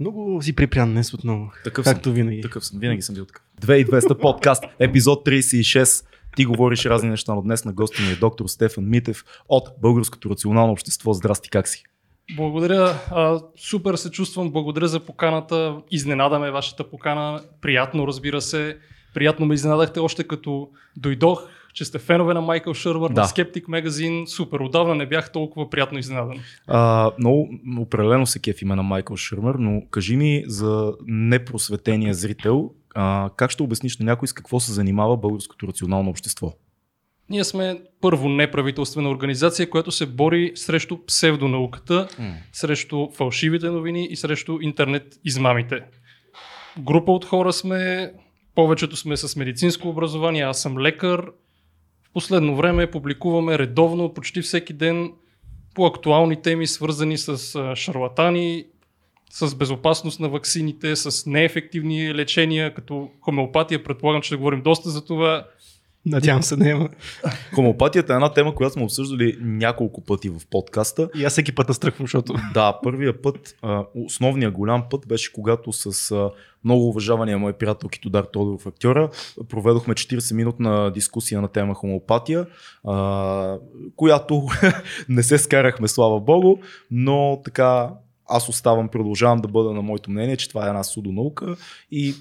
Много си припрян днес отново. Такъв както съм. винаги. Такъв съм. Винаги съм бил такъв. 2200 подкаст, епизод 36. Ти говориш разни неща, но днес на гости ми е доктор Стефан Митев от Българското рационално общество. Здрасти, как си? Благодаря. А, супер се чувствам. Благодаря за поканата. Изненадаме вашата покана. Приятно, разбира се. Приятно ме изненадахте още като дойдох, че сте фенове на Майкъл Шървър, Да. на Skeptic магазин. Супер. Отдавна не бях толкова приятно изненадан. А, много определено се кеф име на Майкъл Шърмер, но кажи ми за непросветения зрител, а, как ще обясниш на някой с какво се занимава Българското рационално общество? Ние сме първо неправителствена организация, която се бори срещу псевдонауката, срещу фалшивите новини и срещу интернет измамите. Група от хора сме, повечето сме с медицинско образование, аз съм лекар. Последно време публикуваме редовно, почти всеки ден, по актуални теми, свързани с шарлатани, с безопасност на ваксините, с неефективни лечения, като хомеопатия. Предполагам, че ще говорим доста за това. Надявам се, няма. Хомеопатията е една тема, която сме обсъждали няколко пъти в подкаста. И аз всеки път настръхвам, защото Да, първия път, основният голям път беше когато с много уважавания мой приятел Китодар Тодоров актьора проведохме 40 минутна дискусия на тема хомеопатия, а, която не се скарахме, слава богу, но така аз оставам, продължавам да бъда на моето мнение, че това е една судонаука и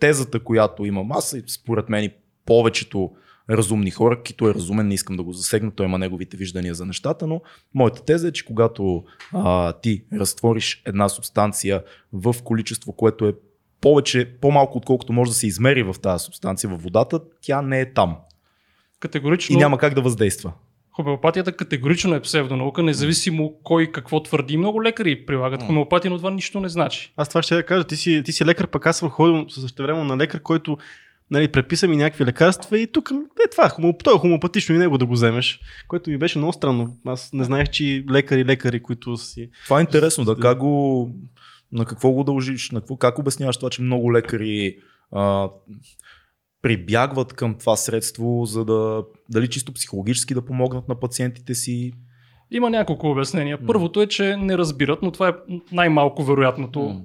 тезата, която имам аз, според мен и повечето разумни хора, Кито е разумен, не искам да го засегна, той има неговите виждания за нещата, но моята теза е, че когато а, ти разтвориш една субстанция в количество, което е повече, по-малко отколкото може да се измери в тази субстанция във водата, тя не е там Категорично. и няма как да въздейства. Хомеопатията категорично е псевдонаука, независимо кой какво твърди. Много лекари прилагат М. хомеопатия, но това нищо не значи. аз това ще кажа. Ти си, ти си лекар, пък аз съм ходил същевременно на лекар, който нали, преписа ми някакви лекарства и тук е това, хомоп, то е хомопатично и него да го вземеш, което ми беше много странно. Аз не знаех, че лекари, лекари, които си... Това е интересно, да как го, на какво го дължиш, на какво, как обясняваш това, че много лекари а, прибягват към това средство, за да, дали чисто психологически да помогнат на пациентите си. Има няколко обяснения. Първото е, че не разбират, но това е най-малко вероятното.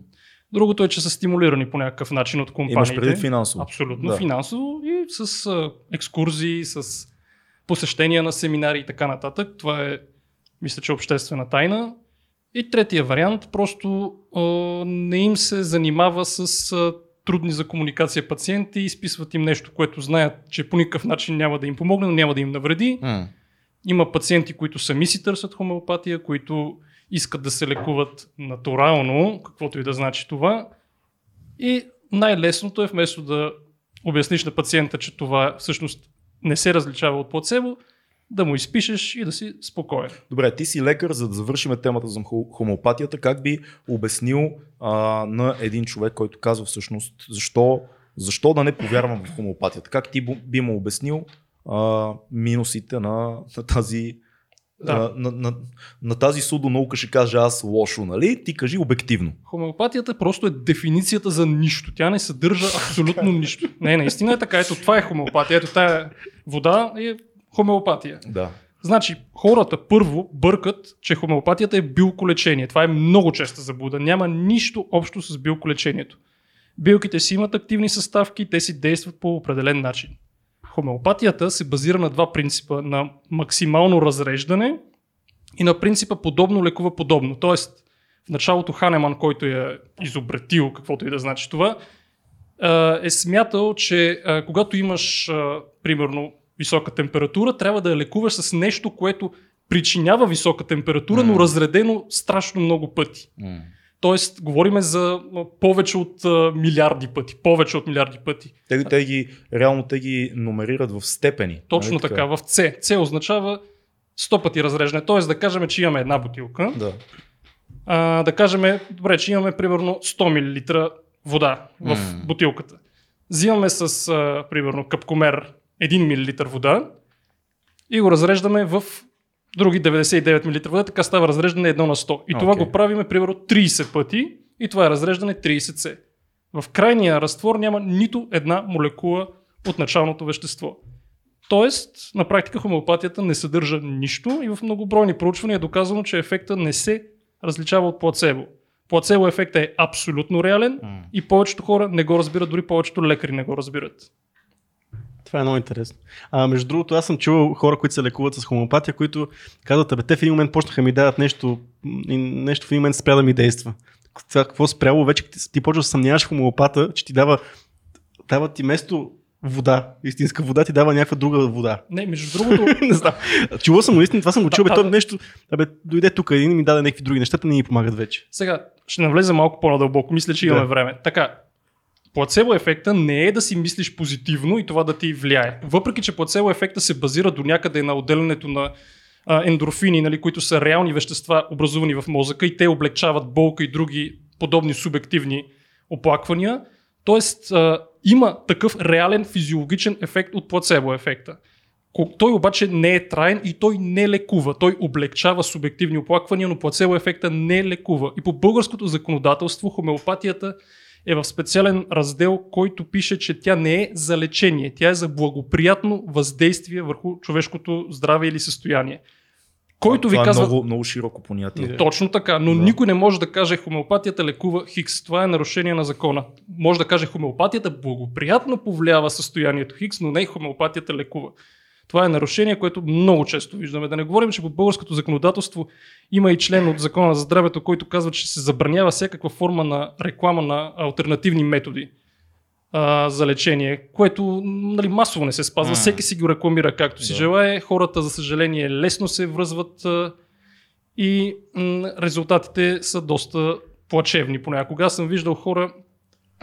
Другото е, че са стимулирани по някакъв начин от компаниите. Имаш предвид финансово. Абсолютно Да. финансово и с а, екскурзии, с посещения на семинари и така нататък. Това е, мисля, че обществена тайна. И третия вариант, просто а, не им се занимава с а, трудни за комуникация пациенти, изписват им нещо, което знаят, че по никакъв начин няма да им помогне, но няма да им навреди. М. Има пациенти, които сами си търсят хомеопатия, които искат да се лекуват натурално, каквото и да значи това. И най-лесното е вместо да обясниш на пациента, че това всъщност не се различава от плацебо, да му изпишеш и да си спокоен. Добре, ти си лекар, за да завършим темата за хо- хомеопатията, как би обяснил а, на един човек, който казва всъщност защо, защо да не повярвам в хомеопатията? Как ти би му обяснил а, минусите на, на тази Да. на, на, на тази судонаука ще кажа аз лошо, нали? Ти кажи обективно. Хомеопатията просто е дефиницията за нищо. Тя не съдържа абсолютно нищо. Не, наистина е така. Ето това е хомеопатия. Ето тая вода е хомеопатия. Да. Значи, хората първо бъркат, че хомеопатията е билколечение. Това е много честа заблуда. Няма нищо общо с билколечението. Билките си имат активни съставки, те си действат по определен начин. Хомеопатията се базира на два принципа. На максимално разреждане и на принципа подобно лекува подобно. Тоест, в началото Ханеман, който е изобретил, каквото и да значи това, е смятал, че когато имаш, примерно, висока температура, трябва да я лекуваш с нещо, което причинява висока температура, но разредено страшно много пъти. М. Тоест, говориме за повече от а, милиарди пъти. Повече от милиарди пъти. Те, те ги, реално те ги номерират в степени. Точно нали така, в С. С означава 100 пъти разреждане. Тоест, да кажем, че имаме една бутилка. Да. А, да кажем, добре, че имаме примерно 100 мл вода в М. бутилката. Взимаме с, а, примерно, капкомер 1 мл вода и го разреждаме в други 99 мл вода, така става разреждане 1 на 100. И това Окей. го правиме примерно 30 пъти и това е разреждане 30C. В крайния разтвор няма нито една молекула от началното вещество. Тоест, на практика хомеопатията не съдържа нищо и в многобройни проучвания е доказано, че ефекта не се различава от плацебо. Плацебо ефектът е абсолютно реален и повечето хора не го разбират, дори повечето лекари не го разбират. Това е много интересно. А между другото, аз съм чувал хора, които се лекуват с хомеопатия, които казват, абе, те в един момент почнаха ми дават нещо и нещо в един момент спря да ми действа. Това какво спряло, вече ти, ти почваш да съмняваш в хомеопата, че ти дава, дава ти место вода, истинска вода ти дава някаква друга вода. Не, между другото, не знам. Чувал съм, наистина, това съм го чул, бе, то нещо, абе, дойде тук и ми даде някакви други неща, не ни помагат вече. сега ще навлеза малко по-надълбоко. Мисля, че имаме Да. време. Така, плацебо ефекта не е да си мислиш позитивно и това да ти влияе. Въпреки, че плацебо ефекта се базира до някъде на отделянето на а, ендорфини, нали, които са реални вещества, образувани в мозъка и те облегчават болка и други подобни субективни оплаквания. А, има такъв реален физиологичен ефект от плацебо ефекта. Той обаче не е траен и той не лекува. Той облегчава субективни оплаквания, но плацебо ефекта не лекува. И по българското законодателство хомеопатията е в специален раздел, който пише, че тя не е за лечение, тя е за благоприятно въздействие върху човешкото здраве или състояние. Който ви Това казва, е много, много широко понятие. Точно така, но Да. никой не може да каже хомеопатията лекува Хикс. Това е нарушение на закона. Може да каже хомеопатията благоприятно повлиява състоянието Хикс, но не хомеопатията лекува. Това е нарушение, което много често виждаме. Да не говорим, че по българското законодателство има и член от Закона за здравето, който казва, че се забранява всякаква форма на реклама на альтернативни методи а, за лечение, което нали, масово не се спазва. М. Всеки си го рекламира както си Да. желае. Хората, за съжаление, лесно се връзват а, и м, резултатите са доста плачевни понякога. Аз съм виждал хора,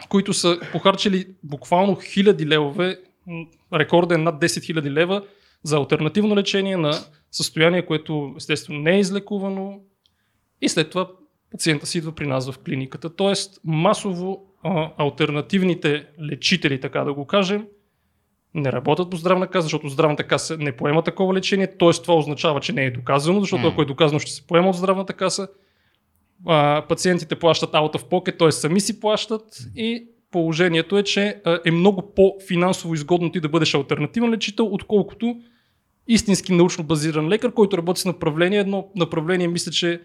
които са похарчили буквално хиляди левове, м, рекорден над 10 хиляди лева за альтернативно лечение на състояние, което естествено не е излекувано и след това пациента си идва при нас в клиниката. Тоест масово а, альтернативните лечители, така да го кажем, не работят по здравна каса, защото здравната каса не поема такова лечение, т.е. това означава, че не е доказано, защото М. ако е доказано, ще се поема от здравната каса. А, пациентите плащат out of pocket, т.е. сами си плащат и положението е, че е много по-финансово изгодно ти да бъдеш альтернативен лечител, отколкото истински научно базиран лекар, който работи с направление. Едно направление, мисля, че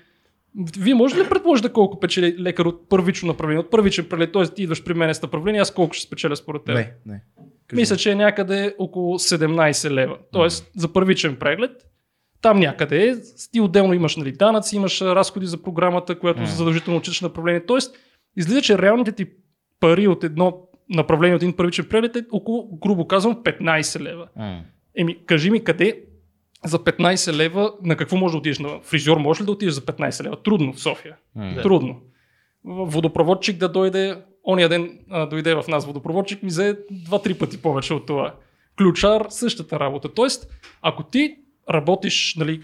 вие може ли да предположите колко печели лекар от първично направление, от първичен прелет, т.е. ти идваш при мен с направление, аз колко ще спечеля според теб? Не, не. Кажи. Мисля, че е някъде около 17 лева. Тоест, за първичен преглед, там някъде е. Ти отделно имаш нали, данъци, имаш разходи за програмата, която задължително отчиташ направление. Тоест, излиза, че реалните ти пари от едно направление от един първичен преглед е около, грубо казвам, 15 лева. М. Еми, кажи ми къде за 15 лева, на какво може да отидеш? На фризьор може ли да отидеш за 15 лева? Трудно в София. Да. Трудно. Водопроводчик да дойде, ония ден а, дойде в нас водопроводчик, ми взе два-три пъти повече от това. Ключар, същата работа. Тоест, ако ти работиш, нали,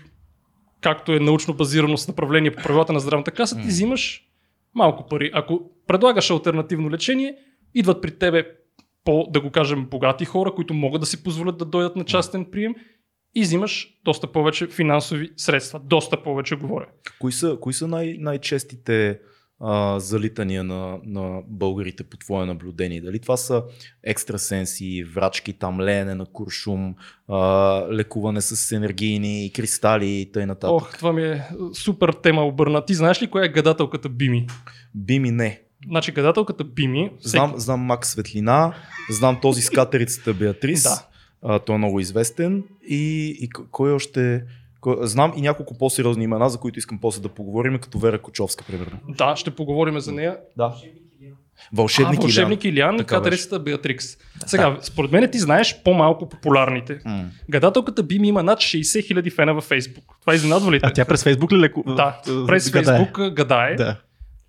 както е научно базирано с направление по правилата на здравната каса, ти М. взимаш малко пари. Ако предлагаш альтернативно лечение, идват при тебе по, да го кажем, богати хора, които могат да си позволят да дойдат на частен прием и взимаш доста повече финансови средства. Доста повече говоря. Кои са, кои са най- най-честите а, залитания на, на българите по твое наблюдение? Дали това са екстрасенси, врачки, там леене на куршум, а, лекуване с енергийни кристали и т.н. Ох, това ми е супер тема обърна. Ти знаеш ли коя е гадателката Бими? Бими не. Значи гадателката Бими... Знам, знам Мак Светлина, знам този с катерицата Беатрис. Да. А, той е много известен. И, и кой още... Знам и няколко по-сериозни имена, за които искам после да поговорим, като Вера Кочовска, примерно. Да, ще поговорим за нея. Да. Вълшебник, а, вълшебник. Илиан и Така катерицата Беатрикс. Сега, според мен ти знаеш по-малко популярните. М. Гадателката Бими има над 60 хиляди фена във Фейсбук. Това изненадва ли те? А тя през Фейсбук ли лекува? Да, през Гадае. Фейсбук гадае. Да.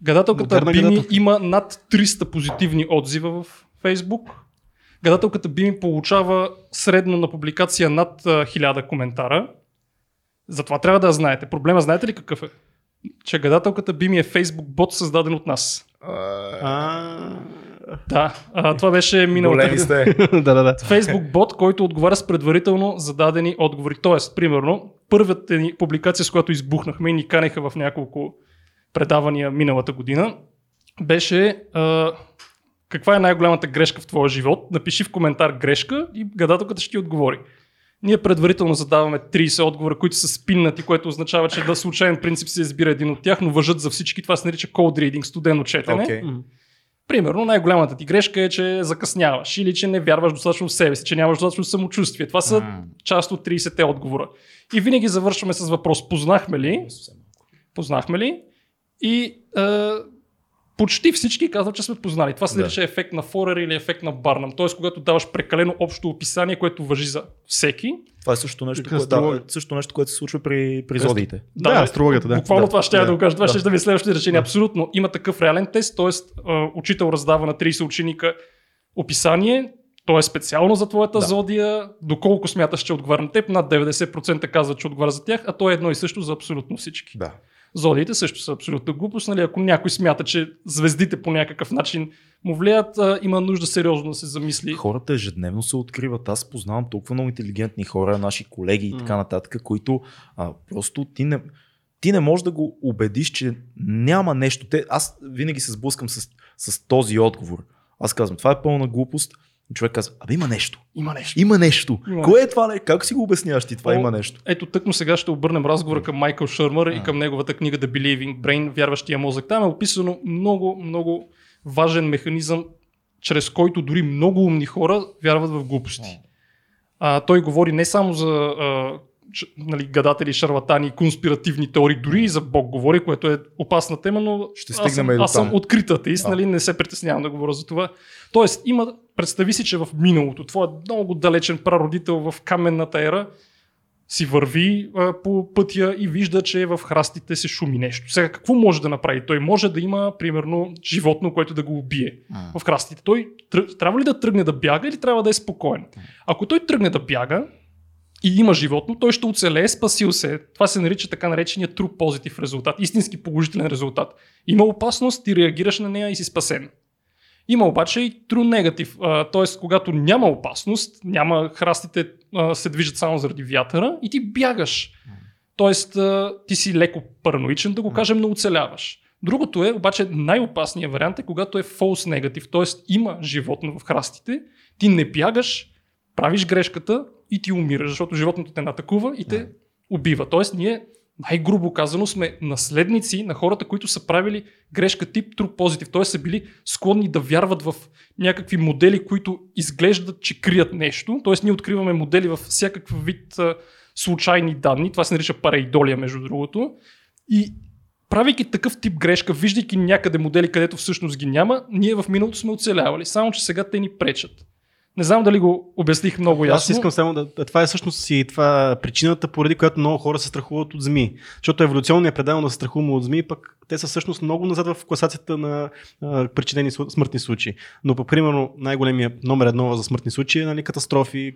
Гадателката Модерна Бими гадателка. има над 300 позитивни отзива в Фейсбук. Гадателката Бими получава средно на публикация над а, 1000 коментара. Затова трябва да я знаете. Проблема знаете ли какъв е? Че гадателката Бими е Фейсбук бот, създаден от нас. Да, а, това беше миналата Големи сте. да, да, да. Фейсбук бот, който отговаря с предварително зададени отговори. Тоест, примерно, първата ни публикация, с която избухнахме и ни канеха в няколко предавания миналата година, беше а, каква е най-голямата грешка в твоя живот? Напиши в коментар грешка и гадателката ще ти отговори. Ние предварително задаваме 30 отговора, които са спиннати, което означава, че да случайен принцип се избира един от тях, но въжат за всички. Това се нарича cold reading, студено четене. Мгм. Примерно, най-голямата ти грешка е, че закъсняваш или че не вярваш достатъчно в себе си, че нямаш достатъчно самочувствие. Това са М. част от 30-те отговора. И винаги завършваме с въпрос: познахме ли? Познахме ли? И е, почти всички казват, че сме познали. Това се Да. нарича ефект на Форер или ефект на Барнам. Тоест, когато даваш прекалено общо описание, което въжи за всеки. Това е също нещо, което, да, също нещо, което се случва при, при зодиите. Да, астрологията, да. Буквално Да, това ще я да, да, го кажа. Това да. ще да ви е следващото изречение. Да. Абсолютно. Има такъв реален тест, т.е. учител раздава на 30 ученика описание, то е специално за твоята Да. зодия, доколко смяташ, че отговаря на теб, над 90% казват, че отговаря за тях, а то е едно и също за абсолютно всички. Да. Зодиите също са абсолютна глупост. Нали? Ако някой смята, че звездите по някакъв начин му влияят, а, има нужда сериозно да се замисли. Хората ежедневно се откриват. Аз познавам толкова много интелигентни хора, наши колеги и така нататък, които а, просто ти не, ти не можеш да го убедиш, че няма нещо. Те, аз винаги се сблъскам с, с този отговор. Аз казвам, това е пълна глупост. И човек казва, абе има нещо. Има нещо. Има нещо. Има Кое е това? Не? Как си го обясняваш ти? Това О, има нещо. Ето тъкмо сега ще обърнем разговора към Майкъл Шърмър и А. към неговата книга The Believing Brain, вярващия мозък. Там е описано много, много важен механизъм, чрез който дори много умни хора вярват в глупости. А, той говори не само за а, нали, гадатели, шарлатани конспиративни теории, дори и за Бог говори, което е опасна тема, но Ще аз, съм, аз съм там. открит атеист, А. нали, не се притеснявам да говоря за това. Тоест, има, представи си, че в миналото, твой много далечен прародител в каменната ера, си върви а, по пътя и вижда, че в храстите се шуми нещо. Сега какво може да направи? Той може да има, примерно, животно, което да го убие в храстите. Той тръ- трябва ли да тръгне да бяга или трябва да е спокоен? Ако той тръгне да бяга и има животно, той ще оцелее, спасил се. Това се нарича така наречения true positive резултат, истински положителен резултат. Има опасност, ти реагираш на нея и си спасен. Има обаче и true negative, т.е. когато няма опасност, няма храстите а, се движат само заради вятъра и ти бягаш. Тоест, а, ти си леко параноичен, да го кажем, но оцеляваш. Другото е, обаче най-опасният вариант е когато е false negative, т.е. има животно в храстите, ти не бягаш, правиш грешката и ти умираш, защото животното те натакува и те убива. Тоест, ние най-грубо казано сме наследници на хората, които са правили грешка тип true positive, т.е. са били склонни да вярват в някакви модели, които изглеждат, че крият нещо. Т.е. ние откриваме модели в всякакъв вид а, случайни данни. Това се нарича параидолия, между другото. И правейки такъв тип грешка, виждайки някъде модели, където всъщност ги няма, ние в миналото сме оцелявали. Само, че сега те ни пречат. Не знам дали го обясних много ясно. Аз искам само да. Това е всъщност и това е причината, поради която много хора се страхуват от змии. Защото еволюционно е предано да се страхуваме от змии, пък те са всъщност много назад в класацията на а, причинени смъртни случаи. Но, по примерно, най-големия номер едно за смъртни случаи е нали, катастрофи,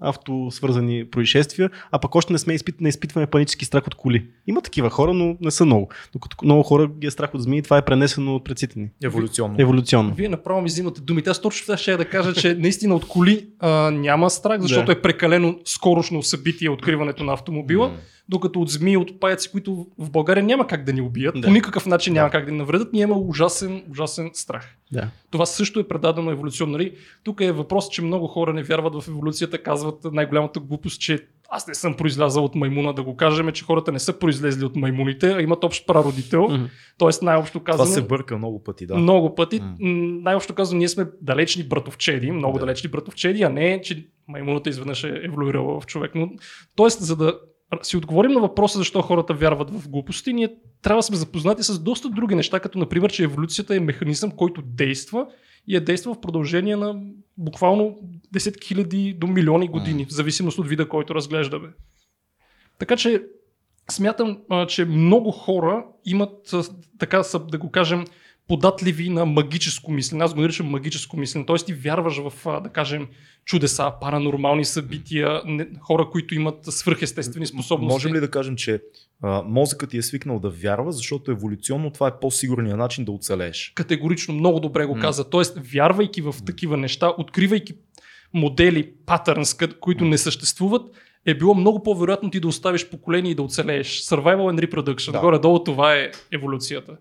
автосвързани происшествия, а пък още не сме изпит, не изпитваме панически страх от коли. Има такива хора, но не са много. Докато много хора ги е страх от змии, това е пренесено от предците ни. Еволюционно. Еволюционно. Вие направо ми взимате думите. Аз точно това ще я да кажа, че наистина от коли а, няма страх, защото Да. е прекалено скорошно събитие откриването на автомобила, М. докато от змии, от паяци, които в България няма как да ни убият, Да. по никакъв начин няма Да. как да ни навредят, ние има ужасен, ужасен страх. Да. Това също е предадено еволюционно. Нали? Тук е въпрос, че много хора не вярват в еволюцията, казват най-голямата глупост, че аз не съм произлязал от маймуна, да го кажем, че хората не са произлезли от маймуните, а имат общ прародител. Мгм. Тоест най-общо Това казано. се бърка много пъти, да. Много пъти. М. Най-общо казано, ние сме далечни братовчеди, много Да. далечни братовчеди, а не, че маймуната изведнъж е еволюирала в човек. Но, тоест, за да си отговорим на въпроса защо хората вярват в глупости, ние трябва да сме запознати с доста други неща, като например, че еволюцията е механизъм, който действа и е действал в продължение на буквално десетки хиляди до милиони години, в зависимост от вида, който разглеждаме. Така че смятам, че много хора имат, така са, да го кажем, податливи на магическо мислене. Аз го наричам магическо мислене. Тоест ти вярваш в, да кажем, чудеса, паранормални събития, хора, които имат свръхестествени способности. Можем ли да кажем, че а, мозъкът ти е свикнал да вярва, защото еволюционно това е по-сигурният начин да оцелееш. Категорично много добре го каза. Тоест, вярвайки в такива неща, откривайки модели, патърнс, които не съществуват, е било много по-вероятно ти да оставиш поколение и да оцелееш. Survival and reproduction. Да. Горе-долу това е еволюцията.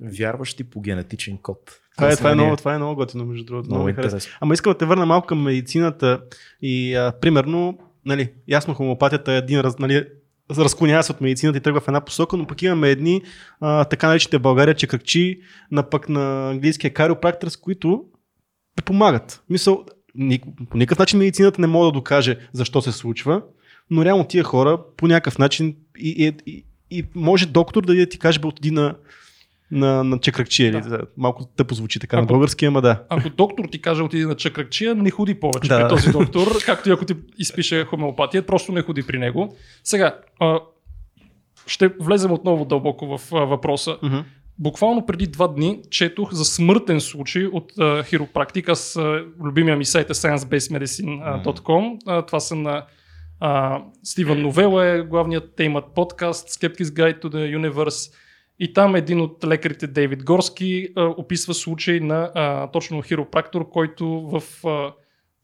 Вярваш ти по генетичен код. Това е, това, е много, това е много готино, между другото. Много хареса. интересно. Ама искам да те върна малко към медицината и а, примерно нали, ясно хомеопатията е един раз, нали, разклонява се от медицината и тръгва в една посока, но пък имаме едни а, така наречените в България чекакчи, на пък на английския кариопрактор, с които помагат. Мисъл, по никакъв начин медицината не може да докаже защо се случва, но реално тия хора по някакъв начин и, и, и, и може доктор да, ти каже, бе, отиди на, на, на чекръкчи, да. Малко тъпо звучи така на Ако- български, ама да. Ако доктор ти каже отиди на чакръкчия, не ходи повече Да. при този доктор, както и ако ти изпише хомеопатия, просто не ходи при него. Сега, а, ще влезем отново дълбоко в а, въпроса. Мгм. Буквално преди два дни четох за смъртен случай от а, хиропрактика с а, любимия ми сайт е sciencebasedmedicine.com. А, това са на а, Стивън Новела е главният, те имат подкаст Skeptics Guide to the Universe и там един от лекарите, Дейвид Горски, описва случай на а, точно хиропрактор, който в а,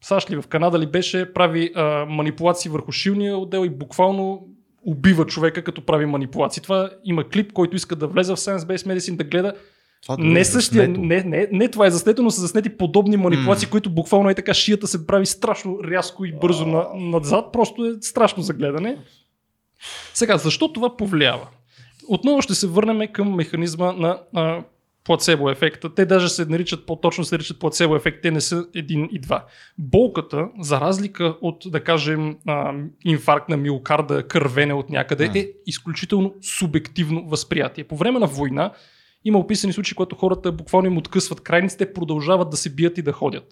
САЩ ли в Канада ли беше, прави а, манипулации върху шилния отдел и буквално убива човека, като прави манипулации. Това има клип, който иска да влезе в Science Based Medicine, да гледа Това не е същия, не, не, не това е заснето, но са заснети подобни манипулации, М. които буквално е така шията се прави страшно рязко и бързо на, назад, просто е страшно за гледане. Сега, защо това повлиява? Отново ще се върнем към механизма на а, плацебо ефекта. Те даже се наричат, по-точно се наричат плацебо ефект, те не са един и два. Болката, за разлика от, да кажем, а, инфаркт на миокарда, кървене от някъде, М. е изключително субективно възприятие. По време на война има описани случаи, когато хората буквално им откъсват крайниците, продължават да се бият и да ходят.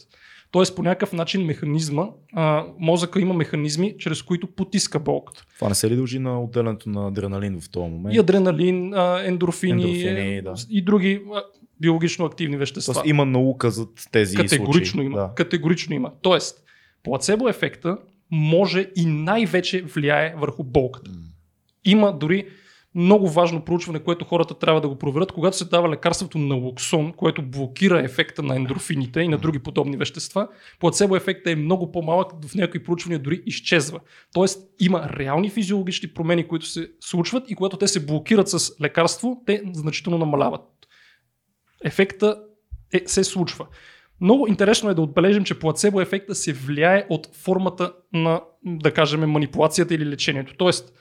Тоест по някакъв начин механизма, а, мозъка има механизми, чрез които потиска болката. Това не се ли дължи на отделянето на адреналин в този момент? И адреналин, а, ендорфини, Ендорфини, е, да. и други а, биологично активни вещества. Тоест, има наука за тези Категорично случаи. има. Да. Категорично има. Тоест, плацебо ефекта може и най-вече влияе върху болката. Има дори много важно проучване, което хората трябва да го проверят, когато се дава лекарството на локсон, което блокира ефекта на ендорфините и на други подобни вещества, плацебо ефекта е много по-малък, в някои проучвания дори изчезва. Тоест има реални физиологични промени, които се случват и когато те се блокират с лекарство, те значително намаляват. Ефекта е, се случва. Много интересно е да отбележим, че плацебо ефекта се влияе от формата на, да кажем, манипулацията или лечението. Тоест,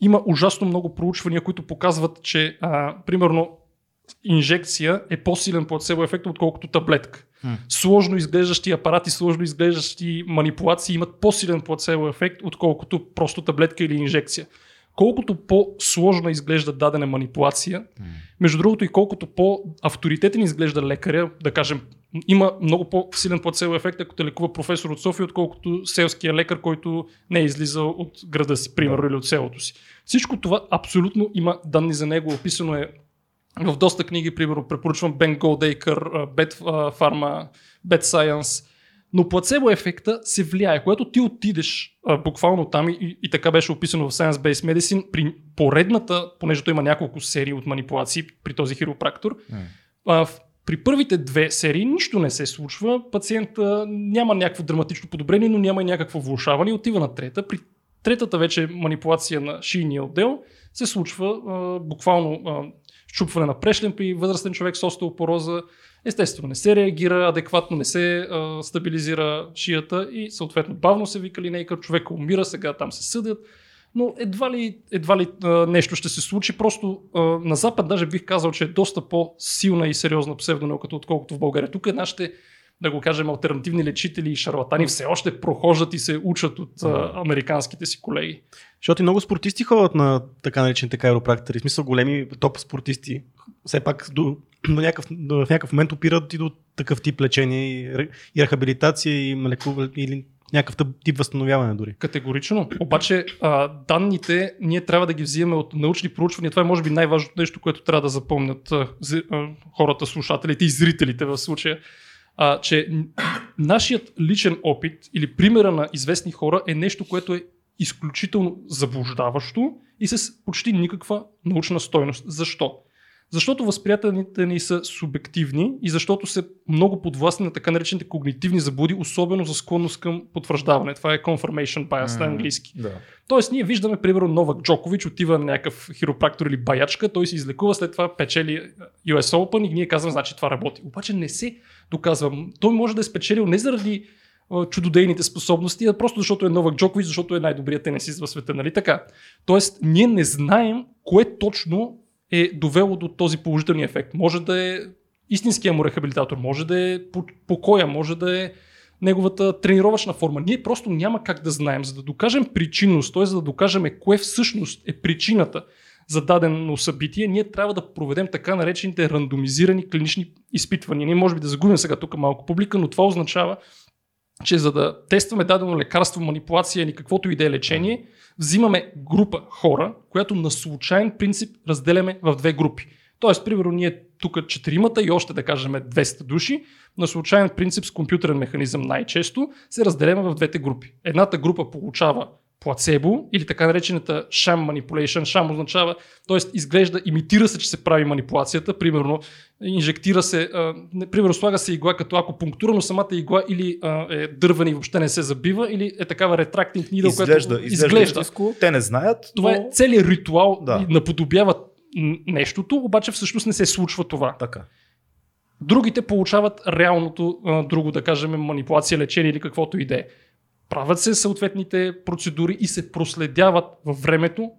има ужасно много проучвания, които показват, че а, примерно инжекция е по-силен плацебо ефект, отколкото таблетка. Сложно изглеждащи апарати, сложно изглеждащи манипулации имат по-силен плацебо ефект, отколкото просто таблетка или инжекция. Колкото по-сложно изглежда дадена манипулация, между другото и колкото по-авторитетен изглежда лекаря, да кажем, има много по-силен плацебо ефект, ако те лекува професор от София, отколкото селския лекар, който не е излизал от града си, примерно, Да. или от селото си. Всичко това абсолютно има данни за него, описано е в доста книги, примерно препоръчвам Бен Голдейкър, Бет Pharma, Bad Science, но плацебо ефекта се влияе. Когато ти отидеш а, буквално там и, и, така беше описано в Science Based Medicine, при поредната, понеже той има няколко серии от манипулации при този хиропрактор, М. а, в, при първите две серии нищо не се случва, пациента няма някакво драматично подобрение, но няма и някакво влушаване и отива на трета. При третата вече манипулация на шийния отдел се случва а, буквално а, щупване на прешлен при възрастен човек с остеопороза. Естествено, не се реагира адекватно, не се а, стабилизира шията и съответно бавно се вика линейка, човека умира, сега там се съдят. Но едва ли, едва ли а, нещо ще се случи. Просто а, на Запад даже бих казал, че е доста по-силна и сериозна псевдонауката, отколкото в България. Тук нашите, да го кажем, альтернативни лечители и шарлатани все още прохождат и се учат от а, американските си колеги. Защото и много спортисти ходят на така наречените кайропрактори, в смисъл големи топ спортисти. Все пак до, до някакъв, в някакъв момент опират и до такъв тип лечение и, и рехабилитация и лекуване или някакъв тип възстановяване дори. Категорично. Обаче а, данните ние трябва да ги взимаме от научни проучвания. Това е може би най-важното нещо, което трябва да запомнят а, а, хората, слушателите и зрителите в случая. А, че нашият личен опит или примера на известни хора е нещо, което е изключително заблуждаващо и с почти никаква научна стойност. Защо? Защото възприятелните ни са субективни и защото са много подвластни на така наречените когнитивни заблуди, особено за склонност към потвърждаване. Това е confirmation bias на М, английски. Да. Тоест, ние виждаме, примерно, Новак Джокович отива на някакъв хиропрактор или баячка, той се излекува, след това печели US Open и ние казваме, значи това работи. Обаче не се доказва. Той може да е спечелил не заради чудодейните способности, а просто защото е Новак Джокович, защото е най-добрият тенисист в света, нали така? Тоест, ние не знаем кое точно е довело до този положителен ефект. Може да е истинския му рехабилитатор, може да е покоя, може да е неговата тренировъчна форма. Ние просто няма как да знаем, за да докажем причинност, т.е. за да докажем кое всъщност е причината за дадено събитие, ние трябва да проведем така наречените рандомизирани клинични изпитвания. Ние може би да загубим сега тук малко публика, но това означава, че за да тестваме дадено лекарство, манипулация или каквото и да е лечение, взимаме група хора, която на случайен принцип разделяме в две групи. Тоест, примерно, ние тук четиримата и още да кажем 200 души, на случайен принцип с компютърен механизъм най-често се разделяме в двете групи. Едната група получава плацебо или така наречената sham manipulation. Sham означава, т.е. изглежда, имитира се, че се прави манипулацията. Примерно, инжектира се, а, примерно слага се игла като ако пунктура, но самата игла или а, е дървена и въобще не се забива, или е такава ретрактинг нидъл, изглежда, която изглежда. изглежда. Те не знаят. Това но... е целият ритуал, Да. наподобява нещото, обаче всъщност не се случва това. Така. Другите получават реалното а, друго, да кажем, манипулация, лечение или каквото и да е. Правят се съответните процедури и се проследяват във времето.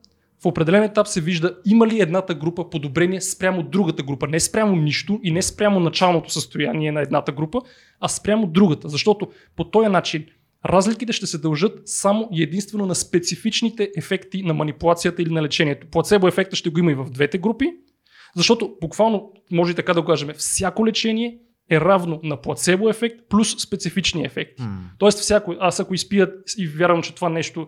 В определен етап се вижда има ли едната група подобрение спрямо другата група. Не спрямо нищо и не спрямо началното състояние на едната група, а спрямо другата. Защото по този начин разликите ще се дължат само и единствено на специфичните ефекти на манипулацията или на лечението. Плацебо ефекта ще го има и в двете групи, защото буквално може така да го кажем, всяко лечение е равно на плацебо ефект плюс специфични ефекти. М. Тоест, всяко, аз ако изпия и вярвам, че това нещо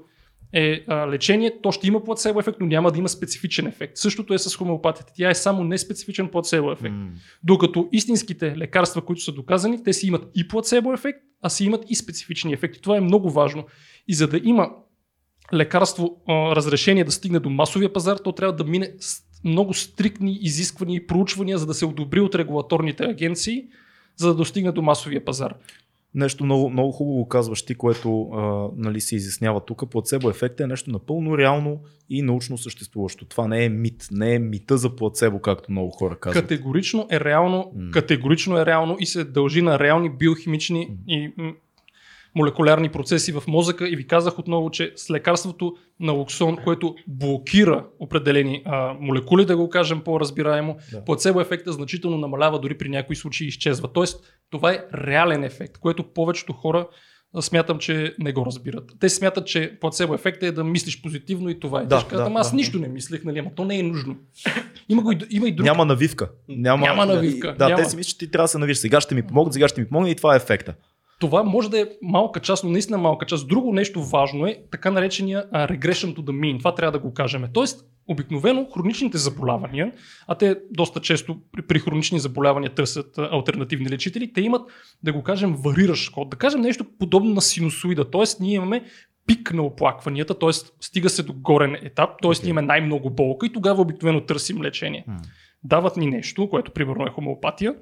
е а, лечение, то ще има плацебо ефект, но няма да има специфичен ефект. Същото е с хомеопатията. Тя е само неспецифичен плацебо ефект. М. Докато истинските лекарства, които са доказани, те си имат и плацебо ефект, а си имат и специфични ефекти. Това е много важно. И за да има лекарство, а, разрешение да стигне до масовия пазар, то трябва да мине много стриктни изисквания и проучвания, за да се одобри от регулаторните агенции, за да достигне до масовия пазар. Нещо много, много хубаво казваш ти, което а, нали, се изяснява тук. Плацебо ефект е нещо напълно реално и научно съществуващо. Това не е мит, не е мита за плацебо, както много хора казват. Категорично е реално, М. категорично е реално и се дължи на реални биохимични М. и молекулярни процеси в мозъка и ви казах отново, че с лекарството на локсон, което блокира определени а, молекули, да го кажем по-разбираемо, Да. плацебо ефекта значително намалява, дори при някои случаи изчезва. Тоест, това е реален ефект, което повечето хора смятам, че не го разбират. Те смятат, че плацебо ефекта е да мислиш позитивно и това е. Да, Те да, ама аз да. нищо не мислех, нали, ама то не е нужно. има, го и, има и друг Няма навивка. Няма, Няма навивка, Да, няма. те си мислят, че ти трябва да се навиш. Сега ще ми помогне, сега ще ми помогне и това е ефекта. Това може да е малка част, но наистина малка част. Друго нещо важно е така наречения а, regression to the mean. Това трябва да го кажем. Тоест, обикновено хроничните заболявания, а те доста често при, при хронични заболявания търсят а, альтернативни лечители, те имат, да го кажем, вариращ ход. Да кажем нещо подобно на синусоида. Тоест, ние имаме пик на оплакванията, т.е. стига се до горен етап, т.е. Ние имаме най-много болка и тогава обикновено търсим лечение. М. Дават ни нещо, което примерно е хомеопатия.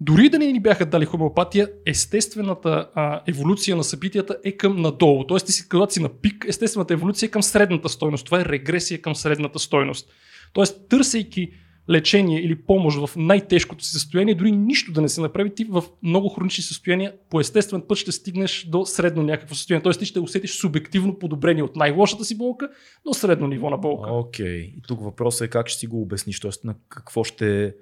Дори да не ни бяха дали хомеопатия, естествената а, еволюция на събитията е към надолу. Тоест, ти си, когато си на пик, естествената еволюция е към средната стойност. Това е регресия към средната стойност. Тоест, търсейки лечение или помощ в най-тежкото си състояние, дори нищо да не се направи, ти в много хронични състояния по естествен път ще стигнеш до средно някакво състояние. Тоест, ти ще усетиш субективно подобрение от най-лошата си болка до средно ниво на болка. Окей. И тук въпросът е как ще си го обясниш, т.е. на какво ще,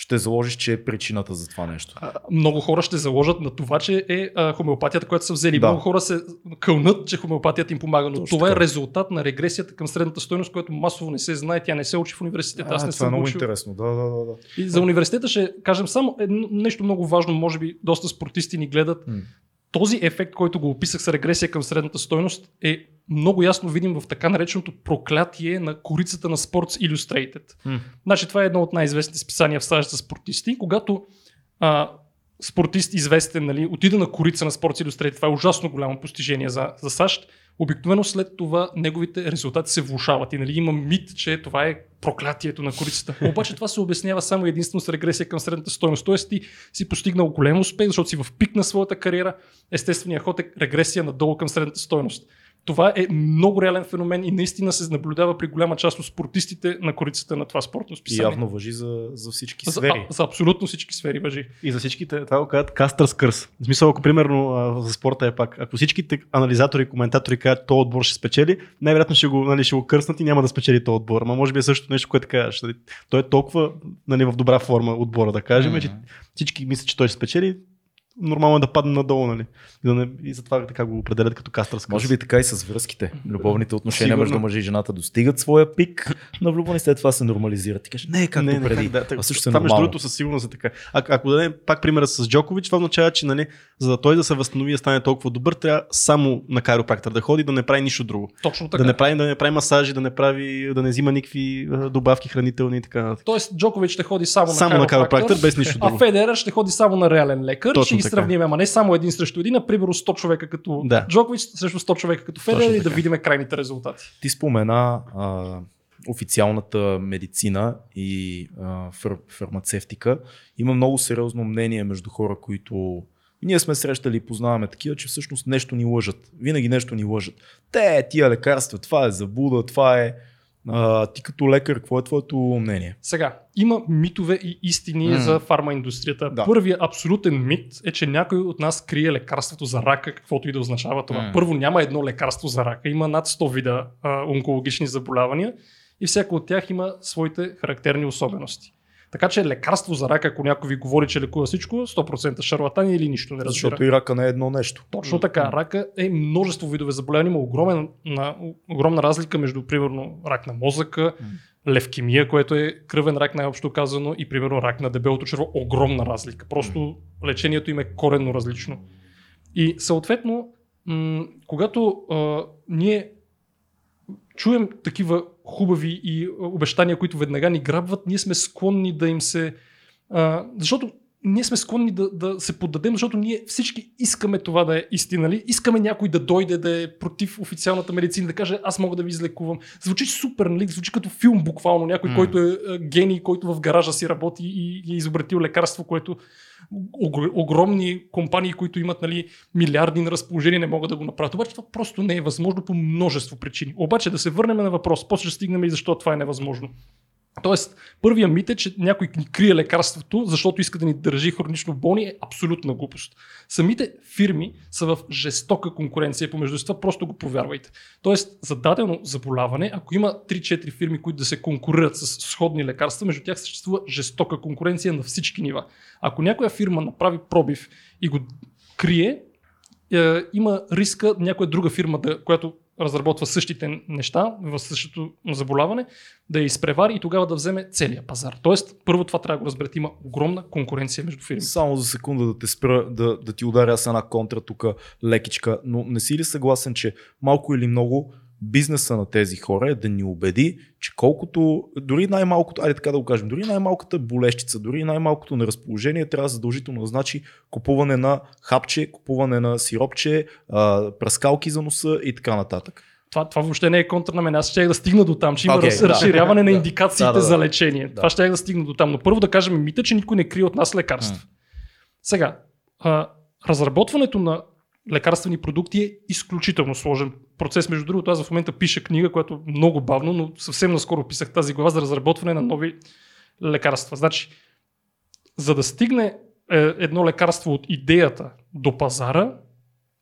ще заложиш, че е причината за това нещо. А, много хора ще заложат на това, че е а, хомеопатията, която са взели. Да. Много хора се кълнат, че хомеопатията им помага, но Точно това е така. резултат на регресията към средната стойност, която масово не се знае, тя не се учи в университета. Аз не това е съм много учил. интересно. Да, да, да. да. И за университета ще кажем само едно, нещо много важно, може би доста спортисти ни гледат. М. Този ефект, който го описах с регресия към средната стойност, е много ясно видим в така нареченото проклятие на корицата на Sports Illustrated. М. Значи това е едно от най-известните списания в САЩ за спортисти. Когато а, спортист известен нали, отида на корица на Sports Illustrated, това е ужасно голямо постижение за, за САЩ, обикновено след това неговите резултати се влушават. И нали, има мит, че това е проклятието на корицата. Обаче това се обяснява само единствено с регресия към средната стойност. Тоест ти си постигнал голям успех, защото си в пик на своята кариера. Естественият ход е регресия надолу към средната стойност. Това е много реален феномен и наистина се наблюдава при голяма част от спортистите на корицата на това спортно И списание. явно въжи за, за всички за, сфери. а, за абсолютно всички сфери въжи. И за всичките, това го казват кастърс кърс. В смисъл, ако примерно а, за спорта е пак, ако всичките анализатори и коментатори кажат, то отбор ще спечели, най-вероятно ще го, нали, ще го кърснат и няма да спечели този отбор. Ама може би е същото нещо, което кажеш. Нали. Той е толкова нали, в добра форма отбора, да кажем, Мгм. че всички мислят, че той ще спечели. Нормално е да падне надолу, нали? И, да не, и затова така го определят като кастърс кърс. Може би така и с връзките. Любовните отношения Сигурно. между мъжа и жената достигат своя пик на влюбване, след това се нормализират. Ти кажеш, не, както не, не, преди. как да, а също е това между нормално. другото със сигурност е така. А, ако дадем пак примера с Джокович, това означава, че нали, за да той да се възстанови и да стане толкова добър, трябва само на кайропрактор да ходи, да не прави нищо друго. Точно така. Да не, прави, да не прави масажи, да не прави, да не взима никакви а, добавки хранителни и така. нататък. Тоест Джокович ще ходи само, Само на на кайропрактор, без нищо а друго. Федерер ще ходи само на реален лекар. Точно ще. Сравним, ама не само един срещу един, а примерно 100 човека като Да. Джокович срещу 100 човека като Точно и да видим крайните резултати. Ти спомена а, официалната медицина и а, фар, фармацевтика. Има много сериозно мнение между хора, които ние сме срещали и познаваме такива, че всъщност нещо ни лъжат. Винаги нещо ни лъжат. Те, тия лекарства, това е заблуда, това е... А, ти като лекар, какво е твоето мнение? Сега, има митове и истини М. за фармаиндустрията. Да. Първият абсолютен мит е, че някой от нас крие лекарството за рака, каквото и да означава това. М. Първо, няма едно лекарство за рака. Има над 100 вида а, онкологични заболявания и всяко от тях има своите характерни особености. Така че лекарство за рака, ако някой ви говори, че лекува всичко, 100% шарлатани или нищо не разбира. Защото и рака не е едно нещо. Точно така. Рака е множество видове заболявания. Има огромен, на, огромна разлика между, примерно, рак на мозъка, левкемия, което е кръвен рак най-общо казано, и, примерно, рак на дебелото черво. Огромна разлика. Просто лечението им е коренно различно. И, съответно, м- когато а, ние чуем такива хубави и а, обещания, които веднага ни грабват, ние сме склонни да им се... А, защото ние сме склонни да, да се поддадем, защото ние всички искаме това да е истина. Ли? Искаме някой да дойде да е против официалната медицина, да каже аз мога да ви излекувам. Звучи супер, нали? звучи като филм буквално. Някой, М. който е а, гений, който в гаража си работи и, е изобретил лекарство, което огромни компании, които имат нали, милиарди на разположение, не могат да го направят. Обаче това просто не е възможно по множество причини. Обаче да се върнем на въпрос, после ще стигнем и защо това е невъзможно. Тоест, първия мит е, че някой ни крие лекарството, защото иска да ни държи хронично болни, е абсолютна глупост. Самите фирми са в жестока конкуренция помежду си, просто го повярвайте. Тоест, за дадено заболяване, ако има 3-4 фирми, които да се конкурират с сходни лекарства, между тях съществува жестока конкуренция на всички нива. Ако някоя фирма направи пробив и го крие, е, има риска някоя друга фирма, да, която разработва същите неща в същото заболяване, да я изпревари и тогава да вземе целия пазар. Тоест, първо това трябва да го разберете. Има огромна конкуренция между фирмите. Само за секунда да те спра, да, да ти ударя с една контра тук лекичка, но не си ли съгласен, че малко или много бизнеса на тези хора е да ни убеди, че колкото, дори най-малкото, айде така да го кажем, дори най-малката болещица, дори най-малкото неразположение трябва задължително да значи купуване на хапче, купуване на сиропче, а, пръскалки за носа и така нататък. Това, това въобще не е контра на мен. Аз ще да стигна до там, че има Окей, раз, да. разширяване на индикациите Да, да, да. за лечение. Да. Това ще да стигна до там. Но първо да кажем мита, че никой не крие от нас лекарства. Сега, а, разработването на лекарствени продукти е изключително сложен процес. Между другото, аз в момента пиша книга, която е много бавно, но съвсем наскоро писах тази глава за разработване на нови лекарства. Значи, за да стигне е, едно лекарство от идеята до пазара,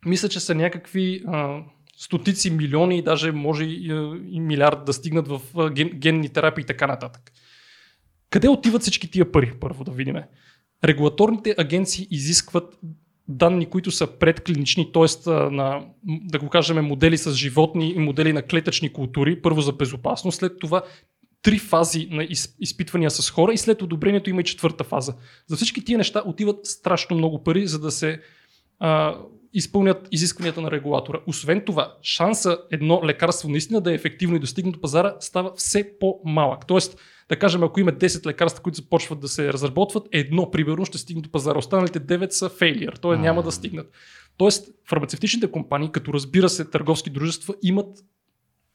мисля, че са някакви а, стотици милиони, даже може и, а, и милиард да стигнат в а, ген, генни терапии и така нататък. Къде отиват всички тия пари, първо да видим? Регулаторните агенции изискват данни, които са предклинични, т.е. на, да го кажем, модели с животни и модели на клетъчни култури, първо за безопасност, след това три фази на из, изпитвания с хора и след одобрението има и четвърта фаза. За всички тия неща отиват страшно много пари, за да се а, изпълнят изискванията на регулатора. Освен това, шанса едно лекарство наистина да е ефективно и достигне до пазара става все по-малък. Тоест, да кажем, ако има 10 лекарства, които започват да се разработват, едно, примерно, ще стигне до пазара. Останалите 9 са фейлиер, т.е. няма да стигнат. Тоест, фармацевтичните компании, като разбира се търговски дружества, имат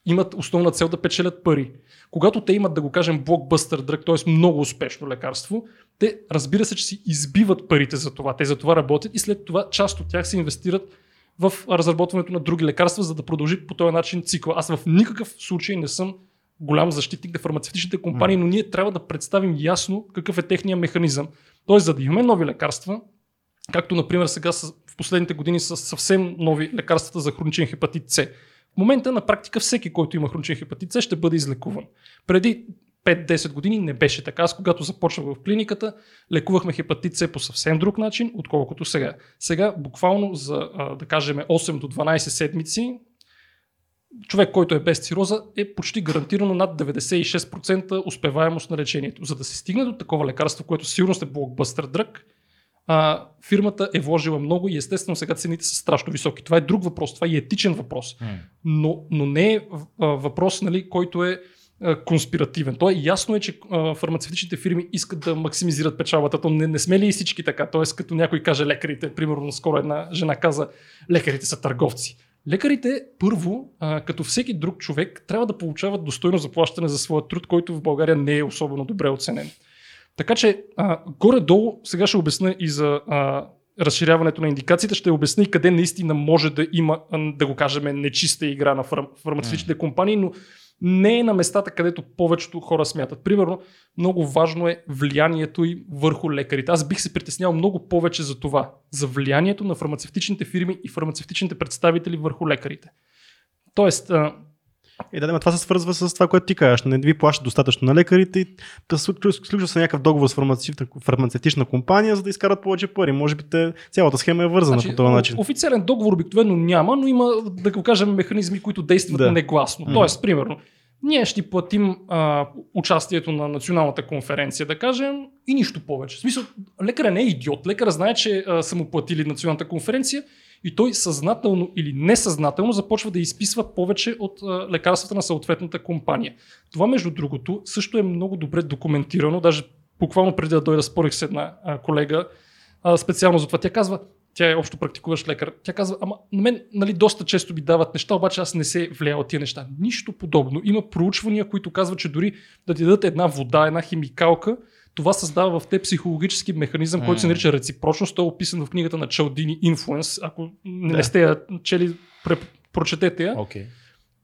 имат основна цел да печелят пари. Когато те имат, да го кажем, блокбъстър дръг, т.е. много успешно лекарство, те разбира се, че си избиват парите за това. Те за това работят и след това част от тях се инвестират в разработването на други лекарства, за да продължи по този начин цикъл. Аз в никакъв случай не съм голям защитник на фармацевтичните компании, но ние трябва да представим ясно какъв е техния механизъм. Тоест, за да имаме нови лекарства, както например сега в последните години са съвсем нови лекарствата за хроничен хепатит С. В момента на практика всеки, който има хроничен хепатит С, ще бъде излекуван. Преди 5-10 години не беше така. Аз когато започнах в клиниката, лекувахме хепатит С по съвсем друг начин, отколкото сега. Сега буквално за, да кажем, 8 до 12 седмици, човек, който е без цироза, е почти гарантирано над 96% успеваемост на лечението. За да се стигне до такова лекарство, което сигурно е блокбъстър дръг, а, фирмата е вложила много и естествено сега цените са страшно високи. Това е друг въпрос, това е етичен въпрос. Но, но не е въпрос, нали, който е конспиративен. То е ясно е, че а, фармацевтичните фирми искат да максимизират печалбата. То не, не сме ли и всички така? Тоест, като някой каже лекарите, примерно скоро една жена каза, лекарите са търговци. Лекарите, първо, а, като всеки друг човек, трябва да получават достойно заплащане за своя труд, който в България не е особено добре оценен. Така че, а, горе-долу, сега ще обясня и за а, разширяването на индикациите, ще обясня и къде наистина може да има, да го кажем, нечиста игра на фарм, фармацевтичните компании, но не е на местата, където повечето хора смятат. Примерно, много важно е влиянието и върху лекарите. Аз бих се притеснял много повече за това, за влиянието на фармацевтичните фирми и фармацевтичните представители върху лекарите. Тоест, и да, това се свързва с това, което ти кажеш. Не ви плащат достатъчно на лекарите и да сключва се някакъв договор с фармацевтична компания, за да изкарат повече пари. Може би те, цялата схема е вързана значи, по този начин. Официален договор обикновено няма, но има, да го кажем, механизми, които действат да. негласно. Mm. Тоест, примерно, ние ще платим а, участието на националната конференция, да кажем, и нищо повече. В смисъл, лекаря не е идиот. Лекаря знае, че а, са му платили националната конференция и той съзнателно или несъзнателно започва да изписва повече от лекарствата на съответната компания. Това, между другото, също е много добре документирано. Даже буквално преди да дойда спорих с една колега, специално за това. Тя казва, тя е общо практикуващ лекар. Тя казва, ама на мен нали, доста често ми дават неща, обаче аз не се влияя от тия неща. Нищо подобно. Има проучвания, които казват, че дори да ти дадат една вода, една химикалка, това създава в те психологически механизъм, mm. който се нарича реципрочност. Той е описан в книгата на Чалдини Influence. Ако не, да. сте я чели, прочетете я. Okay.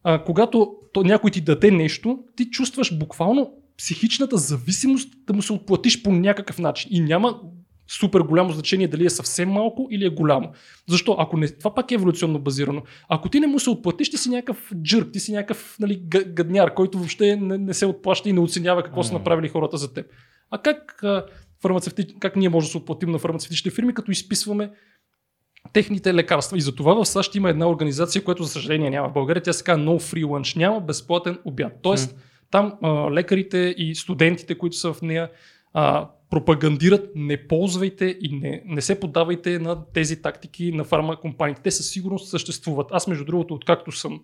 А, когато то, някой ти даде нещо, ти чувстваш буквално психичната зависимост да му се отплатиш по някакъв начин. И няма супер голямо значение дали е съвсем малко или е голямо. Защо? Ако не, това пак е еволюционно базирано. Ако ти не му се отплатиш, ти си някакъв джърк, ти си някакъв нали, гадняр, който въобще не, не се отплаща и не оценява какво mm. са направили хората за теб. А как, фармацевти... как ние можем да се отплатим на фармацевтичните фирми, като изписваме техните лекарства. И за това в САЩ има една организация, която за съжаление няма в България. Тя се казва No Free Lunch. Няма безплатен обяд. Тоест, mm. там а, лекарите и студентите, които са в нея, а, пропагандират, не ползвайте и не, не се подавайте на тези тактики на фармакомпаниите. Те със сигурност съществуват. Аз, между другото, откакто съм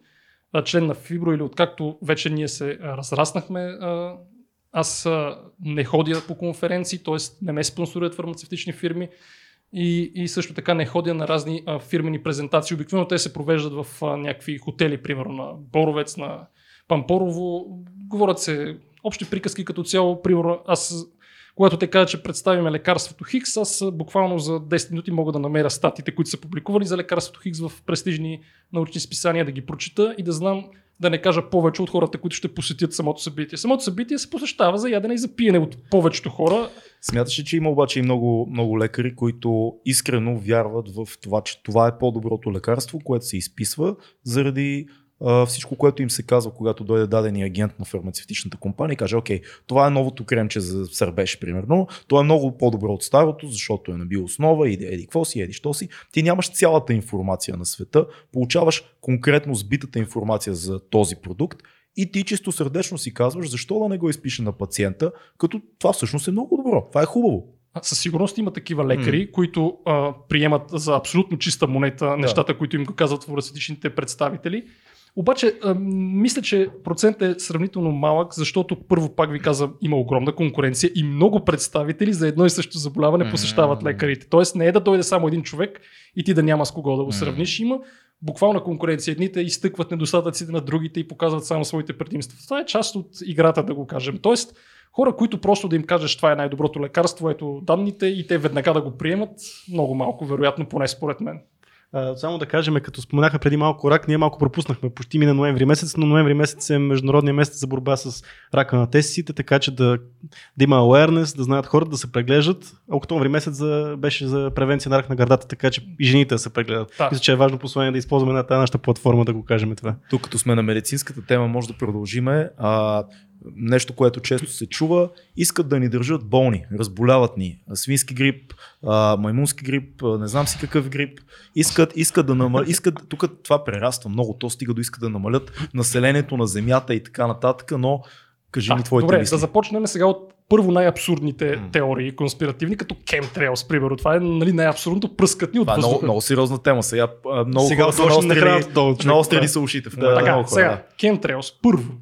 член на Фибро или откакто вече ние се разраснахме, аз не ходя по конференции, т.е. не ме спонсорират фармацевтични фирми и, и също така не ходя на разни а, фирмени презентации. Обикновено те се провеждат в а, някакви хотели, примерно на Боровец, на Пампорово. Говорят се общи приказки като цяло. Примерно аз когато те кажат, че представиме лекарството Хикс, аз буквално за 10 минути мога да намеря статите, които са публикували за лекарството Хикс в престижни научни списания, да ги прочита и да знам да не кажа повече от хората, които ще посетят самото събитие. Самото събитие се посещава за ядене и за пиене от повечето хора. Смяташ ли, че има обаче и много, много лекари, които искрено вярват в това, че това е по-доброто лекарство, което се изписва заради всичко, което им се казва, когато дойде даден агент на фармацевтичната компания и каже, окей, това е новото кремче за сърбеж, примерно, то е много по-добро от старото, защото е на основа и еди какво си, еди що си. Ти нямаш цялата информация на света, получаваш конкретно сбитата информация за този продукт и ти чисто сърдечно си казваш, защо да не го изпише на пациента, като това всъщност е много добро, това е хубаво. Със сигурност има такива лекари, mm. които а, приемат за абсолютно чиста монета нещата, да. които им го казват фармацевтичните представители. Обаче, а, мисля, че процент е сравнително малък, защото първо пак ви каза, има огромна конкуренция и много представители за едно и също заболяване посещават лекарите. Тоест не е да дойде само един човек и ти да няма с кого да го сравниш. Има буквална конкуренция. Едните изтъкват недостатъците на другите и показват само своите предимства. Това е част от играта, да го кажем. Тоест, хора, които просто да им кажеш, това е най-доброто лекарство, ето данните и те веднага да го приемат, много малко, вероятно, поне според мен. А, само да кажем, като споменахме преди малко рак, ние малко пропуснахме. Почти мина ноември месец, но ноември месец е международния месец за борба с рака на тестисите, така че да, да има awareness, да знаят хората да се преглеждат. А октомври месец за, беше за превенция на рак на гърдата, така че и жените да се прегледат. Да. Мисля, че е важно послание да използваме на тази нашата платформа да го кажем това. Тук като сме на медицинската тема, може да продължиме. А, нещо, което често се чува, искат да ни държат болни, разболяват ни. Свински грип, а, маймунски грип, а, не знам си какъв грип. Искат, искат да намалят, искат, тук това прераства много, то стига до искат да намалят населението на земята и така нататък, но кажи ми А, твоите добре, мисли. да започнем сега от първо най-абсурдните М. теории, конспиративни, като chemtrails, примерно. Това е нали, най-абсурдното пръскат ни от Това е много, сериозна тема. Сега много Сега хора са наострили, наострили са ушите. В Да. Така, много хора, сега, да. chemtrails, първо.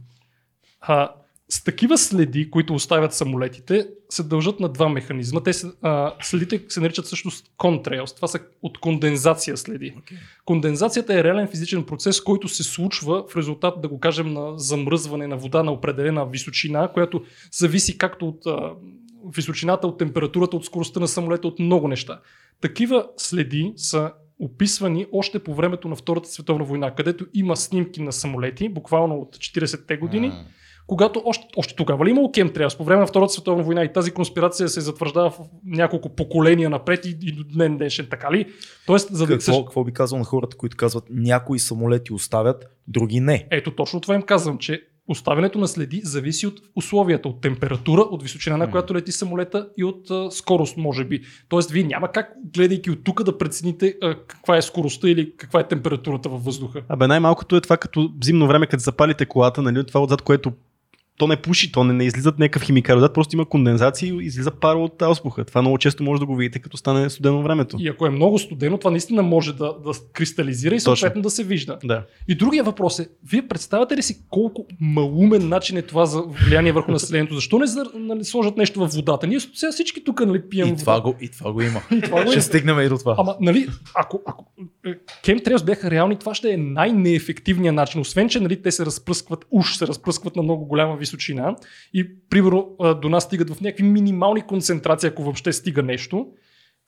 А, с такива следи, които оставят самолетите, се дължат на два механизма. Те се, а, следите се наричат всъщност contrails. Това са от кондензация следи. Okay. Кондензацията е реален физичен процес, който се случва в резултат, да го кажем, на замръзване на вода на определена височина, която зависи както от а, височината, от температурата, от скоростта на самолета, от много неща. Такива следи са описвани още по времето на Втората световна война, където има снимки на самолети, буквално от 40-те години, М. когато още, още тогава ли имало кемтриалс по време на Втората световна война и тази конспирация се затвърждава в няколко поколения напред и, и до днен днешен, така ли? Тоест, за да Какво, какво би казал на хората, които казват някои самолети оставят, други не? Ето точно това им казвам, че оставянето на следи зависи от условията, от температура, от височина на която лети самолета и от а, скорост, може би. Тоест, вие няма как, гледайки от тук, да прецените а, каква е скоростта или каква е температурата във въздуха. Абе, най-малкото е това като зимно време, като запалите колата, нали, това отзад, което то не пуши, то не, не излизат някакъв химикал, отзад просто има кондензация и излиза пара от ауспуха. Това много често може да го видите, като стане студено времето. И ако е много студено, това наистина може да, да кристализира и Точно. съответно да се вижда. Да. И другия въпрос е, вие представяте ли си колко малумен начин е това за влияние върху населението? Защо не за, нали, сложат нещо в водата? Ние сега всички тук нали, пием И вода. това, го, и това го има. И това го Ще стигнем и до това. Ама, нали, ако, ако Chemtrails бяха реални, това ще е най-неефективният начин. Освен, че нали, те се разпръскват, уж се разпръскват на много голяма височина и, примерно, до нас стигат в някакви минимални концентрации, ако въобще стига нещо.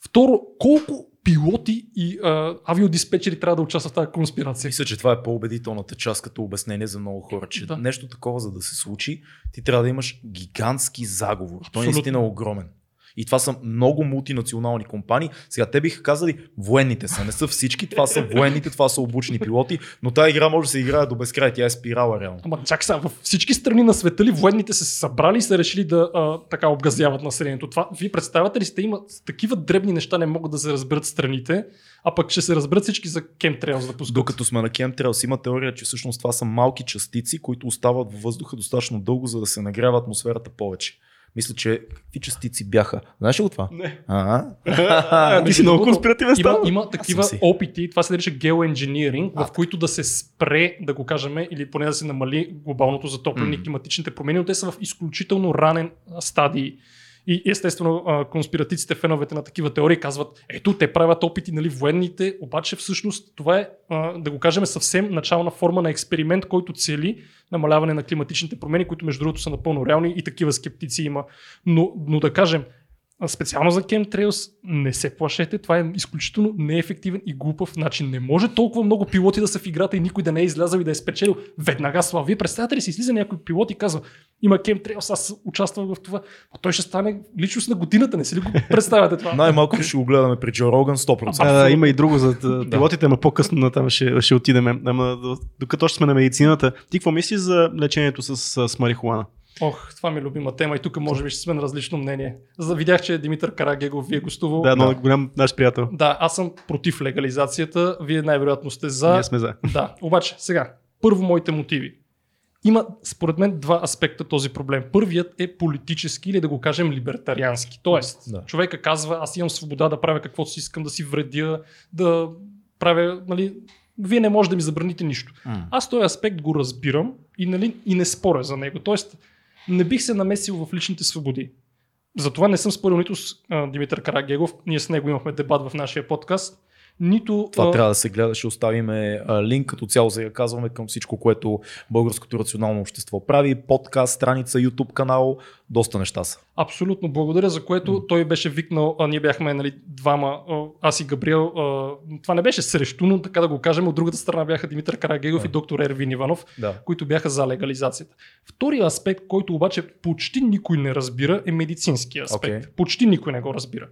Второ, колко пилоти и а, авиодиспетчери трябва да участват в тази конспирация? Мисля, че това е по-убедителната част като обяснение за много хора, че Да. нещо такова, за да се случи, ти трябва да имаш гигантски заговор. Той е Абсолютно. наистина огромен. И това са много мултинационални компании. Сега те биха казали, военните са, не са всички, това са военните, това са обучени пилоти, но тази игра може да се играе до безкрай, тя е спирала реално. Ама чакай сега, във всички страни на света ли военните са се събрали и са решили да а, така обгазяват населението? Това, вие представяте ли сте, има такива дребни неща не могат да се разберат страните, а пък ще се разберат всички за chemtrails да пускат. Докато сме на Chemtrails, има теория, че всъщност това са малки частици, които остават във въздуха достатъчно дълго, за да се нагрява атмосферата повече. Мисля, че какви частици бяха? Знаеш ли го това? Не. А, А, ти си много конспиративен има, става. има такива опити, това се нарича геоенжиниринг, в които да се спре, да го кажем, или поне да се намали глобалното затопляне и климатичните промени, но те са в изключително ранен стадий. И естествено, конспиратиците, феновете на такива теории казват, ето, те правят опити, нали, военните, обаче всъщност това е, да го кажем, съвсем начална форма на експеримент, който цели намаляване на климатичните промени, които между другото са напълно реални и такива скептици има. Но, но да кажем, специално за Chemtrails не се плашете, това е изключително неефективен и глупав начин. Не може толкова много пилоти да са в играта и никой да не е излязъл и да е спечелил веднага слава. Вие представяте ли си, излиза някой пилот и казва, има Chemtrails, аз участвам в това, а той ще стане личност на годината, не си ли го представяте това? най-малко ще го гледаме при Джо Роган 100%. А, има и друго за пилотите, ама по-късно на там ще, ще отидем. Ама докато още сме на медицината, ти какво мислиш за лечението с, с марихуана? Ох, това ми е любима тема и тук може би ще сме на различно мнение. За, видях, че Димитър Карагегов ви е гостувал. Да, много голям наш приятел. да, аз съм против легализацията, вие най-вероятно сте за. Ние сме за. Да, обаче сега, първо моите мотиви. Има, според мен, два аспекта този проблем. Първият е политически или да го кажем либертариански. Тоест, Да. човека казва, аз имам свобода да правя каквото си искам, да си вредя, да правя, нали, вие не може да ми забраните нищо. М. Аз този аспект го разбирам и, нали, и не споря за него. Тоест, не бих се намесил в личните свободи. Затова не съм спорил нито с Димитър Карагегов, ние с него имахме дебат в нашия подкаст, нито... Това а, трябва да се гледа, ще оставим линк като цяло за да казваме към всичко, което българското рационално общество прави, подкаст, страница, YouTube канал, доста неща са. Абсолютно, благодаря за което той беше викнал, а ние бяхме нали, двама, аз и Габриел, а, това не беше срещу, но така да го кажем, от другата страна бяха Димитър Карагегов Да. и доктор Ервин Иванов, Да. които бяха за легализацията. Втория аспект, който обаче почти никой не разбира, е медицинския аспект. Окей. Почти никой не го разбира.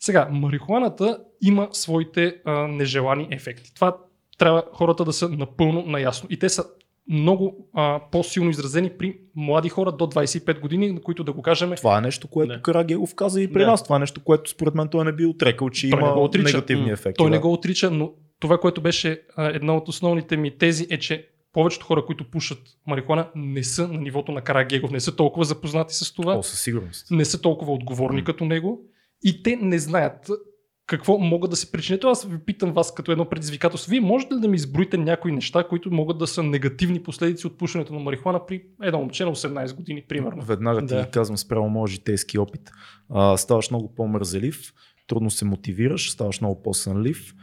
Сега, марихуаната има своите а, нежелани ефекти. Това трябва хората да са напълно наясно. И те са много а, по-силно изразени при млади хора до 25 години, на които да го кажем Това е нещо, което Да. Карагелов каза и при Да. нас. Това е нещо, което според мен той не би отрекал, че Той не има го отрича. негативни ефекти. Той да. не го отрича, но това, което беше а, една от основните ми тези е, че повечето хора, които пушат марихуана, не са на нивото на Карагегов, не са толкова запознати с това, О, със сигурност. не са толкова отговорни М. като него и те не знаят какво могат да се причинят. Аз ви питам вас като едно предизвикателство. Вие можете ли да ми изброите някои неща, които могат да са негативни последици от пушенето на марихуана при едно момче на 18 години, примерно? Веднага ти Да. ги казвам спрямо моят житейски опит. А, ставаш много по-мързелив, трудно се мотивираш, ставаш много по-сънлив.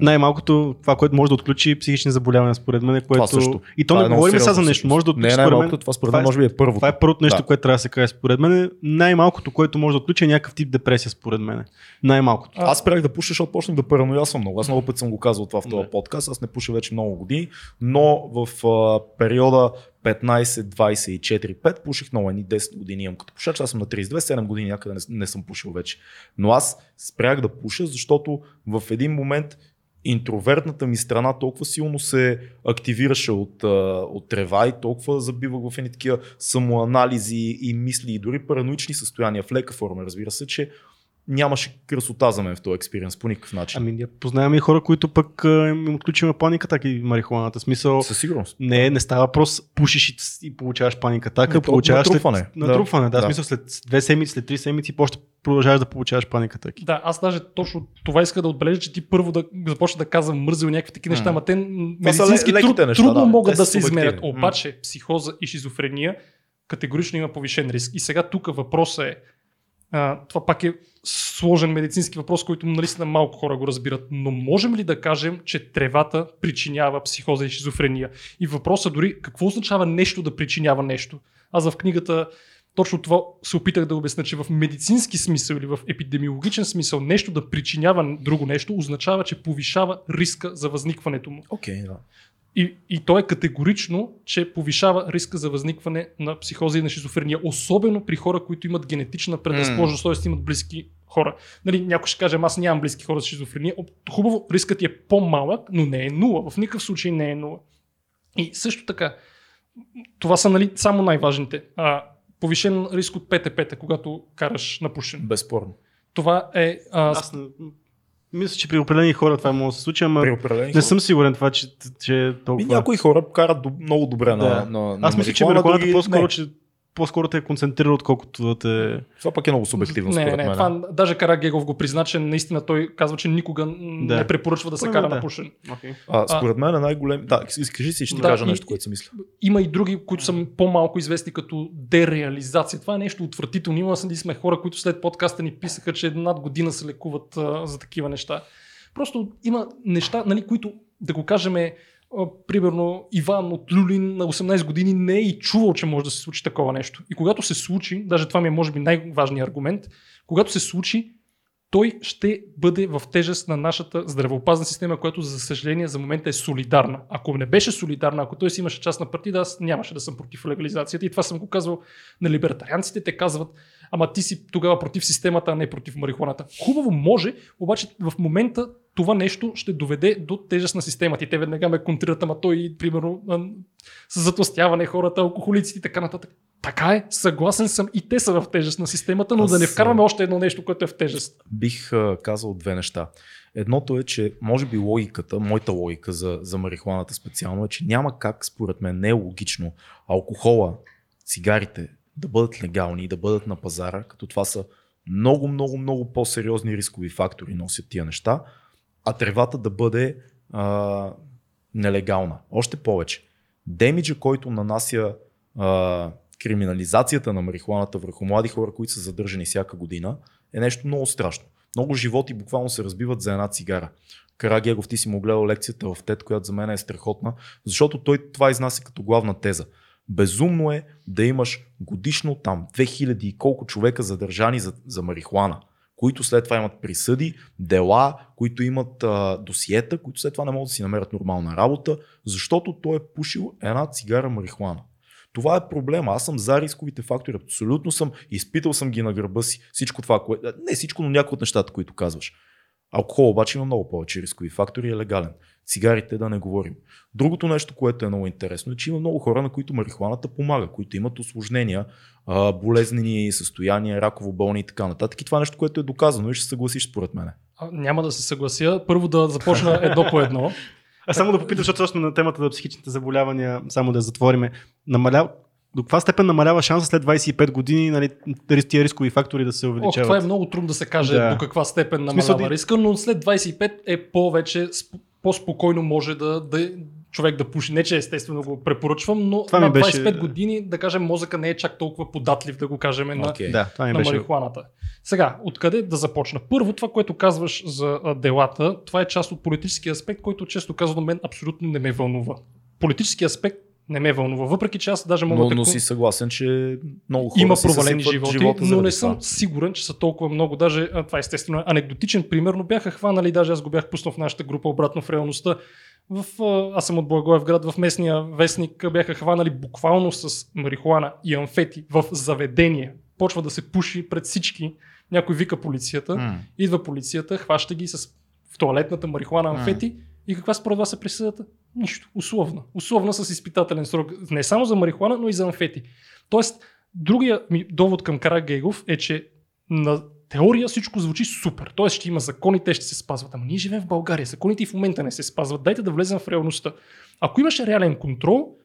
Най-малкото това, което може да отключи психични заболявания, според мен, е което... също. И то Това не говорим сега за нещо. Може да отключи, Не, според мен, това според това мен е- може би е първото. Това е първото нещо, Да. което трябва да се каже. Според мен най-малкото, което може да отключи е някакъв тип депресия, според мен. Най-малкото. А- Аз спрях да пуша, защото почнах да параноясвам много. Аз много път съм го казвал това в този подкаст. Аз не пуша вече много години, но в а, периода 15-24-5 пуших много едни 10 години имам като пушач. Аз съм на 32, 7 години някъде не, не съм пушил вече. Но аз спрях да пуша, защото в един момент интровертната ми страна толкова силно се активираше от, от трева и толкова забивах в едни такива самоанализи и мисли и дори параноични състояния в лека форма, разбира се, че нямаше красота за мен в този експириенс по никакъв начин. Ами ние познаваме и хора, които пък им отключиме паника, така и марихуаната. Смисъл, Със сигурност. не, не става въпрос, пушиш и, и получаваш паника атака, получаваш натрупване. След, Да. натрупване, да, Да. смисъл след две седмици, след три седмици, после продължаваш да получаваш паника атаки. Да, аз даже точно това иска да отбележа, че ти първо да започна да казвам мързел някакви такива неща, ама те медицински ле- труд, неща, трудно да. могат да се измерят. Обаче психоза и шизофрения категорично има повишен риск. И сега тук въпросът е, а, това пак е сложен медицински въпрос, който наистина малко хора го разбират, но можем ли да кажем, че тревата причинява психоза и шизофрения? И въпросът дори какво означава нещо да причинява нещо? Аз в книгата точно това се опитах да обясня, че в медицински смисъл или в епидемиологичен смисъл нещо да причинява друго нещо означава, че повишава риска за възникването му. Окей, да. И, и то е категорично, че повишава риска за възникване на психоза и на шизофрения, особено при хора, които имат генетична предразположеност, т.е. имат близки хора. Нали, някой ще каже, «Ама аз нямам близки хора с шизофрения. Хубаво, рискът ти е по-малък, но не е нула. В никакъв случай не е нула. И също така, това са нали, само най-важните. А, повишен риск от ПТП, когато караш на пушен. Безспорно. Това е... А, Аз мисля, че при определени хора това може да се случи, ама не хора. съм сигурен това, че, че е толкова. някои хора карат до, много добре Да. на, на, на Аз мисля, че марихуана, други по-скоро, че по-скоро те е концентрира, отколкото да те... Това пък е много субективно, не, според не, мен. това даже Карагегов го призна, че наистина той казва, че никога Да. не препоръчва да се кара мен на да. пушен. Okay. А, според мен е най-голем... Да, изкажи си, ще ти Да, кажа и- нещо, което си мисля. Има и други, които са по-малко известни като дереализация. Това е нещо отвратително. Има нали сме хора, които след подкаста ни писаха, че над година се лекуват а, за такива неща. Просто има неща, нали, които, да го кажем, примерно Иван от Люлин на 18 години не е и чувал, че може да се случи такова нещо. И когато се случи, даже това ми е може би най-важният аргумент, когато се случи, той ще бъде в тежест на нашата здравеопазна система, която за съжаление за момента е солидарна. Ако не беше солидарна, ако той си имаше частна партида, аз нямаше да съм против легализацията. И това съм го казвал на либертарианците. Те казват, ама ти си тогава против системата, а не против марихуаната. Хубаво може, обаче в момента това нещо ще доведе до тежест на системата. И те веднага ме контрират, ама той, примерно, с затластяване хората, алкохолиците и така нататък. Така е, съгласен съм и те са в тежест на системата, но Аз, да не вкарваме още едно нещо, което е в тежест. Бих а, казал две неща. Едното е, че може би логиката, моята логика за, за марихуаната специално е, че няма как, според мен, не е логично алкохола, цигарите да бъдат легални и да бъдат на пазара, като това са много, много, много по-сериозни рискови фактори носят тия неща, а тревата да бъде а, нелегална. Още повече. Демиджа, който нанася а, криминализацията на марихуаната върху млади хора, които са задържани всяка година, е нещо много страшно. Много животи буквално се разбиват за една цигара. Карагеров, ти си му гледал лекцията в ТЕД, която за мен е страхотна, защото той това изнася като главна теза. Безумно е да имаш годишно там 2000 и колко човека задържани за, за марихуана, които след това имат присъди, дела, които имат а, досиета, които след това не могат да си намерят нормална работа, защото той е пушил една цигара марихуана. Това е проблема. Аз съм за рисковите фактори. Абсолютно съм. Изпитал съм ги на гърба си. Всичко това, кое... не всичко, но някои от нещата, които казваш. Алкохол обаче има много повече рискови фактори и е легален. Цигарите да не говорим. Другото нещо, което е много интересно, е, че има много хора, на които марихуаната помага, които имат осложнения, болезнени състояния, раково болни и така нататък. И това е нещо, което е доказано и ще съгласиш според мен. Няма да се съглася. Първо да започна едно по едно. А само да попитам, защото точно на темата за психичните заболявания, само да затвориме. Намаля... До каква степен намалява шанса след 25 години нали, тия рискови фактори да се увеличават? О, това е много трудно да се каже да. до каква степен намалява Смисъл, риска, но след 25 е повече, по-спокойно може да, да, човек да пуши. Не, че естествено го препоръчвам, но това на 25 беше... години, да кажем, мозъка не е чак толкова податлив, да го кажем, okay. на, да, това на беше... марихуаната. Сега, откъде да започна? Първо, това, което казваш за делата, това е част от политическия аспект, който често казвам мен абсолютно не ме вълнува. Политически аспект не ме вълнува. Въпреки че аз даже мога но, да. Но си съгласен, че много хора има провалени животи, но не съм сигурен, че са толкова много. Даже това е естествено анекдотичен пример, но бяха хванали, даже аз го бях пуснал в нашата група обратно в реалността. В, аз съм от Благоевград, в местния вестник бяха хванали буквално с марихуана и амфети в заведение. Почва да се пуши пред всички. Някой вика полицията, mm. идва полицията, хваща ги с в туалетната марихуана амфети mm. и каква според вас е присъдата? Нищо. Условна. Условна с изпитателен срок. Не само за марихуана, но и за амфети. Тоест, другия ми довод към Кара Гейгов е, че на теория всичко звучи супер. Тоест ще има закони, те ще се спазват. Ама ние живеем в България. Законите и в момента не се спазват. Дайте да влезем в реалността. Ако имаше реален контрол,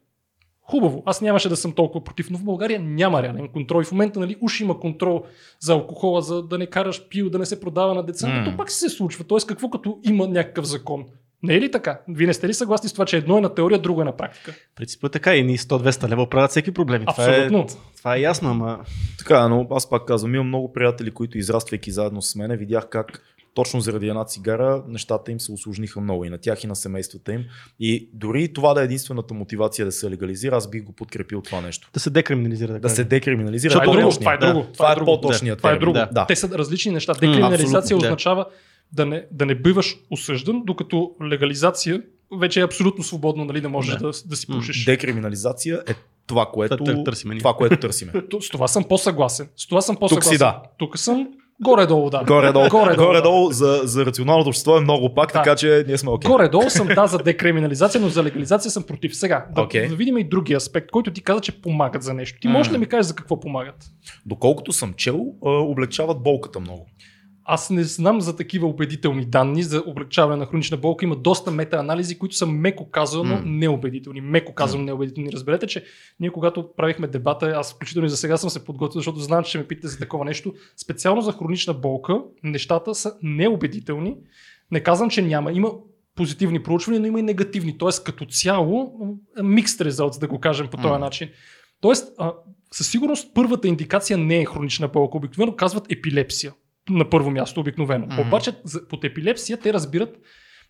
хубаво. Аз нямаше да съм толкова против, но в България няма реален контрол. И в момента, нали, уж има контрол за алкохола, за да не караш пил, да не се продава на деца, mm. но пак се случва. Тоест, какво като има някакъв закон? Не е ли така? Вие не сте ли съгласни с това, че едно е на теория, друго е на практика? Принципът е така и ни 100-200 лева правят всеки проблем. Абсолютно. Това е, това е ясно, ама... Така, но аз пак казвам, имам много приятели, които израствайки заедно с мене, видях как точно заради една цигара нещата им се осложниха много и на тях и на семействата им. И дори това да е единствената мотивация да се легализира, аз бих го подкрепил това нещо. Да се декриминализира. Да, да се декриминализира. Това, е, друго, това е друго. Това, това е, е по-точният. Това е друго. Да. Те са различни неща. Декриминализация mm, означава да не, да не биваш осъждан, докато легализация вече е абсолютно свободно нали, да можеш да, да, да си пушиш. Декриминализация е това, което, търсиме. Това, което търсиме. С това съм по-съгласен. С това съм по-съгласен. Тук си да. Тук съм Горе-долу, да. Горе-долу, горе-долу, горе-долу за, за рационалното общество е много пак, да. така че ние сме окей. Okay. Горе-долу съм да за декриминализация, но за легализация съм против. Сега, да, okay. да видим и другия аспект, който ти каза, че помагат за нещо. Ти можеш ли да ми кажеш за какво помагат? Доколкото съм чел, облегчават болката много. Аз не знам за такива убедителни данни за облегчаване на хронична болка. Има доста метаанализи, които са меко казано mm. неубедителни. Меко казано mm. неубедителни. Разберете, че ние когато правихме дебата, аз включително и за сега съм се подготвил, защото знам, че ме питате за такова нещо. Специално за хронична болка, нещата са неубедителни. Не казвам, че няма. Има позитивни проучвания, но има и негативни. Тоест, като цяло, микс резултат, да го кажем по този mm. начин. Тоест, а, със сигурност първата индикация не е хронична болка. Обикновено казват епилепсия на първо място обикновено. Mm-hmm. Обаче под епилепсия те разбират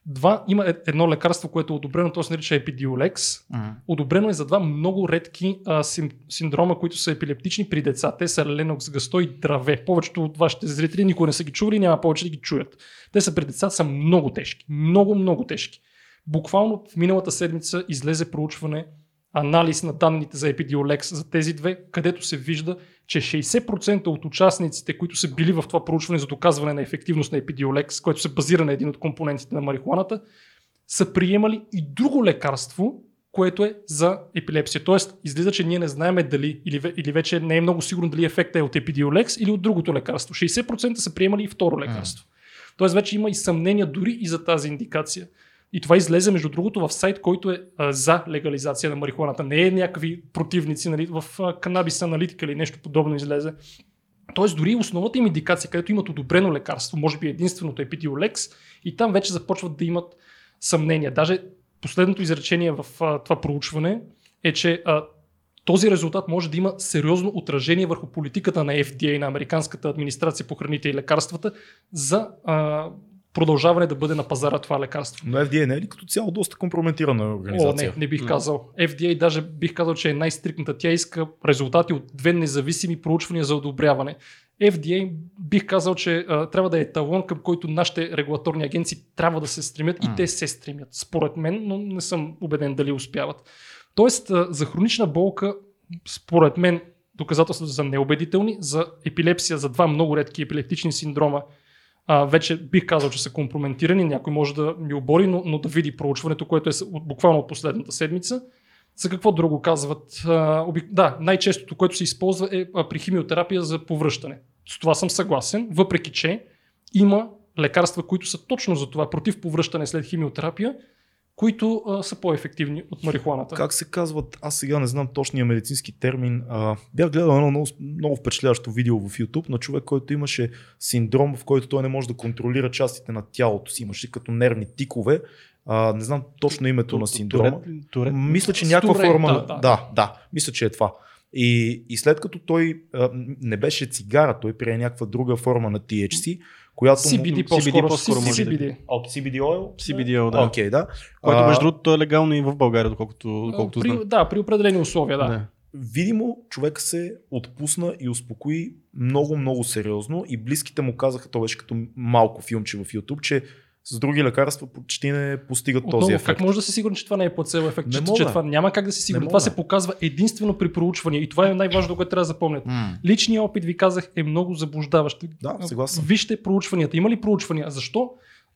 два, има е, едно лекарство, което е одобрено, то се нарича Epidiolex. Mm-hmm. Одобрено е за два много редки а, сим, синдрома, които са епилептични при деца. Те са Ленокс Гасто и Драве. Повечето от вашите зрители никога не са ги чували, няма повече да ги чуят. Те са при деца, са много тежки. Много, много тежки. Буквално в миналата седмица излезе проучване анализ на данните за Epidiolex за тези две, където се вижда, че 60% от участниците, които са били в това проучване за доказване на ефективност на Epidiolex, което се базира на един от компонентите на марихуаната, са приемали и друго лекарство, което е за епилепсия. Тоест, излиза, че ние не знаем дали, или, или вече не е много сигурно дали ефектът е от Epidiolex или от другото лекарство. 60% са приемали и второ лекарство. Mm. Тоест, вече има и съмнения дори и за тази индикация. И това излезе, между другото, в сайт, който е а, за легализация на марихуаната. Не е някакви противници, нали, в канабис аналитика или нещо подобно излезе. Тоест, дори основната им индикация, където имат одобрено лекарство, може би единственото е Epidiolex, и там вече започват да имат съмнения. Даже последното изречение в а, това проучване е, че а, този резултат може да има сериозно отражение върху политиката на FDA, на Американската администрация по храните и лекарствата, за а, продължаване да бъде на пазара това лекарство. Но FDA не е ли като цяло доста компрометирана О, организация? не, не бих казал. FDA даже бих казал, че е най-стрикната. Тя иска резултати от две независими проучвания за одобряване. FDA бих казал, че а, трябва да е талон, към който нашите регулаторни агенции трябва да се стремят и М. те се стремят, според мен, но не съм убеден дали успяват. Тоест, а, за хронична болка, според мен, доказателствата са неубедителни. За епилепсия, за два много редки епилептични синдрома, а, вече бих казал, че са компрометирани. Някой може да ми обори, но, но да види проучването, което е буквално от последната седмица. За какво друго казват? А, оби... Да, най-честото, което се използва е при химиотерапия за повръщане. С това съм съгласен, въпреки че има лекарства, които са точно за това, против повръщане след химиотерапия, които а, са по-ефективни от марихуаната. Как се казват, аз сега не знам точния медицински термин. А, бях гледал едно много, много впечатляващо видео в YouTube на човек, който имаше синдром, в който той не може да контролира частите на тялото си. Имаше като нервни тикове. А, не знам точно името на синдрома. Мисля, че някаква Туре, форма. да, Да, да. да, да, да, мисля, че е това. И, и след като той а, не беше цигара, той прие някаква друга форма на THC, която. CBD CBD по-скоро. по-скоро може CBD. От CBD oil? CBD oil, да. Окей, да. Което между другото е легално и в България, доколкото, доколкото при, знам. да, при определени условия, да. Да. видимо човек се отпусна и успокои много, много сериозно и близките му казаха, то беше като малко филмче в YouTube, че с други лекарства почти не постигат Отново, този как ефект. може да си сигурен, че това не е плацебо ефект? Не че, мога. че това няма как да си сигурен. Това се показва единствено при проучвания и това е най-важното, което трябва да запомнят. М, Личният опит, ви казах, е много заблуждаващ. Да, съгласен. Вижте проучванията. Има ли проучвания? Защо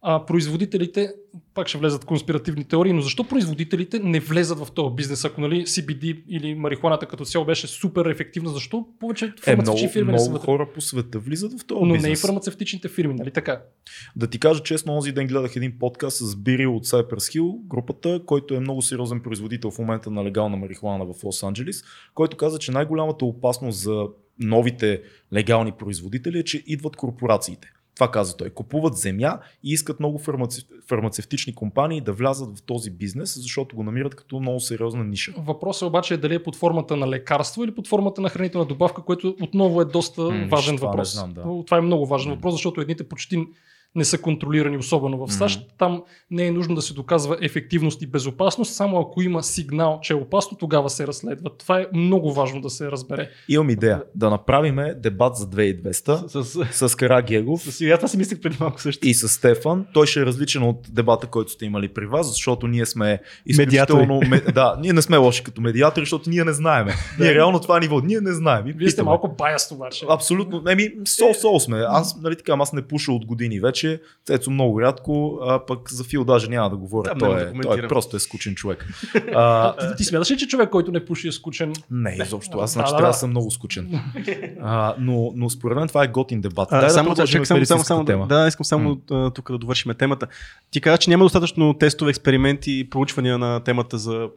а, производителите, пак ще влезат конспиративни теории, но защо производителите не влезат в този бизнес? Ако нали, CBD или марихуаната като цяло беше супер ефективна, защо повече Е, много, фармацевтични фирми не са много хора по света влизат в този Но не и бизнес. фармацевтичните фирми, нали така? Да ти кажа честно, онзи ден гледах един подкаст с Бири от Cypress Hill, групата, който е много сериозен производител в момента на легална марихуана в Лос Анджелис, който каза, че най-голямата опасност за новите легални производители е, че идват корпорациите. Това каза той. Купуват земя и искат много фармаци... фармацевтични компании да влязат в този бизнес, защото го намират като много сериозна ниша. Въпросът обаче е дали е под формата на лекарство или под формата на хранителна добавка, което отново е доста М, важен това не въпрос. знам, да. Това е много важен М. въпрос, защото едните почти не са контролирани, особено в САЩ. М. Там не е нужно да се доказва ефективност и безопасност, само ако има сигнал, че е опасно, тогава се разследва. Това е много важно да се разбере. Имам идея да направим дебат за 2200 С, с, с Карагегов с, сега това си мислех преди малко също. и с Стефан. Той ще е различен от дебата, който сте имали при вас, защото ние сме изключително... Ме, да, ние не сме лоши като медиатори, защото ние не знаеме. Ние реално това ниво, ние не знаем. И Вие сте малко баяст обаче. Абсолютно. Еми, сол-сол сме. Аз, нали така, аз не пуша от години вече. Цецо много рядко, а пък за Фил даже няма да говоря. Там той, няма да е, той е просто е скучен човек. А, А, ти, ти смяташ ли, че човек, който не пуши е скучен? не, изобщо. Аз Да, значи да, трябва да. да съм много скучен. А, но, но според мен това е готин дебат. А, Дай само, да да, чак, само, само, само, тема. да, искам само а, тук да довършим темата. Ти каза, че няма достатъчно тестове, експерименти и проучвания на темата за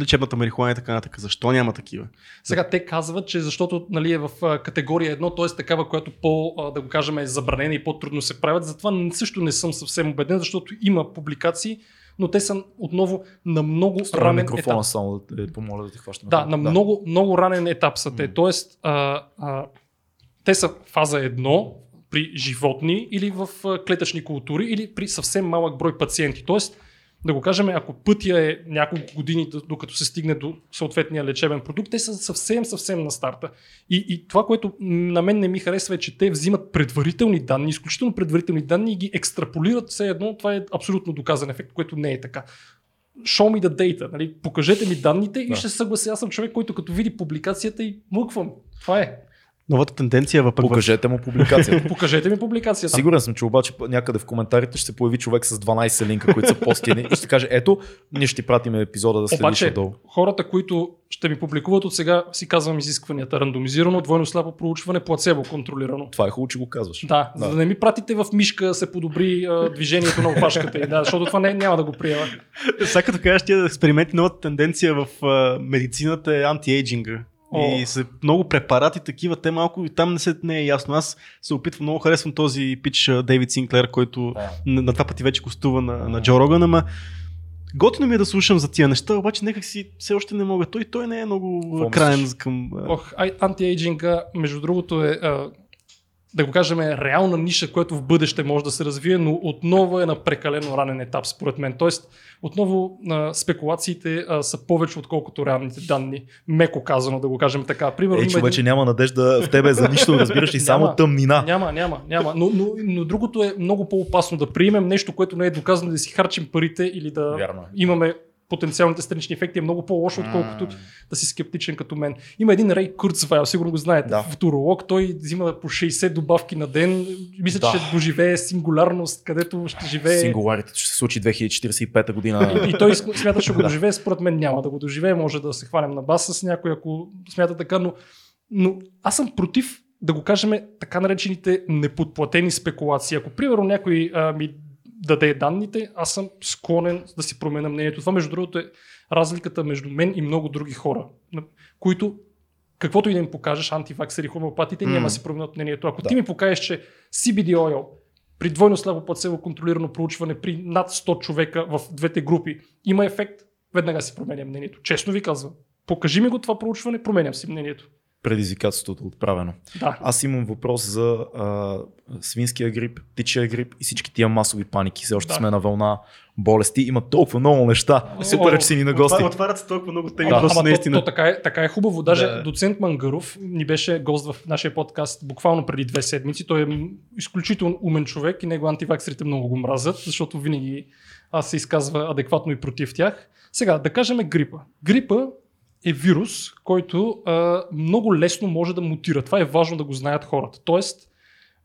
лечебната марихуана и така нататък. Защо няма такива? Сега те казват, че защото нали, е в категория 1, т.е. такава, която по, да го кажем, е забранена и по-трудно се правят. Затова също не съм съвсем убеден, защото има публикации, но те са отново на много Строя ранен микрофона етап. само да те помоля да те хващам. Да, на много, много ранен етап са те. М. Тоест, а, а, те са фаза 1 при животни или в клетъчни култури или при съвсем малък брой пациенти. Тоест, да го кажем, ако пътя е няколко години, докато се стигне до съответния лечебен продукт, те са съвсем, съвсем на старта. И, и това, което на мен не ми харесва е, че те взимат предварителни данни, изключително предварителни данни и ги екстраполират все едно. Това е абсолютно доказан ефект, което не е така. Show me the data, нали? покажете ми данните и Да. ще се съглася. Аз съм човек, който като види публикацията и мъквам. Това е. Новата тенденция в пък в- Покажете му публикацията. Покажете ми публикацията. Сигурен съм, че обаче някъде в коментарите ще се появи човек с 12 линка, които са постини и ще каже, ето, ние ще ти пратим епизода да следиш Обаче, отдолу. хората, които ще ми публикуват от сега, си казвам изискванията. Рандомизирано, двойно слабо проучване, плацебо контролирано. Това е хубаво, че го казваш. Да, Да. за да не ми пратите в мишка да се подобри а, движението на опашката. й, Да, защото това не, няма да го приема. Сега като кажеш тия експерименти, новата тенденция в а, медицината е антиейджинга. О. И са много препарати такива, те малко и там не, се, не е ясно. Аз се опитвам, много харесвам този пич Дейвид Синклер, който на, на два пъти вече гостува на, на Джо Роган, ама готино ми е да слушам за тия неща, обаче някак си все още не мога. Той, той не е много Какво краен мислиш? към... а, Ох, ай, антиейджинга, между другото е, а, да го кажем, е реална ниша, която в бъдеще може да се развие, но отново е на прекалено ранен етап, според мен. Тоест, отново а, спекулациите а, са повече, отколкото реалните данни. Меко казано, да го кажем така. Примерно, Е, има човече, един- няма надежда в тебе за нищо, разбираш ли, само Няма. тъмнина. Няма, няма, няма. Но, но, но другото е много по-опасно да приемем нещо, което не е доказано да си харчим парите или да Вярно е. имаме потенциалните странични ефекти е много по-лошо, отколкото да си скептичен като мен. Има един Рей Курцвайл, сигурно го знаете, Да. футуролог, той взима по 60 добавки на ден, мисля, Да. че ще доживее сингулярност, където ще живее... Сингуларите ще се случи 2045 година. И, и той смята, че го доживее, според мен няма да го доживее, може да се хванем на бас с някой, ако смята така, но, но аз съм против да го кажем така наречените неподплатени спекулации. Ако примерно някой а, ми даде данните, аз съм склонен да си променя мнението. Това между другото е разликата между мен и много други хора, които каквото и да им покажеш, антиваксери, хомеопатите, М. няма да си променят мнението. Ако Да. ти ми покажеш, че CBD oil при двойно слабо плацево контролирано проучване при над 100 човека в двете групи има ефект, веднага си променя мнението. Честно ви казвам. Покажи ми го това проучване, променям си мнението. Предизвикателството е отправено. Да. Аз имам въпрос за а, свинския грип, птичия грип и всички тия масови паники. Все още Да. сме на вълна болести. Има толкова много неща. Супер, че си ни на гости. Отварят, отварят се толкова много теми, Ама, просто ама то, наистина. то, така, е, така е хубаво. Даже Да. доцент Мангаров ни беше гост в нашия подкаст буквално преди две седмици. Той е изключително умен човек и него антиваксерите много го мразят, защото винаги а, се изказва адекватно и против тях. Сега, да кажем грипа. Грипа е вирус, който а, много лесно може да мутира. Това е важно да го знаят хората. Тоест,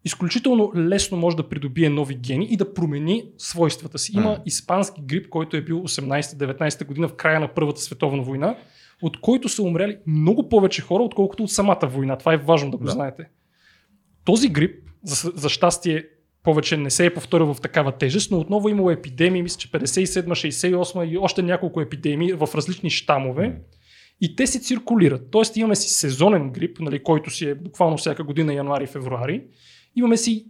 изключително лесно може да придобие нови гени и да промени свойствата си. Има испански грип, който е бил 18-19 година в края на Първата световна война, от който са умряли много повече хора, отколкото от самата война. Това е важно да го Да. знаете. Този грип, за, за щастие, повече не се е повторил в такава тежест, но отново имало епидемии, мисля, че 57, 68 и още няколко епидемии в различни щамове. М. И те си циркулират. Тоест имаме си сезонен грип, нали, който си е буквално всяка година, януари-февруари. Имаме си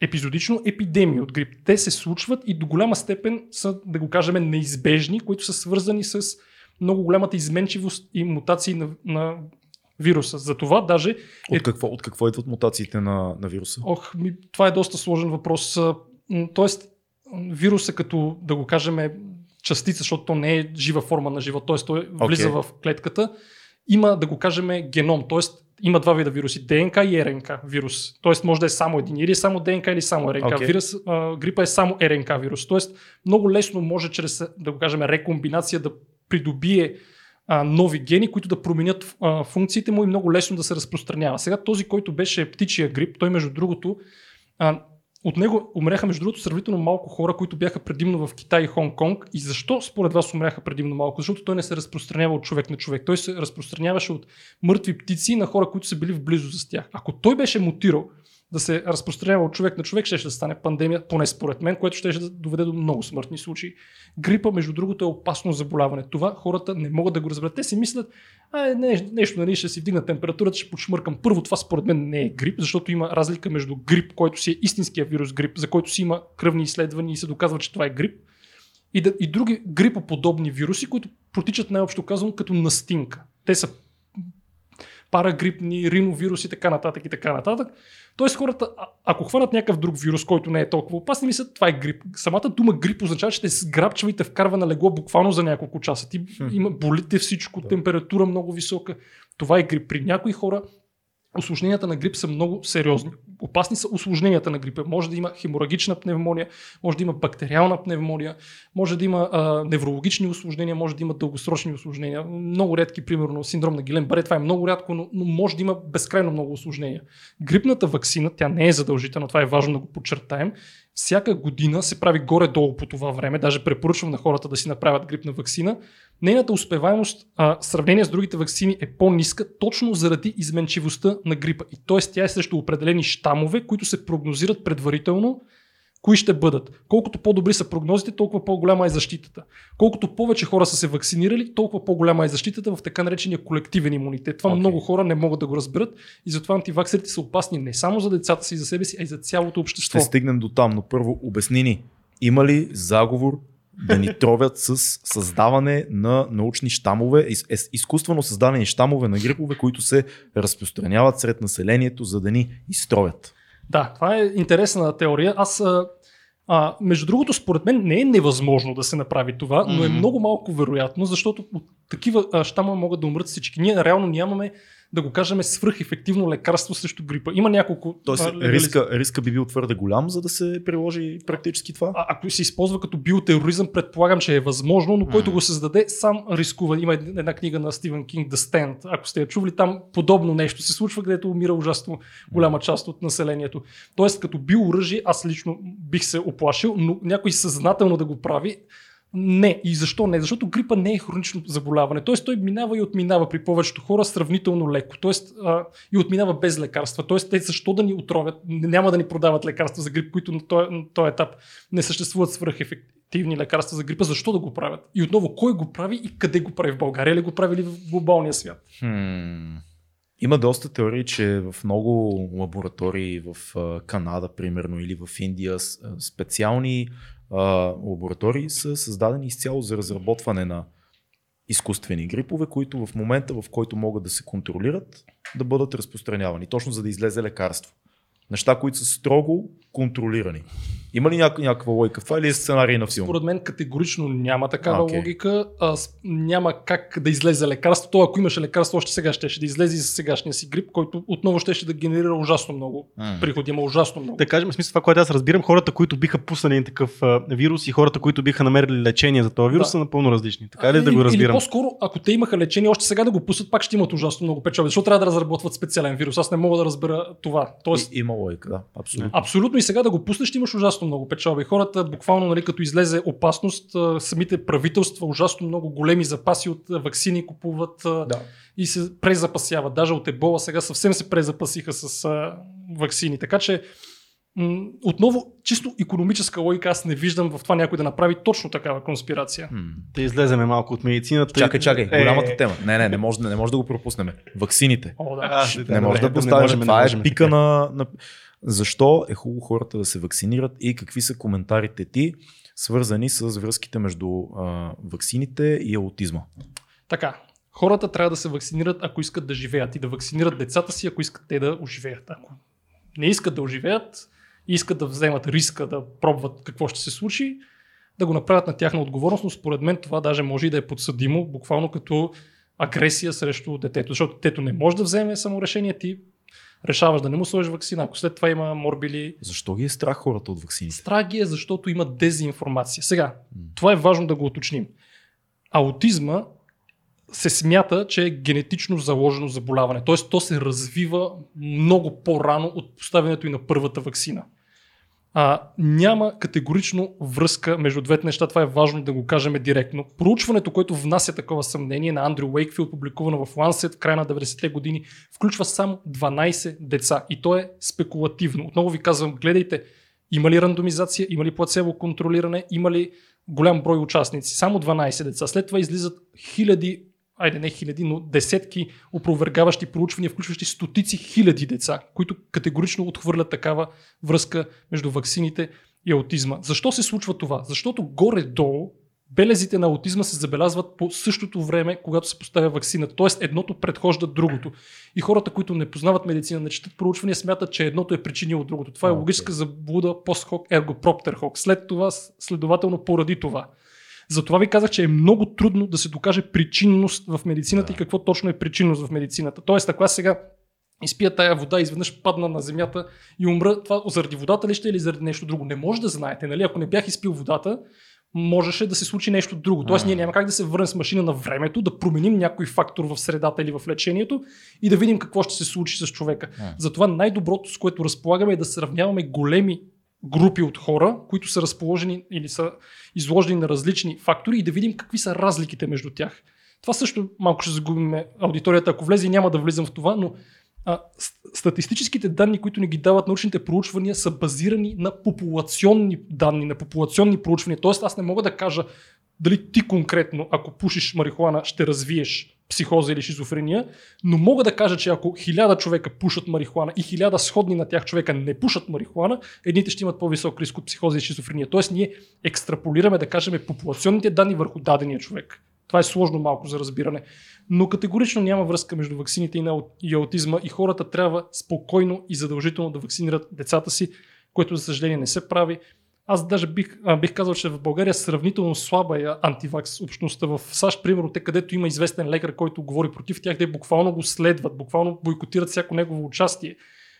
епизодично епидемии от грип. Те се случват и до голяма степен са, да го кажем, неизбежни, които са свързани с много голямата изменчивост и мутации на, на вируса. Затова даже От какво, от какво идват мутациите на, на вируса? Ох, ми, това е доста сложен въпрос. Тоест, вируса като, да го кажем, е частица, защото то не е жива форма на живот, т.е. той влиза Окей. в клетката, има, да го кажем, геном, т.е. има два вида вируси, ДНК и РНК вирус. Т.е. може да е само един, или е само ДНК, или само РНК. Окей. Вирус, а, грипа е само РНК вирус. Т.е. много лесно може чрез, да го кажем, рекомбинация да придобие а, нови гени, които да променят а, функциите му и много лесно да се разпространява. Сега този, който беше птичия грип, той между другото, а, от него умряха между другото сравнително малко хора, които бяха предимно в Китай и Хонг-Конг. И защо според вас умряха предимно малко? Защото той не се разпространява от човек на човек. Той се разпространяваше от мъртви птици на хора, които са били в близост с тях. Ако той беше мутирал да се разпространява от човек на човек, ще, ще стане пандемия, поне според мен, което ще, да доведе до много смъртни случаи. Грипа, между другото, е опасно заболяване. Това хората не могат да го разберат. Те си мислят, а, е, не, нещо, нали, ще си вдигна температурата, ще почмъркам. Първо, това според мен не е грип, защото има разлика между грип, който си е истинския вирус грип, за който си има кръвни изследвания и се доказва, че това е грип. И, да, и други грипоподобни вируси, които протичат най-общо казано като настинка. Те са парагрипни, риновируси и така нататък и така нататък. Тоест хората, ако хванат някакъв друг вирус, който не е толкова опасен, мислят, това е грип. Самата дума грип означава, че те сграбчва и те вкарва на легло буквално за няколко часа. Ти има, болите всичко, температура много висока. Това е грип. При някои хора осложненията на грип са много сериозни. Опасни са осложненията на грипа. Може да има хеморагична пневмония, може да има бактериална пневмония, може да има а, неврологични осложнения, може да има дългосрочни осложнения. Много редки, примерно синдром на Гилен Баре, това е много рядко, но, но може да има безкрайно много осложнения. Грипната вакцина, тя не е задължителна, това е важно да го подчертаем. Всяка година се прави горе-долу по това време, даже препоръчвам на хората да си направят грипна вакцина. Нейната успеваемост а, в сравнение с другите вакцини е по-ниска, точно заради изменчивостта на грипа. И т.е. тя е срещу определени щамове, които се прогнозират предварително кои ще бъдат. Колкото по-добри са прогнозите, толкова по-голяма е защитата. Колкото повече хора са се вакцинирали, толкова по-голяма е защитата в така наречения колективен имунитет. Това Окей. много хора не могат да го разберат и затова антиваксерите са опасни не само за децата си и за себе си, а и за цялото общество. Ще стигнем до там, но първо обясни ни. Има ли заговор да ни тровят с създаване на научни щамове, из, из, изкуствено създадени щамове на грипове, които се разпространяват сред населението, за да ни изтровят. Да, това е интересна теория. Аз а, а, между другото, според мен не е невъзможно да се направи това, но е много малко вероятно, защото от такива а, щама могат да умрат всички. Ние реално нямаме, да го кажем, свръхефективно лекарство срещу грипа. Има няколко. Тоест, а, риска, риска би бил твърде голям, за да се приложи практически това. А, ако се използва като биотероризъм, предполагам, че е възможно, но който го създаде, сам рискува. Има една една книга на Стивен Кинг, The Stand. Ако сте я чували, там подобно нещо се случва, където умира ужасно голяма част от населението. Тоест, като биооръжие, аз лично бих се оплашил, но някой съзнателно да го прави, не. И защо не? Защото грипа не е хронично заболяване. Тоест той минава и отминава при повечето хора сравнително леко. Тоест а, и отминава без лекарства. Тоест те защо да ни отровят? Няма да ни продават лекарства за грип, които на този, на този етап не съществуват свръхефективни лекарства за грипа. Защо да го правят? И отново, кой го прави и къде го прави? В България ли го прави или в глобалния свят? Хм. Има доста теории, че в много лаборатории в Канада, примерно, или в Индия, специални лаборатории са създадени изцяло за разработване на изкуствени грипове, които в момента, в който могат да се контролират, да бъдат разпространявани, точно за да излезе лекарство. Неща, които са строго контролирани. Има ли някаква, някаква логика в това или е сценарий на филм? Според мен категорично няма такава Окей. логика. А, няма как да излезе лекарство. То, ако имаше лекарство, още сега ще, да излезе и с сегашния си грип, който отново ще, да генерира ужасно много М. приходи. Има ужасно много. Да кажем, в смисъл това, което аз разбирам, хората, които биха пуснали такъв а, вирус и хората, които биха намерили лечение за този вирус, Да. са напълно различни. Така ли да Или- го Или разбирам? по-скоро, ако те имаха лечение, още сега да го пуснат, пак ще имат ужасно много печалби. Защо трябва да разработват специален вирус? Аз не мога да разбера това. Тоест, И, има логика, да, абсолютно. Абсолютно и сега да го пуснеш, ще имаш ужасно много печалби. Хората буквално, нали, като излезе опасност, самите правителства ужасно много големи запаси от вакцини купуват Да. и се презапасяват. Даже от ебола сега съвсем се презапасиха с вакцини. Така че отново, чисто економическа логика, аз не виждам в това някой да направи точно такава конспирация. Да излеземе малко от медицината. Чакай, чакай, Е, голямата тема. Не, не, не може, не може да го пропуснем. Ваксините. О, да. А, Не добре, може да не можем, не Това можем е пика на, на... Защо е хубаво хората да се вакцинират и какви са коментарите ти, свързани с връзките между а, ваксините и аутизма? Така, хората трябва да се вакцинират, ако искат да живеят и да вакцинират децата си, ако искат те да оживеят. Ако не искат да оживеят и искат да вземат риска да пробват какво ще се случи, да го направят на тяхна отговорност, но според мен това даже може и да е подсъдимо, буквално като агресия срещу детето, защото детето не може да вземе само решение, ти решаваш да не му сложиш вакцина. Ако след това има морбили, Защо ги е страх хората от ваксините? Страх ги е, защото има дезинформация. Сега, това е важно да го уточним. Аутизма се смята, че е генетично заложено заболяване. Т.е. то се развива много по-рано от поставянето и на първата вакцина. А, няма категорично връзка между двете неща. Това е важно да го кажем директно. Проучването, което внася такова съмнение на Андрю Уейкфилд, публикувано в Lancet в края на 90-те години, включва само 12 деца. И то е спекулативно. Отново ви казвам, гледайте има ли рандомизация, има ли плацево контролиране, има ли голям брой участници. Само 12 деца. След това излизат хиляди, айде не хиляди, но десетки опровергаващи проучвания, включващи стотици хиляди деца, които категорично отхвърлят такава връзка между ваксините и аутизма. Защо се случва това? Защото горе-долу белезите на аутизма се забелязват по същото време, когато се поставя вакцината. Тоест едното предхожда другото. И хората, които не познават медицина, не четат проучвания, смятат, че едното е причинило другото. Това е логическа заблуда пост хок ерго проптер хок. След това, следователно, поради това. Затова ви казах, че е много трудно да се докаже причинност в медицината Да. и какво точно е причинност в медицината. Тоест, ако аз сега изпия тая вода, изведнъж падна на земята и умра, това заради водата ли ще е или заради нещо друго? Не може да знаете, нали? Ако не бях изпил водата, можеше да се случи нещо друго. Тоест, ние няма как да се върнем с машина на времето, да променим някой фактор в средата или в лечението и да видим какво ще се случи с човека. А. Затова най-доброто, с което разполагаме е да сравняваме големи групи от хора, които са разположени или са изложени на различни фактори и да видим какви са разликите между тях. Това също малко ще загубим аудиторията, ако влезе няма да влизам в това, но а, статистическите данни, които ни ги дават научните проучвания, са базирани на популационни данни, на популационни проучвания. Тоест аз не мога да кажа дали ти конкретно, ако пушиш марихуана, ще развиеш психоза или шизофрения, но мога да кажа, че ако хиляда човека пушат марихуана и хиляда сходни на тях човека не пушат марихуана, едните ще имат по-висок риск от психоза и шизофрения. Тоест ние екстраполираме, да кажем, популационните данни върху дадения човек. Това е сложно малко за разбиране. Но категорично няма връзка между ваксините и, и аутизма и хората трябва спокойно и задължително да вакцинират децата си, което за съжаление не се прави. Аз даже бих, а, бих казал, че в България сравнително слаба е антивакс общността. В САЩ, примерно, те където има известен лекар, който говори против тях, те буквално го следват, буквално бойкотират всяко негово участие.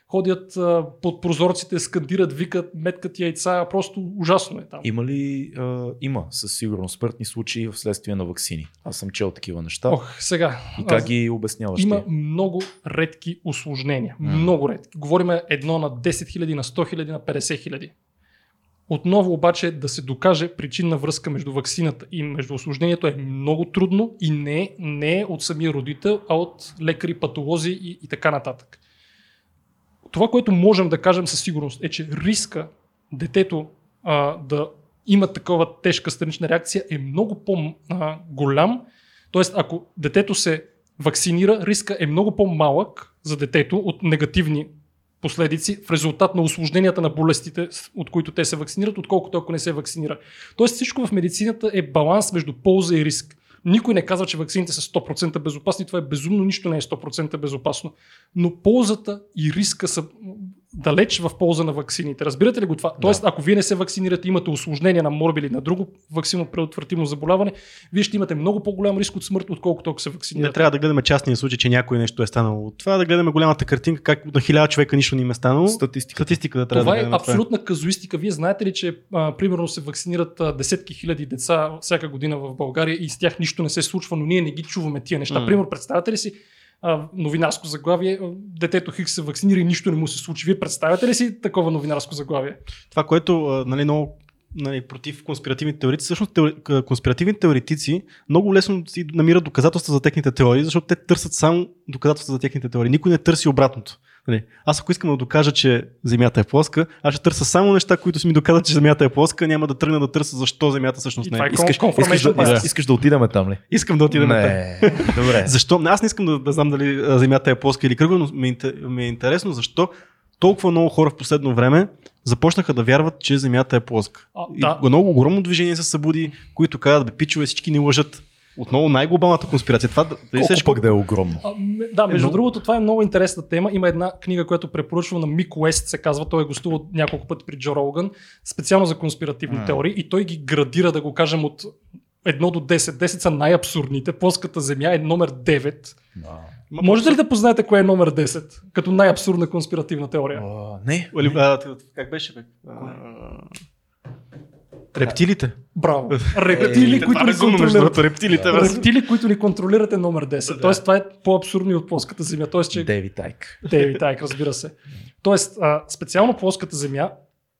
Ходят а, под прозорците, скандират, викат, меткат яйца, просто ужасно е там. Има ли, а, има със сигурност смъртни случаи вследствие на вакцини? Аз съм чел такива неща. Ох, сега. И как ги обясняваш? Има ти? много редки осложнения. М. Много редки. Говориме едно на 10 000, на 100 000, на 50 000. Отново обаче да се докаже причинна връзка между ваксината и между осложнението е много трудно и не, не е от самия родител, а от лекари, патолози и, и така нататък. Това, което можем да кажем със сигурност е, че риска детето а, да има такава тежка странична реакция е много по-голям. Тоест, ако детето се вакцинира, риска е много по-малък за детето от негативни последици в резултат на осложненията на болестите, от които те се вакцинират, отколкото ако не се вакцинира. Тоест всичко в медицината е баланс между полза и риск. Никой не казва, че вакцините са 100% безопасни. Това е безумно, нищо не е 100% безопасно. Но ползата и риска са далеч в полза на вакцините. Разбирате ли го това? Тоест, ако вие не се вакцинирате, имате осложнение на морби или на друго вакцино предотвратимо заболяване, вие ще имате много по-голям риск от смърт, отколкото ако се Не вакцинирате. трябва да гледаме частния случай, че някой нещо е станало от това, да гледаме голямата картинка, как на хиляда човека нищо не им е станало. Статистика. Статистика да трябва Това да е абсолютна казуистика. Вие знаете ли, че а, примерно се вакцинират а, десетки хиляди деца всяка година в България и с тях нищо не се случва, но ние не ги чуваме тия неща. М. Примерно, представяте ли си новинарско заглавие, детето Хикс се вакцинира и нищо не му се случи. Вие представяте ли си такова новинарско заглавие? Това, което нали, много нали, против конспиративните теоретици, всъщност теори... конспиративните теоретици много лесно си намират доказателства за техните теории, защото те търсят само доказателства за техните теории. Никой не търси обратното. Нали, аз ако искам да докажа, че Земята е плоска, аз ще търся само неща, които си ми доказват, че Земята е плоска, няма да тръгна да търся защо Земята всъщност И не е. е Искаш, искаш, да, bias. искаш, да отидем там ли? Искам да отидем там. Не. Добре. Защо? Аз не искам да, да знам дали Земята е плоска или кръгла, но ми е, ми е интересно защо толкова много хора в последно време започнаха да вярват, че Земята е плоска. А, И да. много огромно движение се събуди, които казват, бе, пичове, всички ни лъжат. Отново най-глобалната конспирация. Това, да, дали Колко пък да е огромно? А, да, между много- другото, това е много интересна тема. Има една книга, която препоръчва на Мик Уест, се казва. Той е гостувал няколко пъти при Джо Роган, специално за конспиративни М. теории и той ги градира, да го кажем, от 1 до 10. 10 са най-абсурдните. Плоската земя е номер 9. Можете ли да познаете кое е номер 10? Като най-абсурдна конспиративна теория. А, не. Или, а, т- как беше, бе? А, Рептилите. Браво. Рептили, Е, които ни контролират. рептилите. бе. Рептили, които ни контролират е номер 10. Да. Тоест това е по-абсурдно и от плоската земя. Тоест, че Дейвид Тайк. Дейвид Айк, разбира се. Тоест, а, специално плоската земя,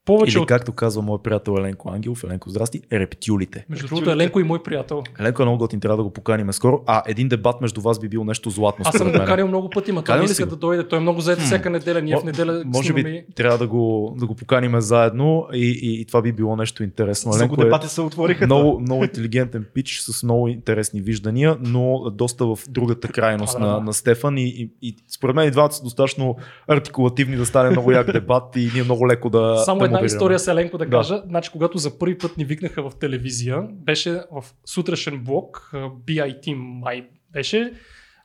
повече Или от... както казва моят приятел Еленко Ангелов, Еленко здрасти, рептилите. Между другото, Еленко и мой приятел. Еленко е много готин, трябва да го поканим скоро. А един дебат между вас би бил нещо златно. Аз съм го мен. карил много пъти, ма той Канил не иска да дойде. Той е много заед всяка неделя. Ние в неделя Може би и- трябва да го, да го поканим заедно и, и, и това би било нещо интересно. Много Еленко е дебати се отвориха. много, много интелигентен пич с много интересни виждания, но доста в другата крайност А, да, на, да. на Стефан и, и, и според мен и двамата са достатъчно артикулативни да стане много як дебат и ние много леко да Само да една история с Еленко да Да. кажа. Значи, когато за първи път ни викнаха в телевизия, беше в сутрешен блок, BIT май беше.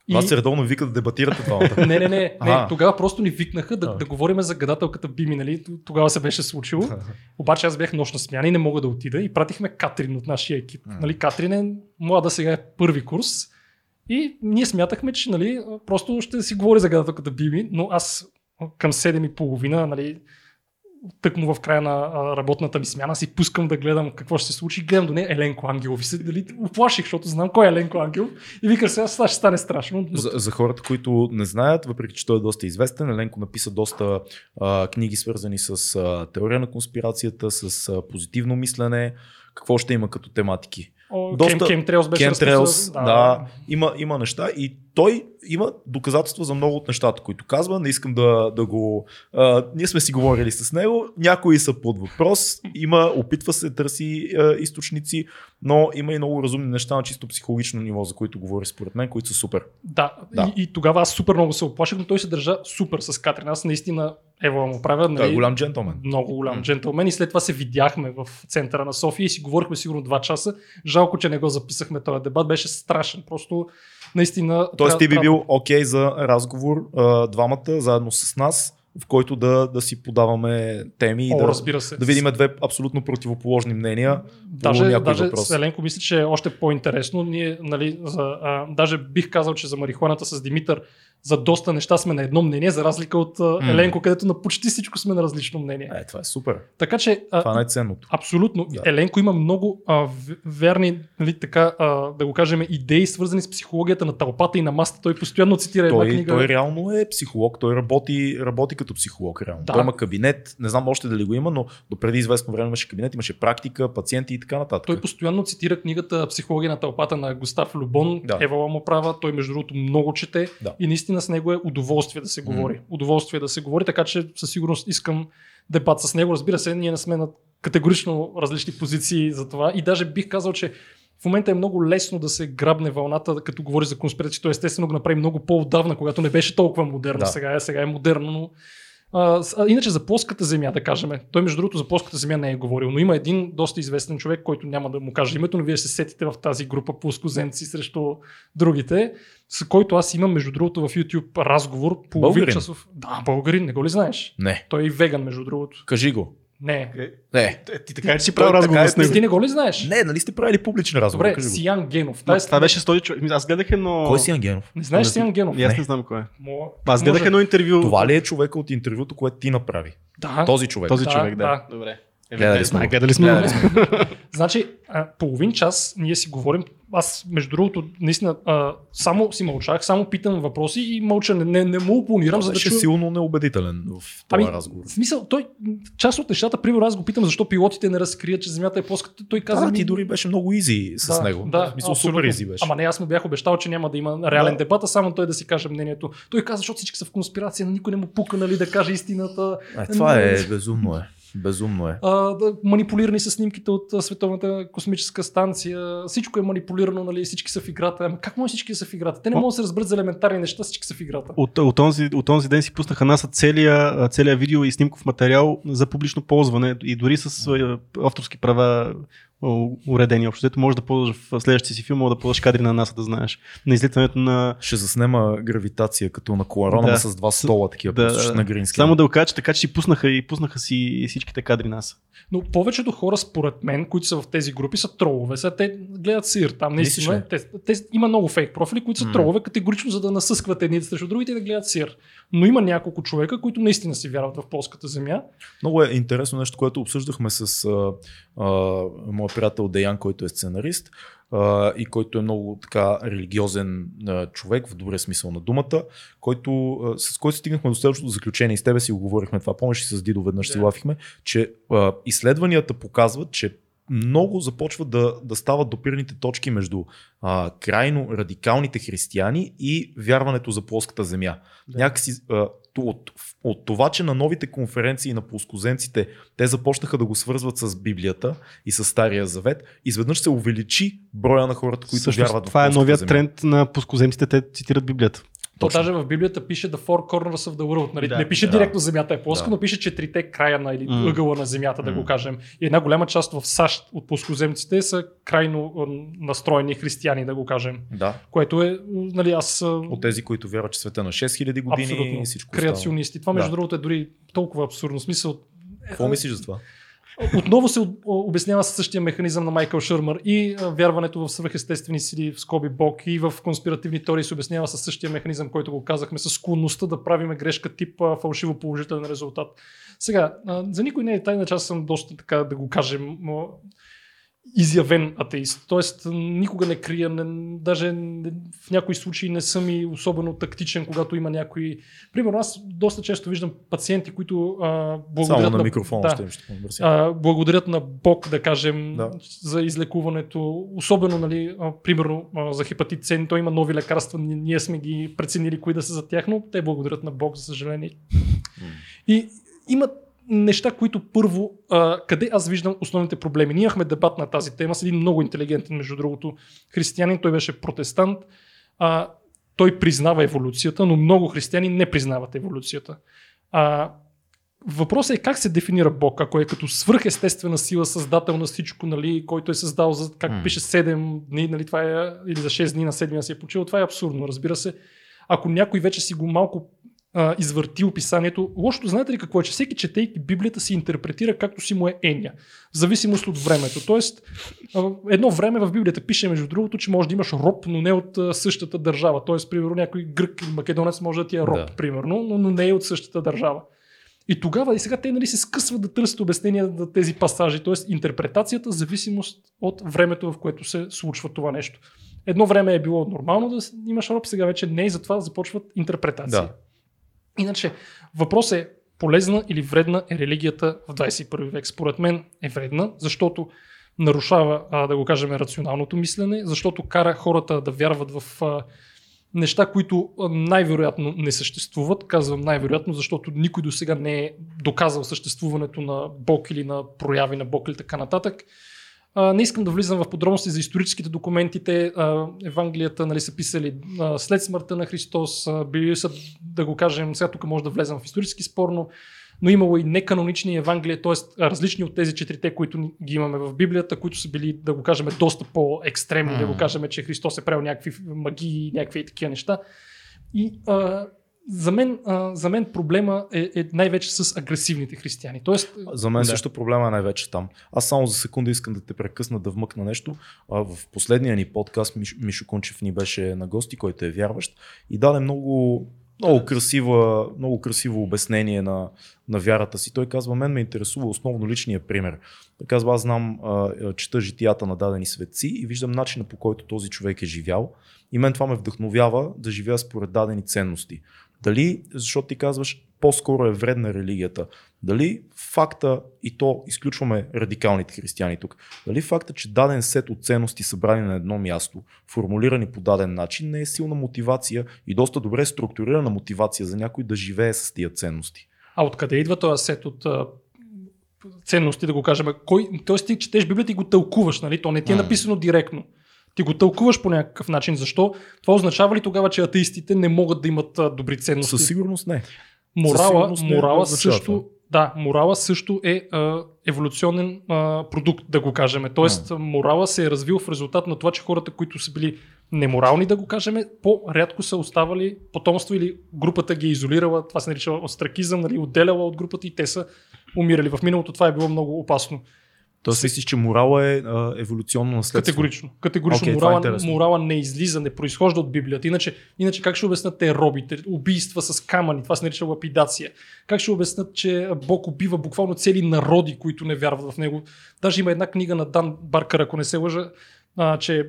И... Вас се редовно вика да дебатирате двамата. Не, не, не, не. Тогава просто ни викнаха да, да говорим за гадателката Бими, нали? Тогава се беше случило. Обаче аз бях нощна смяна и не мога да отида и пратихме Катрин от нашия екип. Нали, Катрин е млада сега е първи курс и ние смятахме, че нали, просто ще си говори за гадателката Бими, но аз към 7.30, нали, тъкмо в края на работната ми смяна си пускам да гледам какво ще се случи. Гледам до нея Еленко Ангелов и се дали, оплаших, защото знам кой е Еленко Ангелов и викам сега, сега ще стане страшно. Но За, за хората, които не знаят, въпреки че той е доста известен, Еленко написа доста а, книги свързани с а, теория на конспирацията, с а, позитивно мислене. Какво ще има като тематики? О, доста- Chem- Chemtrails беше Chemtrails, разписал- да, има, има неща и той има доказателства за много от нещата, които казва. Не искам да, да го. А, ние сме си говорили с него. Някои са под въпрос. Има, опитва се, търси а, източници, но има и много разумни неща на чисто психологично ниво, за които говори според мен, които са супер. Да, Да. И, и тогава аз супер много се оплаших, но той се държа супер с Катрин. Аз наистина, ево му правя, Той е нали, голям джентълмен. много голям М. джентълмен и след това се видяхме в центъра на София и си говорихме сигурно два часа. Жалко, че не го записахме този дебат, беше страшен. Просто наистина... Тоест ти би бил окей за разговор а, двамата заедно с нас, в който да, да си подаваме теми и О, да, разбира се. да видим две абсолютно противоположни мнения. Даже, даже въпрос. с Еленко мисля, че е още по-интересно. Ние, нали, за, а, даже бих казал, че за марихуаната с Димитър за доста неща сме на едно мнение, за разлика от М. Еленко, където на почти всичко сме на различно мнение. Е, това е супер. Така че а, Това е най-ценното. Абсолютно. Да. Еленко има много а, верни, нали, така, а, да го кажем, идеи, свързани с психологията на тълпата и на масата. Той постоянно цитира една Той, книга. той реално е психолог, той работи, работи като психолог реално. Да. Той има кабинет, не знам още дали го има, но до преди известно време имаше кабинет, имаше практика, пациенти и така нататък. Той постоянно цитира книгата Психология на тълпата на Густав Любон. Да. Ева му права. Той, между другото, много чете. Да. И наистина с него е удоволствие да се говори. Удоволствие да се говори, така че със сигурност искам дебат с него. Разбира се, ние не сме на категорично различни позиции за това. И даже бих казал, че в момента е много лесно да се грабне вълната, като говори за конспирации. Той естествено го направи много по-отдавна, когато не беше толкова модерно. Да. Сега, е, сега е модерно, но а, иначе за плоската земя, да кажем. Той, между другото, за плоската земя не е говорил, но има един доста известен човек, който няма да му кажа името, но вие ще се сетите в тази група плоскоземци срещу другите, с който аз имам, между другото, в YouTube разговор. Половин Българин? часов. Да, българин, не го ли знаеш? Не. Той е и веган, между другото. Кажи го. Не. Не. Е, Ти така ли си правил разговор е с него? Ти не го ли знаеш? Не, нали сте правили публичен разговор? Добре. Сиян Генов. Тази- Това беше с този човек. Ми, Аз гледах едно... Кой си Ангенов? Не знаеш Не, Сиян Генов? И Аз Не. не знам кой е. Мо- Аз гледах може- едно интервю. Това ли е човека от интервюто, което ти направи? Да. Този човек. Този Да, човек, да. да. Добре. Е, Гледали сме. Гледали сме. Гледали го. Значи, а, половин час ние си говорим. Аз, между другото, наистина, а, само си мълчах, само питам въпроси и мълча, не, не, не му опонирам, за да чуя. силно неубедителен в този Ами, разговор. В смисъл, той, част от нещата, примерно аз го питам защо пилотите не разкрият, че Земята е плоска. Той каза, Да, ми- ти дори беше много изи с да, него. Да, смисъл супер изи беше. Ама не, аз му бях обещал, че няма да има реален Да. дебат, а само той да си каже мнението. Той каза, защото всички са в конспирация, на никой не му пука, нали, да каже истината. Е, това е безумно е. Безумно е. а, манипулирани са снимките от Световната космическа станция. Всичко е манипулирано, нали, всички са в играта. Ама как може всички са в играта? Те не могат да се разберат за елементарни неща, всички са в играта. От, от, онзи, от онзи ден си пуснаха НАСА целия, целия видео и снимков материал за публично ползване и дори с авторски права уредени. Общо взето можеш да ползваш в следващия си филм, мога да ползваш кадри на НАСА, да знаеш. На излитането на... Ще заснема гравитация като на коларона, Да. с два стола такива, Да, да, на грински. Само да го кажа, така че си пуснаха и пуснаха си всичките кадри НАСА. Но повечето хора, според мен, които са в тези групи, са тролове. Сега те гледат сир там. Наистина, те, те, има много фейк профили, които са М. тролове, категорично, за да насъскват едните срещу другите и да гледат сир. Но има няколко човека, които наистина си вярват в плоската земя. Много е интересно нещо, което обсъждахме с а, а, моят приятел Деян, който е сценарист а, и който е много така религиозен а, човек, в добрия смисъл на думата, който, а, с който стигнахме до следващото заключение и с тебе си го говорихме това, помниш и с Дидо веднъж си Да. лафихме, че а, изследванията показват, че много започват да, да стават допирните точки между а, крайно радикалните християни и вярването за плоската земя. Да. Някакси а, от, от това, че на новите конференции на плоскоземците те започнаха да го свързват с Библията и с Стария Завет, изведнъж се увеличи броя на хората, които Всъщност, вярват в това е новият земя. тренд на пускоземците, те цитират Библията. То Точно. даже в Библията пише The Four Corners of the World. Нали? Да. не пише Да. директно Земята е плоска, Да. но пише четирите края на или М. ъгъла на Земята, да М. го кажем. И една голяма част в САЩ от плоскоземците са крайно настроени християни, да го кажем. Да, Което е, нали, аз... от тези, които вярват, че света на 6000 години Абсолютно. и всичко. Креационисти. Това, между Да. другото, е дори толкова абсурдно. Смисъл, Какво мислиш за това? Отново се об- обяснява със същия механизъм на Майкъл Шърмър и вярването в свръхестествени сили в скоби Бог и в конспиративни теории се обяснява със същия механизъм, който го казахме, с склонността да правиме грешка тип фалшиво положителен резултат. Сега, за никой не е тайна, че аз съм доста така да го кажем. Изявен атеист. Тоест, никога не крия, не, даже не, в някои случаи не съм и особено тактичен, когато има някои... Примерно, аз доста често виждам пациенти, които а, благодарят Само на микрофона да, ще им ще а, благодарят на Бог, да кажем, Да. за излекуването. Особено, нали, а, примерно а, за хепатит С, той има нови лекарства, ние, ние сме ги преценили кои да са за тях, но те благодарят на Бог, за съжаление. И има неща, които първо, а, къде аз виждам основните проблеми. Ние имахме дебат на тази тема с един много интелигентен, между другото, християнин, той беше протестант. А, той признава еволюцията, но много християни не признават еволюцията. А, Въпросът е как се дефинира Бог, ако е като свръхестествена сила, създател на всичко, нали, който е създал за, как М. пише 7 дни, нали, това е, или за 6 дни на 7 си е почил, това е абсурдно, разбира се. Ако някой вече си го малко а, извърти описанието, лошото знаете ли какво е, че всеки четейки Библията си интерпретира както си му е еня, в зависимост от времето. Тоест, а, едно време в Библията пише, между другото, че може да имаш роб, но не от а, същата държава. Тоест, примерно, някой грък или македонец може да ти е роб, Да. примерно, но, но не е от същата държава. И тогава и сега те нали, се скъсват да търсят обяснения на тези пасажи, т.е. интерпретацията, зависимост от времето, в което се случва това нещо. Едно време е било нормално да имаш роб, сега вече не и затова започват интерпретации. Да. Иначе, въпрос е полезна или вредна е религията в 21 век. Според мен е вредна, защото нарушава, а, да го кажем, рационалното мислене, защото кара хората да вярват в а, неща, които най-вероятно не съществуват. Казвам най-вероятно, защото никой до сега не е доказал съществуването на Бог или на прояви на Бог или така нататък. А, не искам да влизам в подробности за историческите документи. Те, а, Евангелията нали, са писали а, след смъртта на Христос, а, били са, да го кажем, сега тук може да влезем в исторически спорно, но имало и неканонични Евангелия, т.е. различни от тези четирите, които ги имаме в Библията, които са били, да го кажем, доста по-екстремни, да го кажем, че Христос е правил някакви магии, някакви такива неща. И а, за, мен, а, за мен проблема е, е най-вече с агресивните християни. Тоест, За мен Да. също проблема е най-вече там. Аз само за секунда искам да те прекъсна да вмъкна нещо. А, в последния ни подкаст Миш, Мишо Кунчев ни беше на гости, който е вярващ и даде много, много, красива, много красиво обяснение на, на вярата си. Той казва, мен ме интересува основно личния пример. Той казва, аз знам, а, чета житията на дадени светци и виждам начина по който този човек е живял и мен това ме вдъхновява да живея според дадени ценности. Дали, защото ти казваш, по-скоро е вредна религията. Дали факта, и то изключваме радикалните християни тук, дали факта, че даден сет от ценности събрани на едно място, формулирани по даден начин, не е силна мотивация и доста добре структурирана мотивация за някой да живее с тия ценности. а откъде идва този сет от ценности, да го кажем? Кой, тоест ти четеш Библията и го тълкуваш, нали? То не ти е написано директно. Ти го тълкуваш по някакъв начин. Защо? Това означава ли тогава, че атеистите не могат да имат а, добри ценности? Със сигурност не. със Морала, сигурност не морала означава също, да, морала също е а, еволюционен а, продукт, да го кажем. Тоест, морала се е развил в резултат на това, че хората, които са били неморални, да го кажем, по-рядко са оставали потомство или групата ги е изолирала, това се нарича остракизъм, нали, отделяла от групата и те са умирали. В миналото това е било много опасно. Тоест мислиш, че морала е а, еволюционно наследство. Категорично. Категорично това е морала, интересно. морала не излиза, не произхожда от Библията. Иначе, иначе как ще обяснат те робите, убийства с камъни, това се нарича лапидация. Как ще обяснат, че Бог убива буквално цели народи, които не вярват в него. Даже има една книга на Дан Баркър, ако не се лъжа, а, че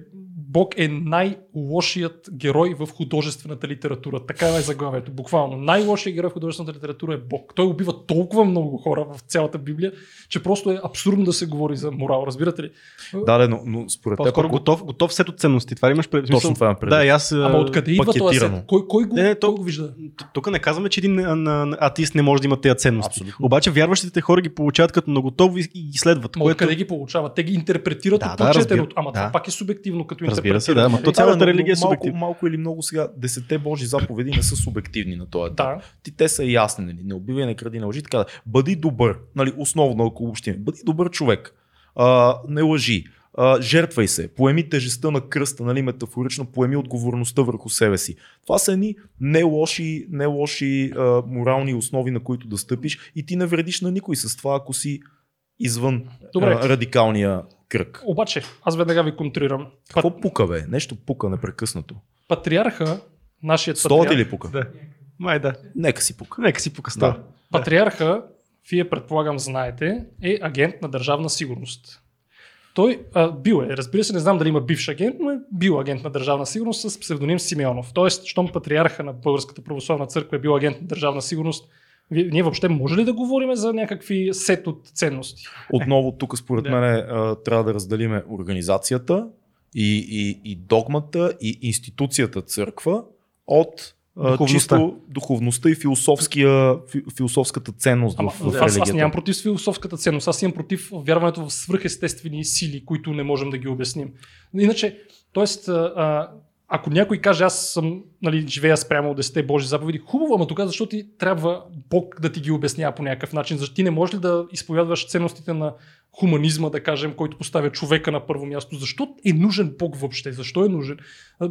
Бог е най-лошият герой в художествената литература. Така е заглавието. Буквално. Най-лошият герой в художествената литература е Бог. Той убива толкова много хора в цялата Библия, че просто е абсурдно да се говори за морал. Разбирате ли? Да, да, но, но според теб, ако- готов, готов сет от ценности. Това ли имаш пред Точно това имам. Да, и аз. Ама а, откъде идва този пакетирано. сет? Кой, кой, го, Не, не, то- кой го вижда? Тук не казваме, че един а, на- атеист не може да има тези ценности. Абсолютно. Обаче вярващите хора ги получават като наготово и, и ги следват. Ма което... откъде ги получават? Те ги интерпретират Да, от да, прочетеното. разбира- Ама това да. Пак е субективно като Разбира се, интерпретиране. да, ама то цялата Да, но- религия е но малко, субективна. малко или много сега, десете Божи заповеди не са субективни на този етап. Да. Ти, те са ясни, нали? не убивай, не кради, не лъжи, така да. Бъди добър, нали? основно ако общим. Бъди добър човек. А, не лъжи. А, жертвай се, поеми тежестта на кръста, нали, метафорично, поеми отговорността върху себе си. Това са едни не лоши, не лоши а, морални основи, на които да стъпиш и ти не вредиш на никой с това, ако си извън Добре. а, радикалния кръг. Обаче, аз веднага ви контрирам. Какво пука, бе? Нещо пука непрекъснато. Патриарха, нашият Стола ти патриарх, ли пука? Да. Май да. Нека си пука. Нека си покаста. Да. патриарха, вие предполагам знаете, е агент на държавна сигурност. Той а, бил е, разбира се, не знам дали има бивш агент, но е бил агент на държавна сигурност с псевдоним Симеонов. Тоест, щом патриарха на Българската православна църква е бил агент на държавна сигурност, ние въобще може ли да говорим за някакви сет от ценности? Отново тук според Да. мен трябва да разделиме организацията и, и, и догмата и институцията църква от Духовността. чисто духовността и философския, фи, философската ценност Ама, в, в аз, аз религията. нямам против философската ценност, аз имам против вярването в свръхестествени сили, които не можем да ги обясним. Иначе, т.е. Ако някой каже, аз съм, нали, живея спрямо от 10 Божи заповеди, хубаво, ама тогава защо ти трябва Бог да ти ги обяснява по някакъв начин? Защо ти не можеш ли да изповядваш ценностите на хуманизма, да кажем, който поставя човека на първо място? Защо е нужен Бог въобще? Защо е нужен?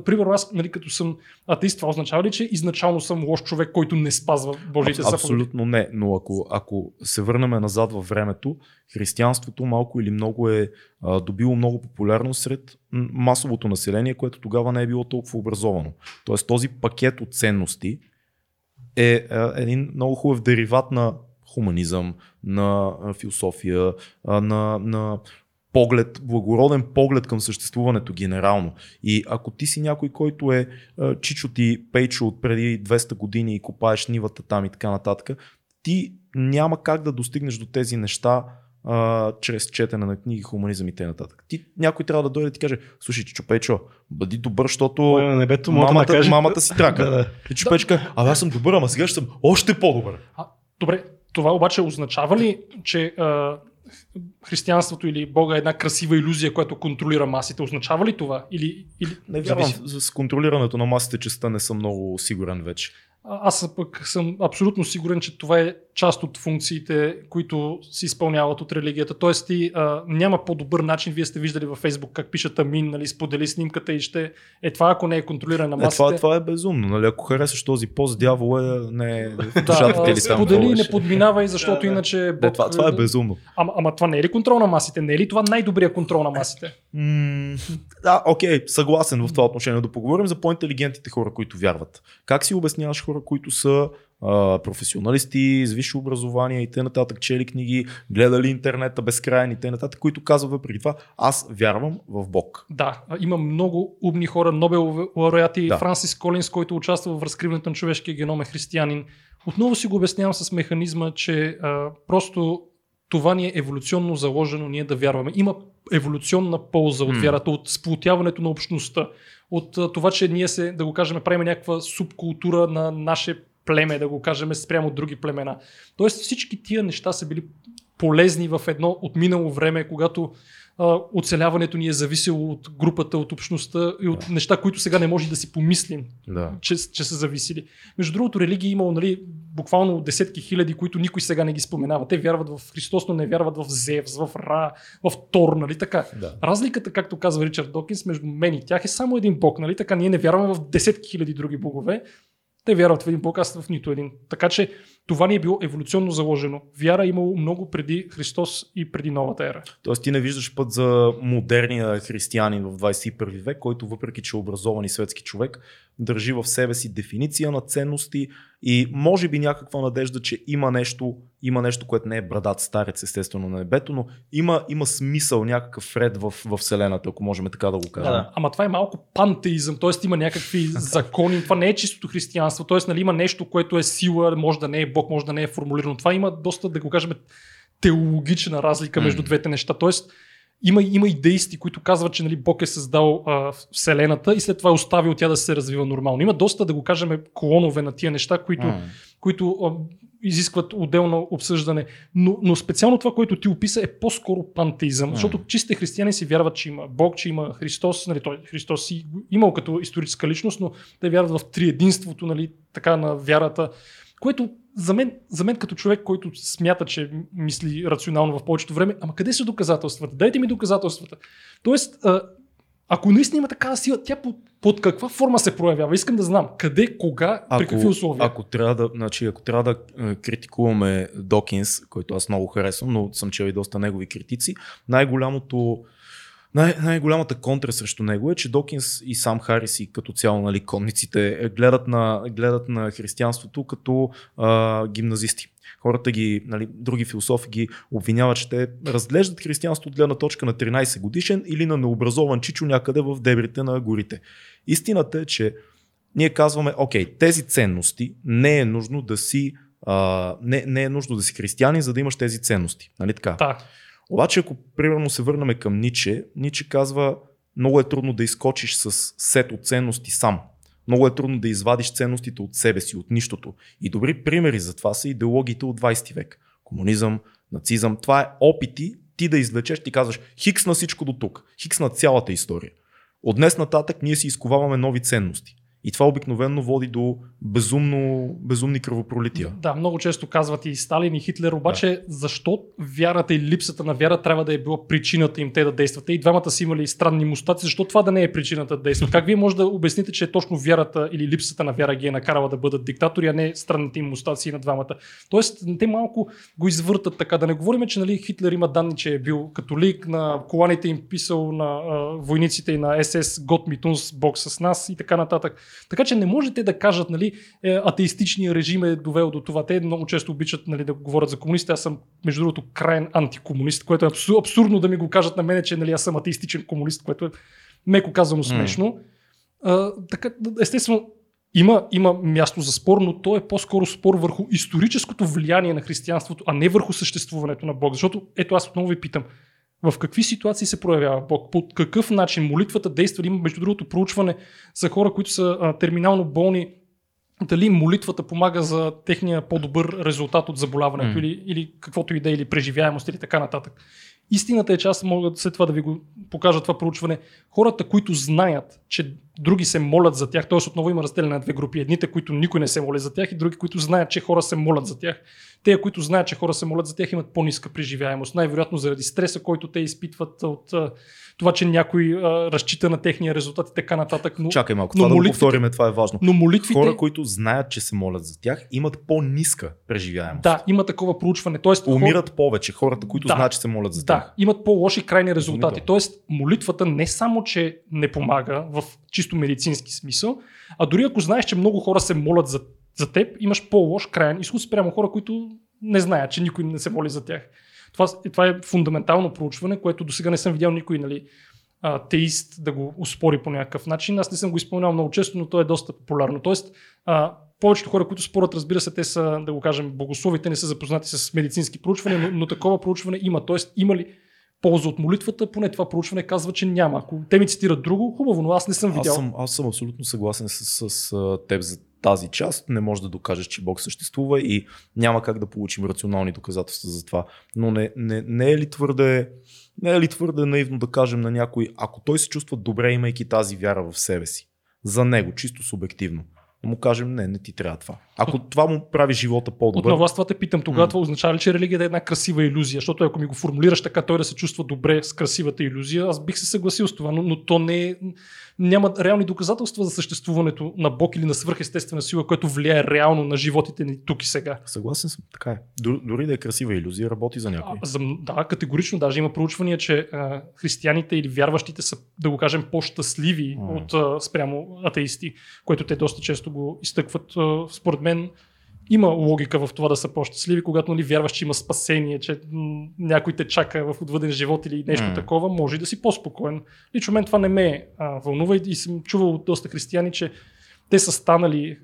Примерно аз, нали, като съм атеист, това означава ли, че изначално съм лош човек, който не спазва Божиите Аб- заповеди? Абсолютно не, но ако, ако се върнем назад във времето, християнството малко или много е а, добило много популярност сред масовото население, което тогава не е било толкова образовано. Тоест този пакет от ценности е а, един много хубав дериват на хуманизъм, на а, философия, а, на, на поглед, благороден поглед към съществуването генерално. И ако ти си някой, който е а, чичо ти пейчо от преди 200 години и копаеш нивата там и така нататък, ти няма как да достигнеш до тези неща а, чрез четене на книги, хуманизъм и т.н. Ти някой трябва да дойде и ти каже, слушай, Чичо Пейчо, бъди добър, защото небето мога да мамата, каже. мамата си трака. Да, да. И каже, абе аз съм добър, ама сега ще съм още по-добър. А, добре, това обаче означава ли, че а, християнството или Бога е една красива иллюзия, която контролира масите? Означава ли това? Или, или Не вярвам, зависи? с контролирането на масите честа не съм много сигурен вече. Аз пък съм абсолютно сигурен, че това е част от функциите, които се изпълняват от религията. Тоест ти а, няма по-добър начин, вие сте виждали във Фейсбук как пишат Амин, нали, сподели снимката и ще... Е това, ако не е контролиране на Е, това, това е безумно. Нали? Ако харесаш този пост, дявол е не е душата ти а, или там. сподели не подминавай, защото иначе... Не, това, това е безумно. Ама, ама това не е ли контрол на масите? Не е ли това най-добрият контрол на масите? М, Да, окей, съгласен в това отношение. Да поговорим за по-интелигентните хора, които вярват. Как си обясняваш хора, които са а, професионалисти, с висше образование и т.н. чели книги, гледали интернета безкрайни и т.н., които казват въпреки това, аз вярвам в Бог. Да, има много умни хора, Нобелови лауреати, да. Франсис Колинс, който участва в разкриването на човешкия геном е християнин. Отново си го обяснявам с механизма, че а, просто това ни е еволюционно заложено ние да вярваме. Има еволюционна полза от вярата, от сплотяването на общността, от това, че ние се, да го кажем, правим някаква субкултура на наше племе, да го кажем, спрямо от други племена. Тоест всички тия неща са били полезни в едно отминало време, когато а, оцеляването ни е зависело от групата, от общността и от неща, които сега не може да си помислим, Да. че, че са зависели. Между другото, религии имало нали, буквално десетки хиляди, които никой сега не ги споменава. Те вярват в Христос, но не вярват в Зевс, в Ра, в Тор, нали така. Да. Разликата, както казва Ричард Докинс, между мен и тях е само един бог, нали така? Ние не вярваме в десетки хиляди други богове. Те вярват в един бог, аз в нито един. Така че това ни е било еволюционно заложено. Вяра е имало много преди Христос и преди новата ера. Тоест ти не виждаш път за модерния християнин в 21 век, който въпреки, че е образован и светски човек, държи в себе си дефиниция на ценности и може би някаква надежда, че има нещо, има нещо, което не е брадат старец естествено на небето, но има, има смисъл, някакъв ред в, в Вселената, ако можем така да го кажем. Да, да. Ама това е малко пантеизъм, т.е. има някакви закони, това не е чистото християнство, т.е. нали, има нещо, което е сила, може да не е Бог, може да не е формулирано. Това има доста, да го кажем, теологична разлика между М. двете неща. Т.е. има, има идеисти, които казват, че нали, Бог е създал а, Вселената и след това е оставил тя да се развива нормално. Има доста, да го кажем, клонове на тия неща, които М. които а, изискват отделно обсъждане. Но, но специално това, което ти описа е по-скоро пантеизъм, защото чистите християни си вярват, че има Бог, че има Христос, нали, той Христос си имал като историческа личност, но те вярват в триединството нали, така, на вярата, което за мен, за мен като човек, който смята, че мисли рационално в повечето време, ама къде са доказателствата? Дайте ми доказателствата. Тоест, а, ако наистина има такава сила, тя под, под каква форма се проявява? Искам да знам къде, кога, при какви условия. Ако трябва да, значи, ако трябва да критикуваме Докинс, който аз много харесвам, но съм чел и доста негови критици, най-голямото Най- най-голямата контра срещу него е, че Докинс и сам Харис и като цяло нали, конниците е, гледат на, гледат на християнството като а, гимназисти. Хората ги, нали, други философи ги обвиняват, че те разглеждат християнство от гледна точка на 13 годишен или на необразован чичо някъде в дебрите на горите. Истината е, че ние казваме, окей, тези ценности не е нужно да си а, не, не е нужно да си християнин, за да имаш тези ценности. Нали така? Да. Обаче, ако примерно се върнем към Ниче, Ниче казва, много е трудно да изкочиш с сет от ценности сам. Много е трудно да извадиш ценностите от себе си, от нищото. И добри примери за това са идеологиите от 20 век. Комунизъм, нацизъм. Това е опити ти да извлечеш, ти казваш хикс на всичко до тук, хикс на цялата история. От днес нататък ние си изковаваме нови ценности. И това обикновено води до безумно, безумни кръвопролития. Да, много често казват и Сталин и Хитлер, обаче да. защо вярата и липсата на вяра трябва да е била причината им те да действат? И двамата си имали странни мустаци, защо това да не е причината да действат? Как вие може да обясните, че точно вярата или липсата на вяра ги е накарала да бъдат диктатори, а не странните им мустаци на двамата? Тоест, те малко го извъртат така. Да не говорим, че нали, Хитлер има данни, че е бил католик, на коланите им писал на а, войниците и на СС Гот Митунс, Бог с нас и така нататък. Така че не можете да кажат, нали, е, атеистичния режим е довел до това. Те много често обичат нали, да говорят за комунисти. Аз съм, между другото, крайен антикомунист, което е абсур, абсурдно да ми го кажат на мене, че нали, аз съм атеистичен комунист, което е меко казано смешно. Mm. А, така, естествено, има, има място за спор, но то е по-скоро спор върху историческото влияние на християнството, а не върху съществуването на Бог. Защото, ето аз отново ви питам, в какви ситуации се проявява Бог, по какъв начин молитвата действа. Има, между другото, проучване за хора, които са а, терминално болни, дали молитвата помага за техния по-добър резултат от заболяването mm. или, или каквото и да е, или преживяемост или така нататък. Истината е, че аз мога след това да ви го покажа това проучване. Хората, които знаят, че други се молят за тях, т.е. отново има разделение на две групи. Едните, които никой не се моли за тях и други, които знаят, че хора се молят за тях. Те, които знаят, че хора се молят за тях, имат по-ниска преживяемост. Най-вероятно заради стреса, който те изпитват от това, че някой а, разчита на техния резултат и така нататък. Но, Чакай малко, това но да го повторим, това е важно. Но молитвите... Хора, които знаят, че се молят за тях, имат по-ниска преживяемост. Да, има такова проучване. Тоест, Умират хор... повече хората, които да, знаят, че се молят за да, тях. имат по-лоши крайни резултати. Тоест, молитвата не само, че не помага в чисто медицински смисъл, а дори ако знаеш, че много хора се молят за, за теб, имаш по-лош крайен изход спрямо хора, които не знаят, че никой не се моли за тях. Това, това е фундаментално проучване, което до сега не съм видял никой нали, теист да го успори по някакъв начин. Аз не съм го изпълнявал много често, но то е доста популярно. Тоест, а, повечето хора, които спорят, разбира се, те са, да го кажем, богословите, не са запознати с медицински проучвания, но, но такова проучване има. Тоест, има ли полза от молитвата, поне това проучване казва, че няма. Ако те ми цитират друго, хубаво, но аз не съм видял. Аз съм, аз съм абсолютно съгласен с, с, с теб за тази част. Не може да докажеш, че Бог съществува и няма как да получим рационални доказателства за това. Но не, не, не е ли твърде не е ли твърде наивно да кажем на някой, ако той се чувства добре, имайки тази вяра в себе си, за него, чисто субективно, му кажем, не, не ти трябва това. Ако това му прави живота по-добър. Отново аз това те питам, тогава това означава ли, че религията е една красива иллюзия? Защото ако ми го формулираш така, той да се чувства добре с красивата иллюзия, аз бих се съгласил с това, но, но то не е, няма реални доказателства за съществуването на Бог или на свръхестествена сила, която влияе реално на животите ни тук и сега. Съгласен съм, така е. Дори, дори да е красива иллюзия, работи за някой. А, за, да, категорично. Даже има проучвания, че а, християните или вярващите са, да го кажем, по-щастливи mm. от а, спрямо атеисти, което те доста често го изтъкват. Според мен има логика в това да са по-щастливи, когато нали, вярваш, че има спасение, че някой те чака в отвъден живот или нещо mm. такова, може да си по-спокоен. Лично мен това не ме а, вълнува и, и съм чувал от доста християни, че те са станали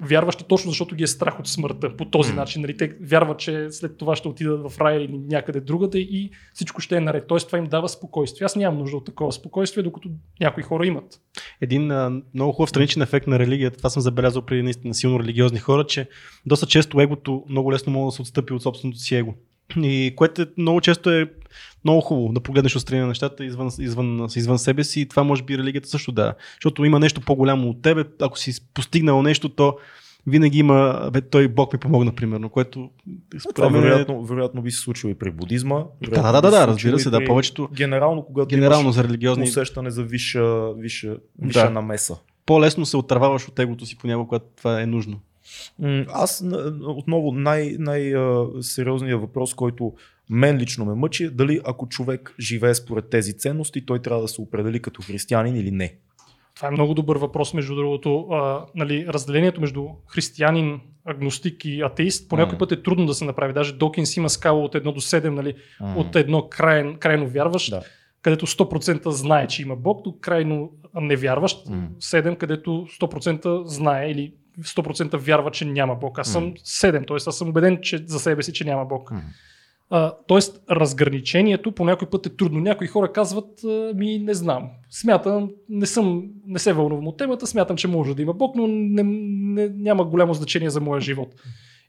вярващи точно защото ги е страх от смъртта по този mm. начин. Нали? Те вярват, че след това ще отидат в рая или някъде другаде и всичко ще е наред. Тоест това им дава спокойствие. Аз нямам нужда от такова спокойствие, докато някои хора имат. Един а, много хубав страничен ефект на религията, това съм забелязал при наистина силно религиозни хора, че доста често егото много лесно може да се отстъпи от собственото си его. И което е, много често е много хубаво да погледнеш отстрани на нещата извън, извън, извън себе си и това може би религията също да. Защото има нещо по-голямо от тебе, ако си постигнал нещо, то винаги има, бе, той Бог ми помогна, примерно, което това мен... вероятно, вероятно би се случило и при будизма. Да, да, да, да, разбира се, да, повечето. Генерално, когато генерално за религиозни усещане за виша, виша, виша да. намеса. По-лесно се отърваваш от егото си понякога, когато това е нужно. Аз отново най- най-сериозният въпрос, който Мен лично ме мъчи дали ако човек живее според тези ценности, той трябва да се определи като християнин или не. Това е много добър въпрос, между другото. А, нали, разделението между християнин, агностик и атеист по някой път е трудно да се направи. Даже Докинс има скала от 1 до 7, нали, от едно крайен, крайно вярващ, Да. където 100% знае, че има Бог, до крайно невярващ, М. 7, където 100% знае или 100% вярва, че няма Бог. Аз съм М. 7, т.е. аз съм убеден че за себе си, че няма Бог. А, тоест, разграничението по някой път е трудно. Някои хора казват, ми не знам. Смятам, не, съм, не се вълнувам от темата, смятам, че може да има Бог, но не, не, няма голямо значение за моя живот.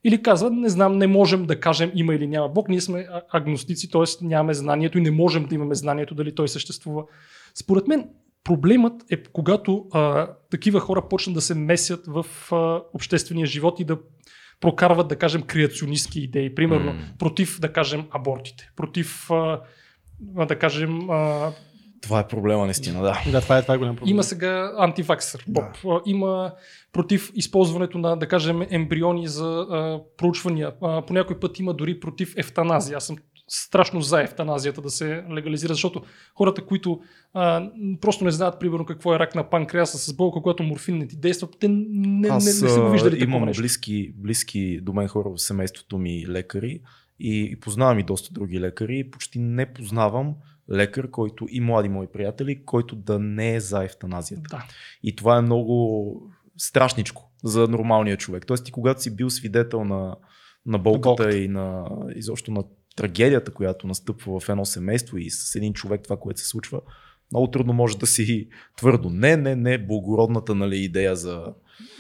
Или казват, не знам, не можем да кажем има или няма Бог, ние сме агностици, т.е. нямаме знанието и не можем да имаме знанието дали той съществува. Според мен проблемът е когато а, такива хора почнат да се месят в а, обществения живот и да прокарват, да кажем, креационистски идеи. Примерно, М. против, да кажем, абортите. Против, а, да кажем, а, Това е проблема наистина, да. Да, това е, това е голям проблем. има сега антиваксър, Да. поп. Има против използването на, да кажем, ембриони за а, проучвания. А, по някой път има дори против ефтаназия. Аз съм страшно за ефтаназията да се легализира, защото хората, които а, просто не знаят, примерно, какво е рак на панкреаса с болка, когато морфин не ти действа, те не, не, не, Аз не са го виждали имам нещо. близки, близки до мен хора в семейството ми лекари и, и познавам и доста други лекари. и Почти не познавам лекар, който и млади мои приятели, който да не е за ефтаназията. Да. И това е много страшничко за нормалния човек. Тоест ти когато си бил свидетел на, на болката болката. и на изобщо на трагедията, която настъпва в едно семейство и с един човек това, което се случва, много трудно може да си твърдо. Не, не, не, благородната нали, идея за...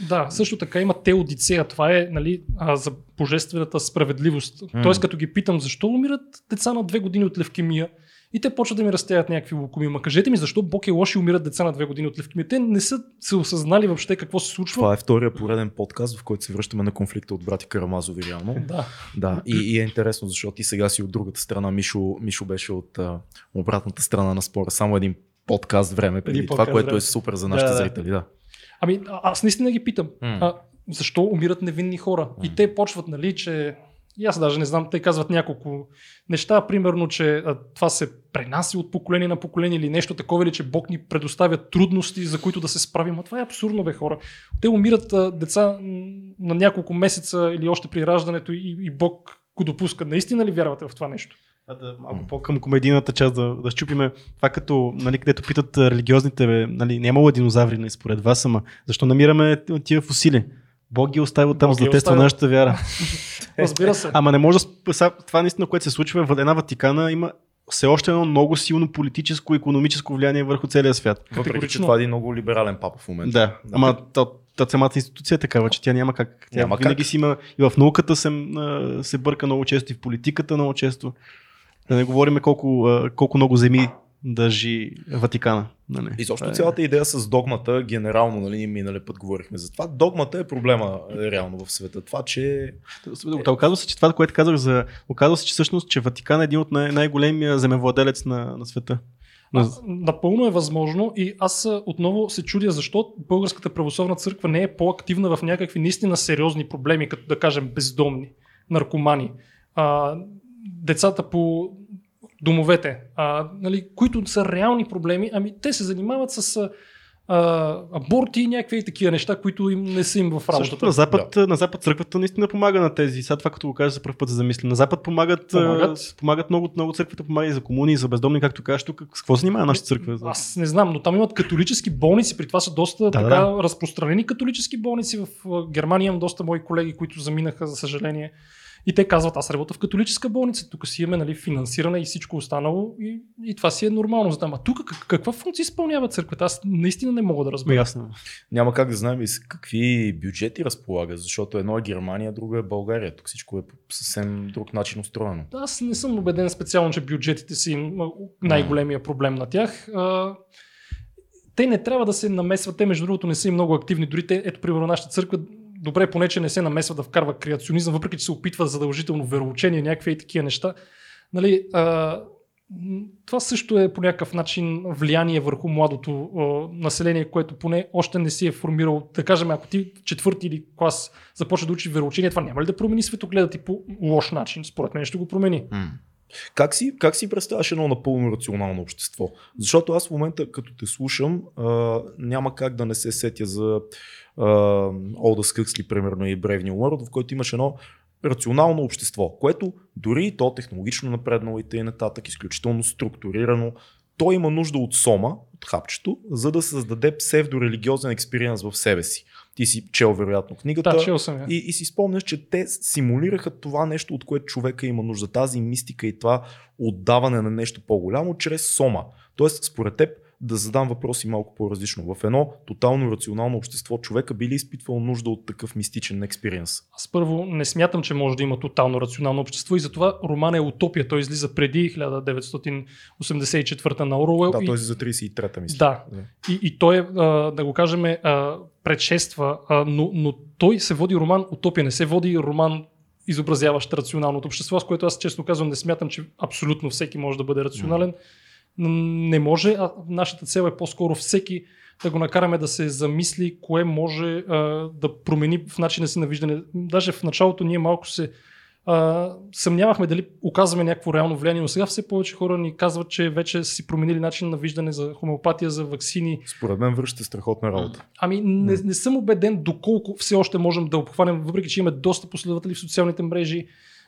Да, също така има теодицея. Това е нали, а, за божествената справедливост. М. Тоест, като ги питам защо умират деца на две години от левкемия, и те почват да ми разтеят някакви лукуми. Ма кажете ми защо Бог е лош и умират деца на две години от левкемия. Те не са се осъзнали въобще какво се случва. Това е втория пореден подкаст, в който се връщаме на конфликта от брати Карамазови реално. Да. Да, и, и е интересно, защото ти сега си от другата страна. Мишо, Мишо беше от а, обратната страна на спора. Само един подкаст време преди Един това, което време. е супер за нашите Да, зрители. Да. Ами, аз наистина ги питам. А, защо умират невинни хора? И те почват, нали, че... И аз даже не знам, те казват няколко неща, примерно, че а, това се пренася от поколение на поколение или нещо такова, или че Бог ни предоставя трудности, за които да се справим. А това е абсурдно, бе, хора. Те умират а, деца на няколко месеца или още при раждането и, и Бог го допуска. Наистина ли вярвате в това нещо? А да, малко по-към комедийната част да, да щупиме това като, нали, където питат религиозните, нали, нямало динозаври нали, според вас, ама защо намираме тия фусили? Бог ги е оставил там, Бог за да е тества оставил. нашата вяра. Разбира се. Ама не може да... Това наистина, което се случва в една Ватикана, има все още едно много силно политическо и економическо влияние върху целия свят. Въпреки, че това е един много либерален папа в момента. Да, ама та, та самата институция е такава, че тя няма как. Тя Няма винаги как. си има и в науката се, се бърка много често, и в политиката много често. Да не говорим колко, колко много земи държи Ватикана. Нали? Изобщо е- цялата идея с догмата, генерално, нали, ние миналия път говорихме за това. Догмата е проблема е, реално в света. Това, че Та оказва се, че това, което казах за... Оказва се, че всъщност, че Ватикан е един от най- най-големия земевладелец на, на света. А, На, напълно е възможно и аз отново се чудя защо Българската православна църква не е по-активна в някакви наистина сериозни проблеми, като да кажем бездомни, наркомани, а, децата по домовете, а, нали, които са реални проблеми, ами те се занимават с а, аборти и някакви такива неща, които им не са им в Също работата. на Запад, да. на Запад църквата наистина помага на тези. Сега това като го кажа за първ път се замисля. На Запад помагат, Помагат. помагат. много, много църквата помага и за комуни, и за бездомни, както кажеш тук. С какво занимава нашата църква? Аз не знам, но там имат католически болници, при това са доста Да, така да. разпространени католически болници. В Германия имам доста мои колеги, които заминаха, за съжаление. И те казват, аз работя в католическа болница, тук си имаме нали, финансиране и всичко останало и, и това си е нормално. За да, ама тук как, каква функция изпълнява църквата? Аз наистина не мога да Бе, разбера. ясно. няма как да знаем и с какви бюджети разполага, защото едно е Германия, друго е България. Тук всичко е по съвсем друг начин устроено. Аз не съм убеден специално, че бюджетите си а, най-големия проблем на тях. А, те не трябва да се намесват. Те, между другото, не са и много активни. Дори те, ето, примерно, нашата църква, добре, поне, че не се намесва да вкарва креационизъм, въпреки че се опитва задължително вероучение, някакви и такива неща. Нали, а, това също е по някакъв начин влияние върху младото а, население, което поне още не си е формирало. Да кажем, ако ти четвърти или клас започне да учи вероучение, това няма ли да промени светогледа ти по лош начин? Според мен ще го промени. Как си, как си представяш едно напълно рационално общество? Защото аз в момента, като те слушам, а, няма как да не се сетя за Олда Скъксли, примерно, и Бревни World, в който имаш едно рационално общество, което дори и то технологично напреднало и т.н. нататък, изключително структурирано, то има нужда от сома, от хапчето, за да създаде псевдорелигиозен експириенс в себе си. Ти си чел вероятно книгата. Да, чел съм я. И, и си спомняш, че те симулираха това нещо, от което човека има нужда. Тази мистика и това отдаване на нещо по-голямо чрез сома. Тоест, според теб, да задам въпроси малко по-различно. В едно тотално рационално общество човека би ли изпитвал нужда от такъв мистичен експириенс? Аз първо не смятам, че може да има тотално рационално общество и затова роман е утопия. Той излиза преди 1984 на Оруел. Да, и... той е за 33-та мисля. Да. И, и той е, да го кажем, предшества, но, но той се води роман утопия, не се води роман изобразяващ рационалното общество, с което аз честно казвам не смятам, че абсолютно всеки може да бъде рационален. Mm не може, а нашата цел е по-скоро всеки да го накараме да се замисли кое може а, да промени в начина си на виждане. Даже в началото ние малко се а, съмнявахме дали оказваме някакво реално влияние, но сега все повече хора ни казват, че вече са си променили начин на виждане за хомеопатия, за вакцини. Според мен връщате страхотна работа. Ами не, не съм убеден доколко все още можем да обхванем, въпреки че имаме доста последователи в социалните мрежи,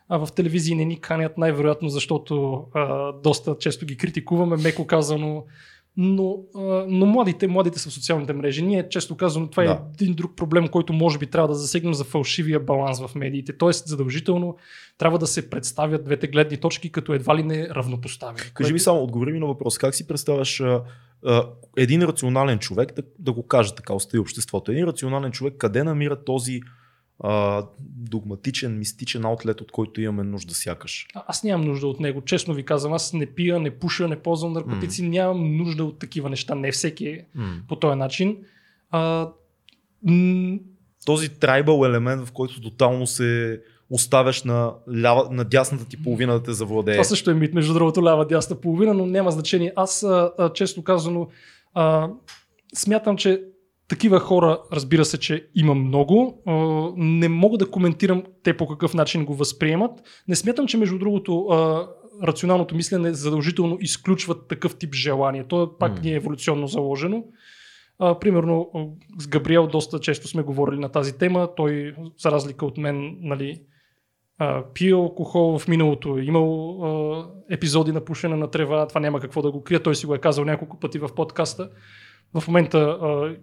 а в телевизии не ни канят най-вероятно, защото а, доста често ги критикуваме, меко казано. Но, а, но младите, младите са в социалните мрежи. Ние, често казвам, това е да. е един друг проблем, който може би трябва да засегнем за фалшивия баланс в медиите. Тоест, задължително трябва да се представят двете гледни точки като едва ли не равнопоставени. Кажи ми само, отговори ми на въпрос. Как си представяш а, а, един рационален човек, да, да го кажа така, остави обществото, един рационален човек къде намира този а, догматичен, мистичен аутлет, от който имаме нужда сякаш. А, аз нямам нужда от него. Честно ви казвам, аз не пия, не пуша, не ползвам наркотици, mm. нямам нужда от такива неща. Не всеки е mm. по този начин. А, м- този трайбъл елемент, в който тотално се оставяш на, лява, на дясната ти половина да те завладее. Това също е мит, между другото, лява, дясна половина, но няма значение. Аз, а, а, често казано, а, смятам, че такива хора, разбира се, че има много. Не мога да коментирам те по какъв начин го възприемат. Не смятам, че между другото рационалното мислене задължително изключва такъв тип желание. То пак ни е еволюционно заложено. А, примерно с Габриел доста често сме говорили на тази тема. Той, за разлика от мен, нали, а, пил алкохол в миналото, е имал а, епизоди на пушене на трева, това няма какво да го крия, той си го е казал няколко пъти в подкаста. В момента а,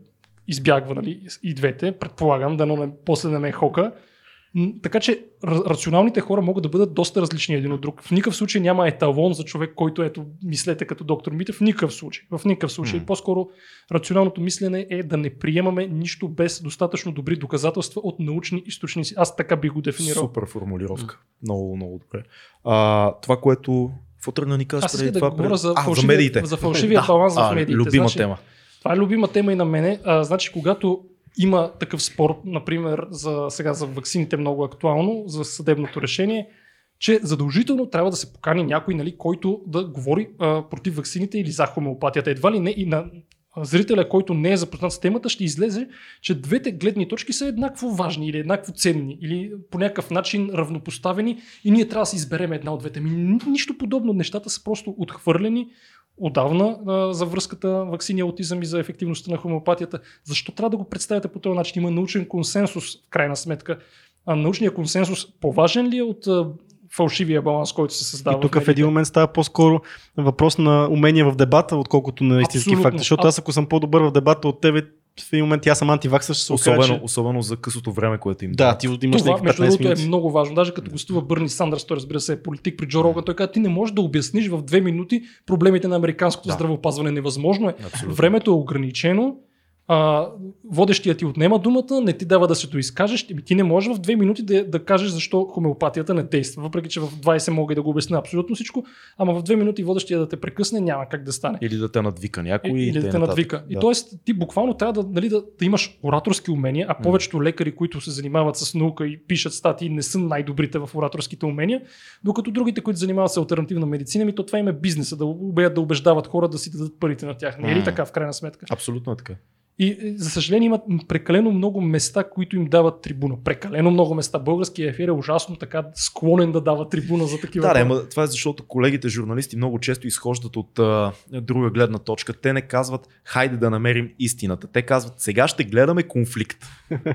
избягва нали, и двете, предполагам, да но после не ме хока. Така че рационалните хора могат да бъдат доста различни един от друг. В никакъв случай няма еталон за човек, който ето мислете като доктор Митев. В никакъв случай. В никакъв случай. Mm. По-скоро рационалното мислене е да не приемаме нищо без достатъчно добри доказателства от научни източници. Аз така би го дефинирал. Супер формулировка. Mm. Много, много добре. А, това, което какво тръгна ни кажеш преди да това? Говоря за, а, за медиите. За фалшивия баланс в медиите. Любима значи, тема. Това е любима тема и на мене. А, значи, когато има такъв спор, например, за, сега за ваксините много актуално, за съдебното решение, че задължително трябва да се покани някой, нали, който да говори а, против ваксините или за хомеопатията. Едва ли не и на зрителя, който не е запознат с темата, ще излезе, че двете гледни точки са еднакво важни или еднакво ценни или по някакъв начин равнопоставени и ние трябва да си изберем една от двете. Ми, нищо подобно. Нещата са просто отхвърлени отдавна а, за връзката вакцини, аутизъм и за ефективността на хомеопатията. Защо трябва да го представяте по този начин? Има научен консенсус в крайна сметка. А научният консенсус по-важен ли е от а, фалшивия баланс, който се създава. И тук в, в един момент става по-скоро въпрос на умения в дебата, отколкото на истински факт. Защото аз ако съм по-добър в дебата от тебе, в един момент аз съм антиваксър, ще се особено, окаже, че... особено за късото време, което им Да, ти имаш Това, между другото, е много важно. Даже като гостува Бърни Сандърс, той разбира се е политик при Джо Роган, той каза, ти не можеш да обясниш в две минути проблемите на американското да. здравеопазване. Невъзможно е. Абсолютно. Времето е ограничено а, водещия ти отнема думата, не ти дава да се доизкажеш, ти, ти не можеш в две минути да, да кажеш защо хомеопатията не действа. Въпреки, че в 20 мога да го обясня абсолютно всичко, ама в две минути водещия да те прекъсне няма как да стане. Или да те надвика някой. Или да те надвика. Да. И т.е. ти буквално трябва да, нали, да, да имаш ораторски умения, а повечето лекари, които се занимават с наука и пишат статии, не са най-добрите в ораторските умения, докато другите, които занимават с альтернативна медицина, ми то това им е бизнеса, да, да убеждават хора да си дадат парите на тях. Не е ли така в крайна сметка? Абсолютно е така. И, е, за съжаление, имат прекалено много места, които им дават трибуна. Прекалено много места. Българския ефир е ужасно така склонен да дава трибуна за такива. Да, ама това е защото колегите журналисти много често изхождат от а, друга гледна точка. Те не казват, хайде да намерим истината. Те казват, сега ще гледаме конфликт.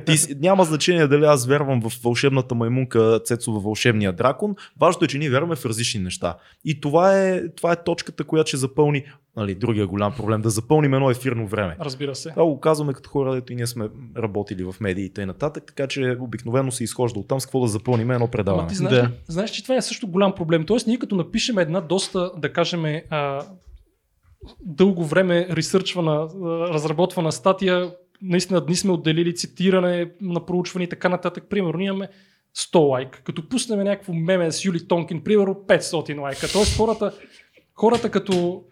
Ти, няма значение дали аз вярвам в вълшебната маймунка Цецо във вълшебния дракон. Важното е, че ние вярваме в различни неща. И това е, това е точката, която ще запълни нали, другия голям проблем, да запълним едно ефирно време. Разбира се. Това го казваме като хора, дето и ние сме работили в медиите и нататък, така че обикновено се изхожда от там с какво да запълним едно предаване. Ама ти знаеш, Да. знаеш, че това е също голям проблем. Тоест, ние като напишем една доста, да кажем, а, дълго време ресърчвана, разработвана статия, наистина дни сме отделили цитиране на проучване и така нататък. Примерно, имаме 100 лайка. Като пуснем някакво меме с Юли Тонкин, примерно 500 лайка. Тоест, хората, хората като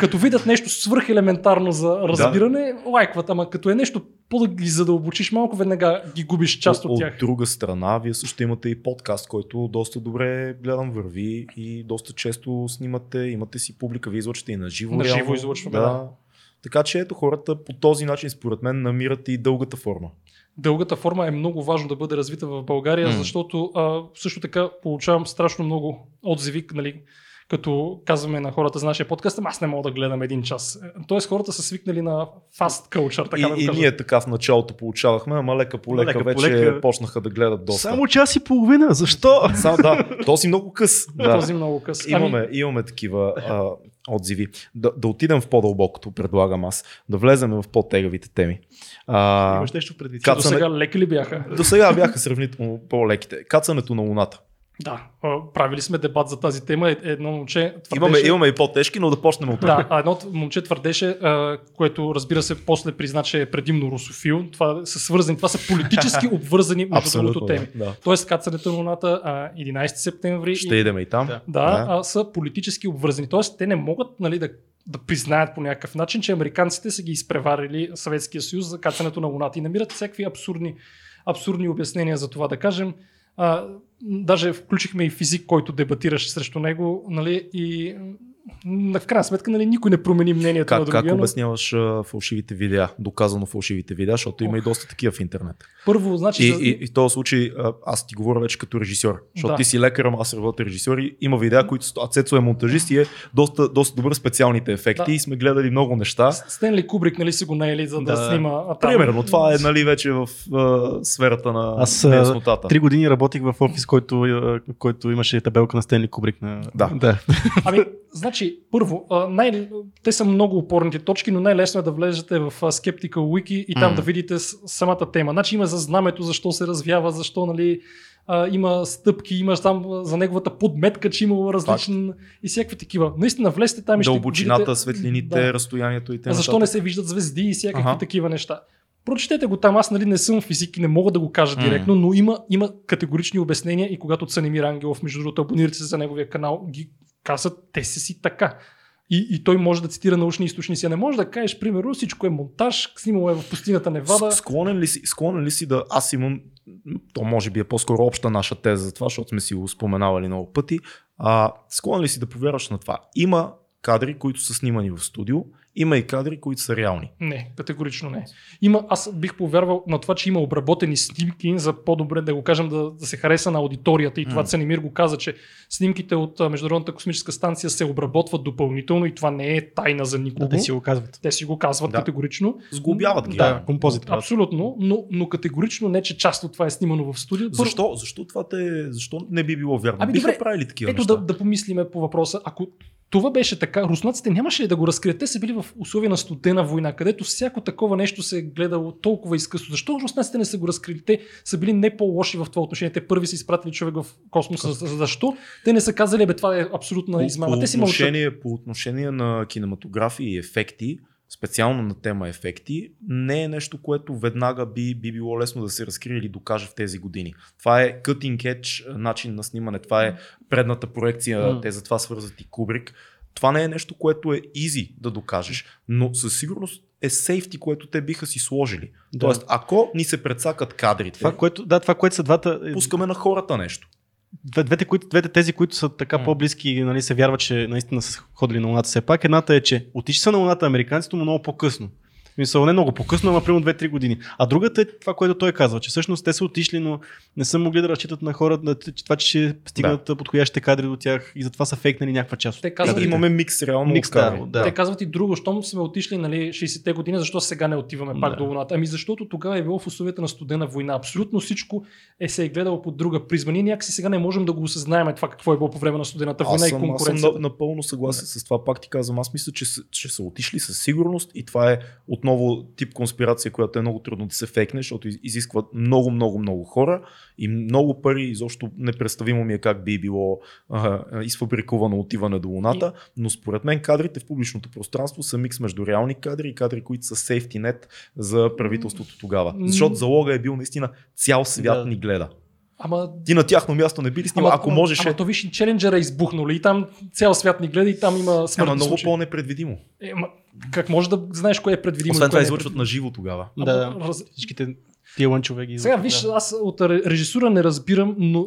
като видят нещо свръхелементарно за разбиране, да. лайкват, ама като е нещо по-да ги задълбочиш малко, веднага ги губиш част от, от тях. друга страна, вие също имате и подкаст, който доста добре гледам върви и доста често снимате, имате си публика, вие излъчвате и на живо. На живо излъчваме, да. Така че ето хората по този начин, според мен, намират и дългата форма. Дългата форма е много важно да бъде развита в България, М. защото а, също така получавам страшно много отзиви, нали, като казваме на хората за нашия подкаст, «Ама аз не мога да гледам един час. Тоест хората са свикнали на fast culture, така и, да и кажа. ние така в началото получавахме, ама лека по лека Лека вече лека. почнаха да гледат доста. Само час и половина, защо? Сам, да, то си много къс. Да. Този много къс. Имаме, Ами, имаме такива а, отзиви. Да, да отидем в по-дълбокото, предлагам аз. Да влезем в по-тегавите теми. А, Имаш нещо предвид. Как- до сега леки ли бяха? до сега бяха сравнително по-леките. Кацането на Луната. Да, правили сме дебат за тази тема. Е- Едно момче твърдеше... Имаме, имаме и по-тежки, но да почнем от Да, а едно момче твърдеше, което разбира се после призна, че е предимно русофил. Това са свързани, това са политически обвързани между другото теми. Да. Тоест кацането на Луната а, 11 септември Ще и, идем и там. Да. да, А, са политически обвързани. Тоест те не могат нали, да, да признаят по някакъв начин, че американците са ги изпреварили Съветския съюз за кацането на Луната и намират всякакви абсурдни, абсурдни обяснения за това. Да кажем, а, даже включихме и физик, който дебатираше срещу него, нали, и в крайна сметка нали, никой не промени мнението на Как, другия. как но обясняваш а, фалшивите видеа, доказано фалшивите видеа, защото има и доста такива в интернет. Първо, значи, И, за- и, и в този случай а, аз ти говоря вече като режисьор, защото Да. ти си лекар, ама аз работя режисьор и има видеа, които а Цецо е монтажист и е доста, доста добър специалните ефекти Да. и сме гледали много неща. Стенли Кубрик нали, са го наели, за да, Да. снима. а, там- Примерно, това е нали, вече в а, сферата на Аз, неяснотата. Три години работих в офис, който, който имаше табелка на Стенли Кубрик. На... Да. да. Ами, значи, първо, а, най- те са много опорните точки, но най-лесно е да влезете в Skeptical Wiki и там М. да видите самата тема. Значи има за знамето, защо се развява, защо нали, а, има стъпки, има там за неговата подметка, че имало различен и всякакви такива. Наистина, влезте там и ще Дълбочината, видите, светлините, Да. разстоянието и т.н. защо не се виждат звезди и всякакви Аха. такива неща. Прочетете го там, аз нали не съм физик и не мога да го кажа М. директно, но има, има категорични обяснения и когато Цанимир Ангелов, между другото, абонирате се за неговия канал, ги казват, те са си така. И, и той може да цитира научни източници. Не може да кажеш, примерно, всичко е монтаж, снимало е в пустинята Невада. Склонен ли, си, склонен ли си да... Аз имам... То може би е по-скоро обща наша теза за това, защото сме си го споменавали много пъти. А, склонен ли си да повярваш на това? Има кадри, които са снимани в студио, има и кадри, които са реални. Не, категорично не. Има, аз бих повярвал на това, че има обработени снимки за по-добре да го кажем да, да се хареса на аудиторията. И това М. Ценимир го каза, че снимките от Международната космическа станция се обработват допълнително и това не е тайна за никого. Да, те си го казват. Те си го казват Да. категорично. Сглобяват ги. Да, композит. Абсолютно, но, но категорично не, че част от това е снимано в студио. Защо, защо това те, защо не би било вярно? Ами Биха добре, правили такива Ето неща. да, да помислиме по въпроса. Ако това беше така, руснаците нямаше ли да го разкрият? Те са били в условия на студена война, където всяко такова нещо се е гледало толкова изкъсно. Защо руснаците не са го разкрили? Те са били не по-лоши в това отношение. Те първи са изпратили човек в космоса. Защо? Те не са казали, бе, това е абсолютна по, измама. по, Те си мълчат. отношение, по отношение на кинематография и ефекти, специално на тема ефекти, не е нещо, което веднага би, би било лесно да се разкрие или докаже в тези години. Това е cutting edge начин на снимане, това е предната проекция, М. те затова свързват и Кубрик. Това не е нещо, което е easy да докажеш, но със сигурност е сейфти, което те биха си сложили. Да. Тоест, ако ни се предсакат кадрите, Това, което, да, това, което са двата. пускаме на хората нещо. Две- двете, които, двете тези, които са така М. по-близки, нали, се вярва, че наистина са ходили на Луната все пак. Едната е, че отишли са на Луната американците, но много по-късно. Мисъл, не много по-късно, ама примерно 2-3 години. А другата е това, което той казва, че всъщност те са отишли, но не са могли да разчитат на хората, че това, че ще стигнат да. подходящите кадри до тях и затова са фейкнали някаква част. Те казват, да, имаме микс реално Микс, от да, да. Те казват и друго, щом сме отишли нали, 60-те години, защо сега не отиваме пак Да. до Луната? Ами защото тогава е било в условията на студена война. Абсолютно всичко е се е гледало под друга призма. Ние някакси сега не можем да го осъзнаем това какво е било по време на студената война Аз и съм, аз съм конкуренцията. на- напълно съгласен с това. Пак ти казвам, аз мисля, че, че са отишли със сигурност и това е отново тип конспирация, която е много трудно да се фейкне, защото из- изисква много, много, много хора и много пари. Изобщо непредставимо ми е как би било а, изфабрикувано отиване до Луната, но според мен кадрите в публичното пространство са микс между реални кадри и кадри, които са сейфти нет за правителството тогава. Защото залога е бил наистина цял свят Да. ни гледа. Ама Ти на тяхно място не би ли снимал, ако можеше. Ама то виж, и Челенджера е избухнал и там цял свят ни гледа и там има смъртни Ама много случаи. по-непредвидимо. Е, ма, как може да знаеш кое е предвидимо? Освен това е излъчват на живо тогава. Ама, Да, раз- всичките тия лънчове ги Сега виж, да. аз от ре- режисура не разбирам, но...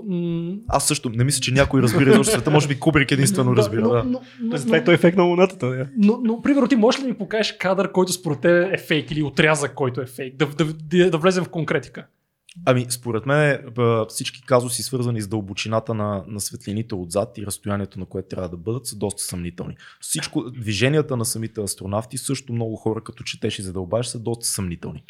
Аз също не мисля, че някой разбира изобщо света. Може би Кубрик единствено да, разбира. но, Да. но, но, Тоест, това е той ефект на луната. Да. но, но, примерно, ти можеш ли да ми покажеш кадър, който според теб е фейк или отрязък, който е фейк? Да, да, да, да влезем в конкретика. Ами, според мен б, всички казуси, свързани с дълбочината на, на светлините отзад и разстоянието, на което трябва да бъдат, са доста съмнителни. Всичко, движенията на самите астронавти, също много хора, като четеш и задълбаш, са доста съмнителни.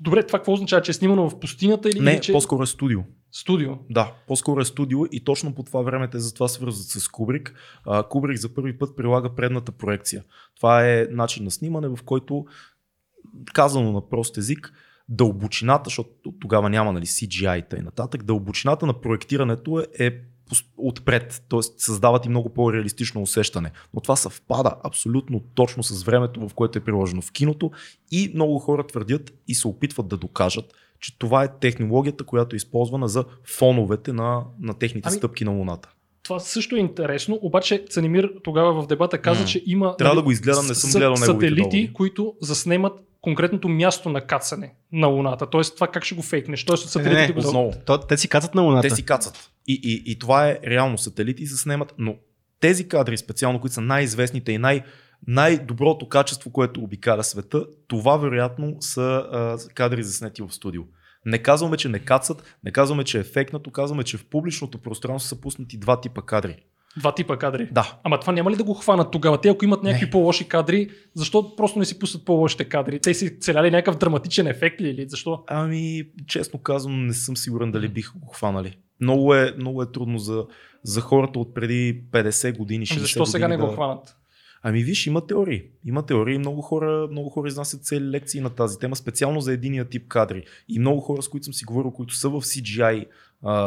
Добре, това какво означава, че е снимано в пустинята или, Не, че... по-скоро е студио. студио? Да, по-скоро е студио и точно по това време те затова свързват с Кубрик. А, Кубрик за първи път прилага предната проекция. Това е начин на снимане, в който, казано на прост език, дълбочината, защото тогава няма нали, CGI и нататък, дълбочината на проектирането е, е отпред, т.е. създават и много по-реалистично усещане. Но това съвпада абсолютно точно с времето, в което е приложено в киното и много хора твърдят и се опитват да докажат, че това е технологията, която е използвана за фоновете на, на техните Ами, стъпки на Луната. Това също е интересно, обаче Цанимир тогава в дебата каза, М. че има Трябва нали, да го изгледам, не съм гледал сателити, доводи. които заснемат конкретното място на кацане на Луната. Тоест това как ще го фейкнеш. Тоест от Не, не, сателитите не, го Отново. То, те си кацат на луната. Те си кацат. И, и, и това е реално сателити се снимат, но тези кадри, специално, които са най-известните и най- най-доброто качество, което обикаля света, това вероятно са а, кадри заснети в студио. Не казваме, че не кацат, не казваме, че е ефектнато, казваме, че в публичното пространство са пуснати два типа кадри. Два типа кадри. Да, Ама това няма ли да го хванат тогава? Те ако имат някакви Не. по-лоши кадри, защо просто не си пуснат по-лошите кадри? Те си целяли някакъв драматичен ефект ли или защо? Ами, честно казвам, не съм сигурен дали бих го хванали. Много е, много е трудно за, за хората от преди 50 години, 60 Ами защо сега не години го да- хванат? Ами виж, има теории. Има теории. Много хора, много хора изнасят цели лекции на тази тема, специално за единия тип кадри. И много хора, с които съм си говорил, които са в CGI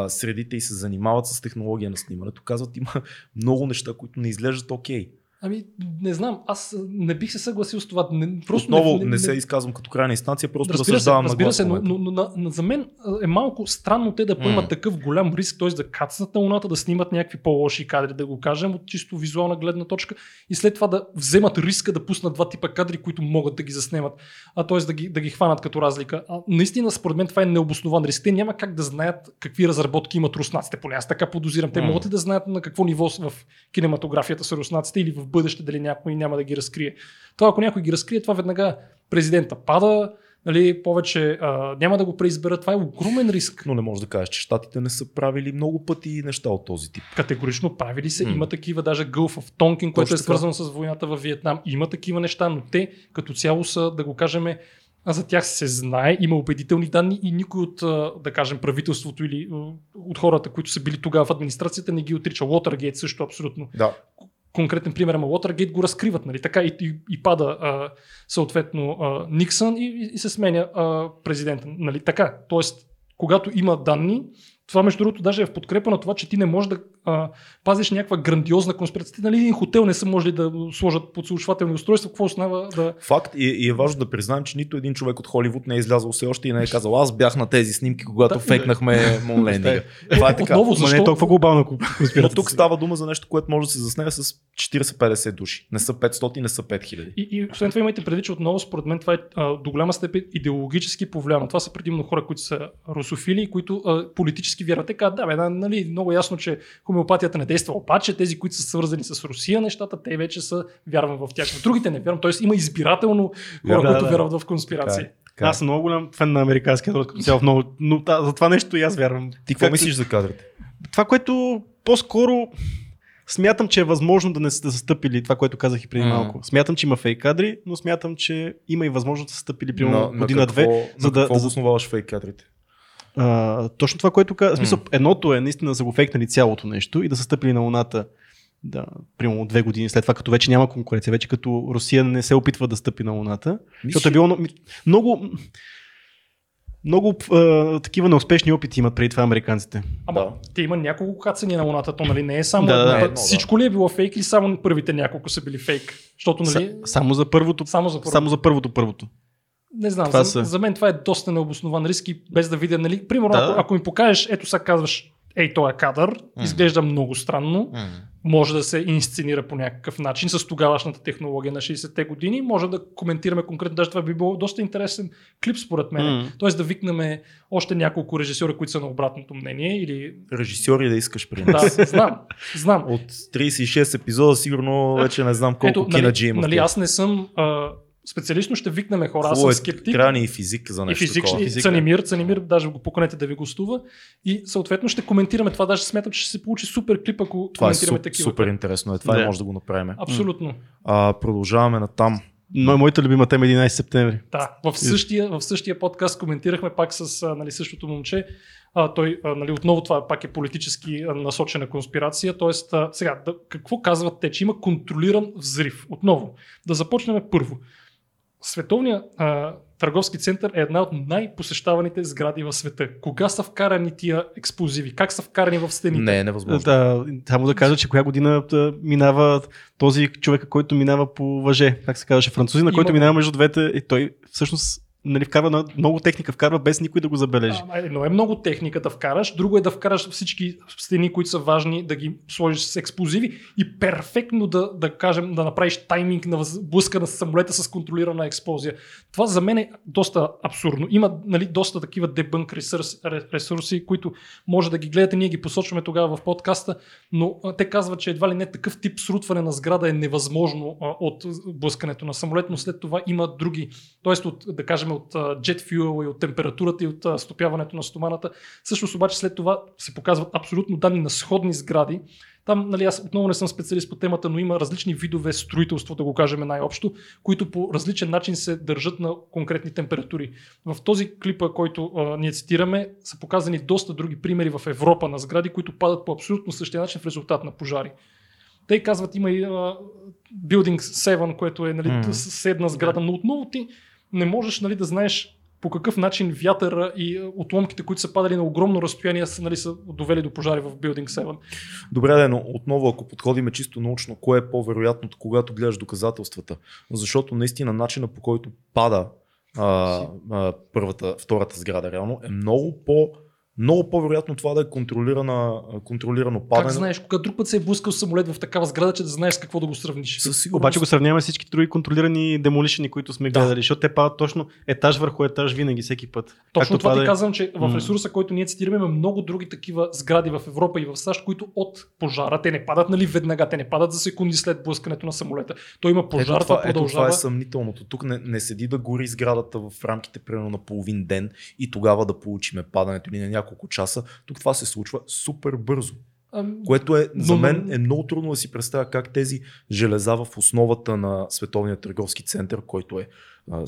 средите и се занимават с технология на снимането, казват, има много неща, които не изглеждат окей. Ами, не знам, аз не бих се съгласил с това. Не, просто Отново не, не, се изказвам като крайна инстанция, просто Разбира се, разсъждавам разбира на се, но, но, но, но, за мен е малко странно те да поемат М. такъв голям риск, т.е. да кацнат на Луната, да снимат някакви по-лоши кадри, да го кажем от чисто визуална гледна точка и след това да вземат риска да пуснат два типа кадри, които могат да ги заснемат, а т.е. Да ги, да ги хванат като разлика. А, наистина, според мен това е необоснован риск. Те няма как да знаят какви разработки имат руснаците, поне аз така подозирам. Те М. могат ли да знаят на какво ниво в кинематографията са руснаците или в бъдеще дали някой няма да ги разкрие. Това ако някой ги разкрие, това веднага президента пада, нали, повече а, няма да го преизберат. Това е огромен риск. Но не може да кажеш, че щатите не са правили много пъти неща от този тип. Категорично правили се. М. Има такива, даже Gulf of Tonkin, което Точно е така. свързано с войната в Виетнам. Има такива неща, но те като цяло са, да го кажем, а за тях се знае, има убедителни данни и никой от, да кажем, правителството или от хората, които са били тогава в администрацията, не ги отрича. Watergate също абсолютно Да. Конкретен пример, ама Watergate го разкриват, нали? Така и, и, и пада а, съответно а, Никсън и, и се сменя а, президента. Нали? Така, тоест, когато има данни, това между другото даже е в подкрепа на това, че ти не можеш да а, пазиш някаква грандиозна конспирация. Ти, Нали, един хотел не са можели да сложат подслушвателни устройства, какво основа да... Факт и, и е важно да признаем, че нито един човек от Холивуд не е излязъл все още и не е казал, аз бях на тези снимки, когато Да. фейкнахме Монлендинга. Това е така. Отново, Ма не защо? е толкова глобална Но конспирация. тук става дума за нещо, което може да се заснеме с 40-50 души. Не са 500, не са 5000. И, и освен това имайте предвид, че отново според мен това е а, до голяма степен идеологически повлияно. Това са предимно хора, които са русофили, които а, политически вярват. Те казват, да, бе, да, нали, много ясно, че хомеопатията не действа. Обаче тези, които са свързани с Русия нещата, те вече са вярвам в тях. В другите не вярвам. Тоест има избирателно хора, Да, които да. вярват в конспирации. Така е. Така е. Аз съм много голям фен на американския народ като цяло. Много, но да, за това нещо и аз вярвам. Ти какво мислиш за кадрите? Това, което по-скоро смятам, че е възможно да не са да са стъпили това, което казах и преди Мгм. малко. Смятам, че има фейк кадри, но смятам, че има и възможност да са стъпили примерно на година-две. за на да- какво да- обосноваваш фейк кадрите? А, точно това, което казах. В смисъл, М. едното е наистина са го фейкнали цялото нещо и да са стъпили на Луната да, примерно две години след това, като вече няма конкуренция, вече като Русия не се опитва да стъпи на Луната. Защото е било много, много а, такива неуспешни опити имат преди това американците. Ама Да. те има няколко кацания на Луната, то нали не е само Да, една да, да. Всичко ли е било фейк или само първите няколко са били фейк? Защото нали, Са, само за първото. само за първо. Само за първото първото. Не знам, Това за, са. за, мен това е доста необоснован риск и без да видя, нали, примерно, Да. ако, ако ми покажеш, ето сега казваш, ей, той е кадър, изглежда много странно, може да се инсценира по някакъв начин с тогавашната технология на 60-те години, може да коментираме конкретно, даже това би било доста интересен клип според мен. М. Тоест да викнем още няколко режисьори, които са на обратното мнение или... Режисьори да искаш при Да, нас. знам, знам. От 36 епизода сигурно вече не знам колко Ето, кинаджи нали, има. в нали, аз не съм а, специалист, но ще викнем хора, аз съм е? скептик. Ни и физик за и нещо физик, такова. и Физика. Цанимир, Цанимир, даже го поканете да ви гостува. И съответно ще коментираме това. Даже смятам, че ще се получи супер клип, ако Това е коментираме суп, такива. супер интересно. Е, това Да. не може да го направим. Абсолютно. А, продължаваме на там. Но моята любима тема е 11 септември. Да. В същия, в същия подкаст коментирахме пак с нали, същото момче. А, той, а, нали, отново това пак е политически а, насочена конспирация. Тоест, а, сега, да, какво казват те, че има контролиран взрив? Отново, да започнем първо. Световният а, търговски център е една от най-посещаваните сгради в света. Кога са вкарани тия експлозиви? Как са вкарани в стените? Не, е невъзможно. Да, само да кажа, че коя година да, минава този човек, който минава по въже, как се казваше, французина, който минава между двете и той всъщност нали, вкарва на- много техника, вкарва без никой да го забележи. А, Едно е много техника да вкараш, друго е да вкараш всички стени, които са важни, да ги сложиш с експлозиви и перфектно да, да кажем, да направиш тайминг на блъскане с самолета с контролирана експлозия. Това за мен е доста абсурдно. Има нали, доста такива дебънк ресурси, ресурси, които може да ги гледате, ние ги посочваме тогава в подкаста, но те казват, че едва ли не такъв тип срутване на сграда е невъзможно а, от блъскането на самолет, но след това има други, т.е. да кажем от jet fuel и от температурата и от стопяването на стоманата. Всъщност обаче след това се показват абсолютно данни на сходни сгради. Там, нали, аз отново не съм специалист по темата, но има различни видове строителство, да го кажем най-общо, които по различен начин се държат на конкретни температури. В този клипа, който а, ние цитираме, са показани доста други примери в Европа на сгради, които падат по абсолютно същия начин в резултат на пожари. Те казват, има и а, Building 7, което е нали, mm. съседна сграда, но отново ти не можеш нали, да знаеш по какъв начин вятъра и а, отломките, които са падали на огромно разстояние, са, нали, са довели до пожари в Building 7. Добре, да, но отново, ако подходиме чисто научно, кое е по-вероятното, когато гледаш доказателствата? Защото наистина начина по който пада а, а, първата, втората сграда реално е много по много по-вероятно това да е контролирано падане. Как знаеш, кога друг път се е блъскал самолет в такава сграда, че да знаеш с какво да го сравниш? Със сигурност. Обаче го сравняваме с всички други контролирани демолишени, които сме Да. гледали, защото те падат точно етаж върху етаж винаги, всеки път. Точно Както това ти пада и- казвам, че в ресурса, който ние цитираме, има много други такива сгради в Европа и в САЩ, които от пожара, те не падат нали веднага, те не падат за секунди след блъскането на самолета. Той има пожар, ето, това, това ето това продължава. е съмнителното. Тук не, не седи да гори сградата в рамките примерно на половин ден и тогава да получиме падането или на няколко часа. Тук това се случва супер бързо. Което е, за мен е много трудно да си представя как тези железа в основата на Световния търговски център, който е а,